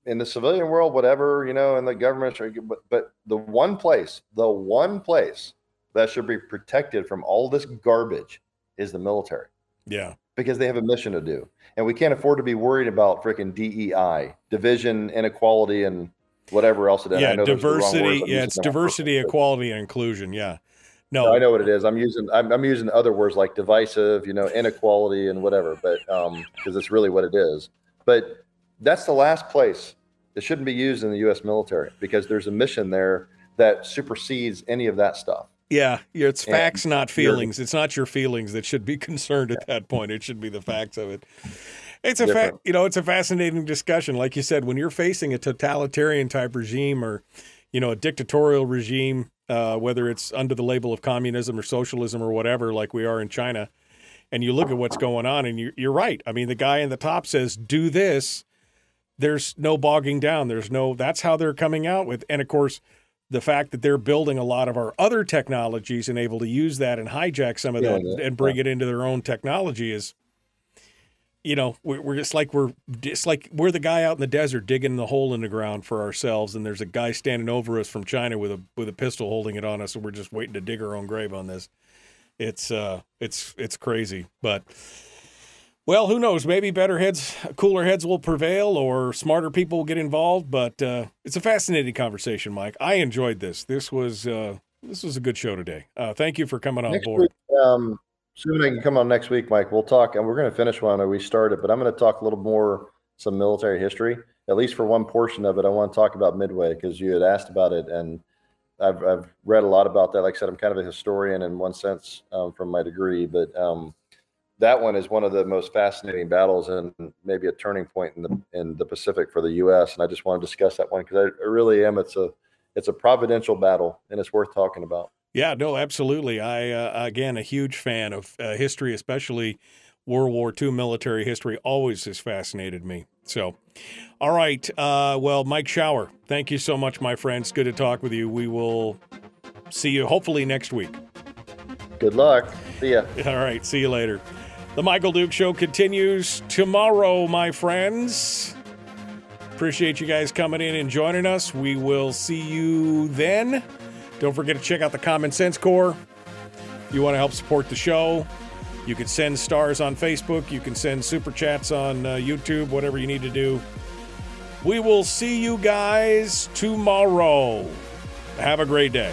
F: in the civilian world, whatever, you know, in the government, but but the one place, the one place that should be protected from all this garbage is the military
C: Yeah.
F: because they have a mission to do. And we can't afford to be worried about freaking DEI, division, inequality, and whatever else it is. I
C: Yeah,
F: know those are the wrong words.
C: diversity. Yeah, it's diversity, equality, and inclusion. Yeah.
F: No,
C: No,
F: I know what it is. I'm using I'm, I'm using other words like divisive, you know, inequality and whatever, but um because it's really what it is. But that's the last place it shouldn't be used in the U.S. military because there's a mission there that supersedes any of that stuff.
C: Yeah, it's
F: And
C: facts, not feelings. It's not your feelings that should be concerned at that point. It should be the facts of it. It's a fa- you know, it's a fascinating discussion. Like you said, when you're facing a totalitarian type regime or, you know, a dictatorial regime, uh, whether it's under the label of communism or socialism or whatever, like we are in China, and you look at what's going on, and you, you're right. I mean, the guy in the top says, "Do this." There's no bogging down. There's no. That's how they're coming out with, and of course the fact that they're building a lot of our other technologies and able to use that and hijack some of
F: Yeah,
C: that
F: yeah,
C: and bring it into their own technology is you know we're, we're just like we're just like we're the guy out in the desert digging the hole in the ground for ourselves and there's a guy standing over us from china with a with a pistol holding it on us and we're just waiting to dig our own grave on this it's uh it's it's crazy but well, who knows? Maybe better heads, cooler heads will prevail, or smarter people will get involved. But uh, it's a fascinating conversation, Mike. I enjoyed this. This was uh, this was a good show today. Uh, thank you for coming on
F: next
C: board.
F: week, um, soon I can come on next week, Mike. We'll talk, and we're going to finish one we started, but I'm going to talk a little more some military history, at least for one portion of it. I want to talk about Midway because you had asked about it, and I've I've read a lot about that. Like I said, I'm kind of a historian in one sense um, from my degree, but um, that one is one of the most fascinating battles and maybe a turning point in the in the Pacific for the U.S. And I just want to discuss that one because I, I really am. It's a it's a providential battle, and it's worth talking about.
C: Yeah, no, absolutely. I uh, again a huge fan of uh, history, especially World War II military history. Always has fascinated me. So, all right. Uh, well, Mike Shower, thank you so much, my friends. Good to talk with you. We will see you hopefully next week.
F: Good luck. See ya.
C: All right. See you later. The Michael Duke Show continues tomorrow, my friends. Appreciate you guys coming in and joining us. We will see you then. Don't forget to check out the Common Sense. If you want to help support the show, you can send stars on Facebook. You can send super chats on uh, YouTube, whatever you need to do. We will see you guys tomorrow. Have a great day.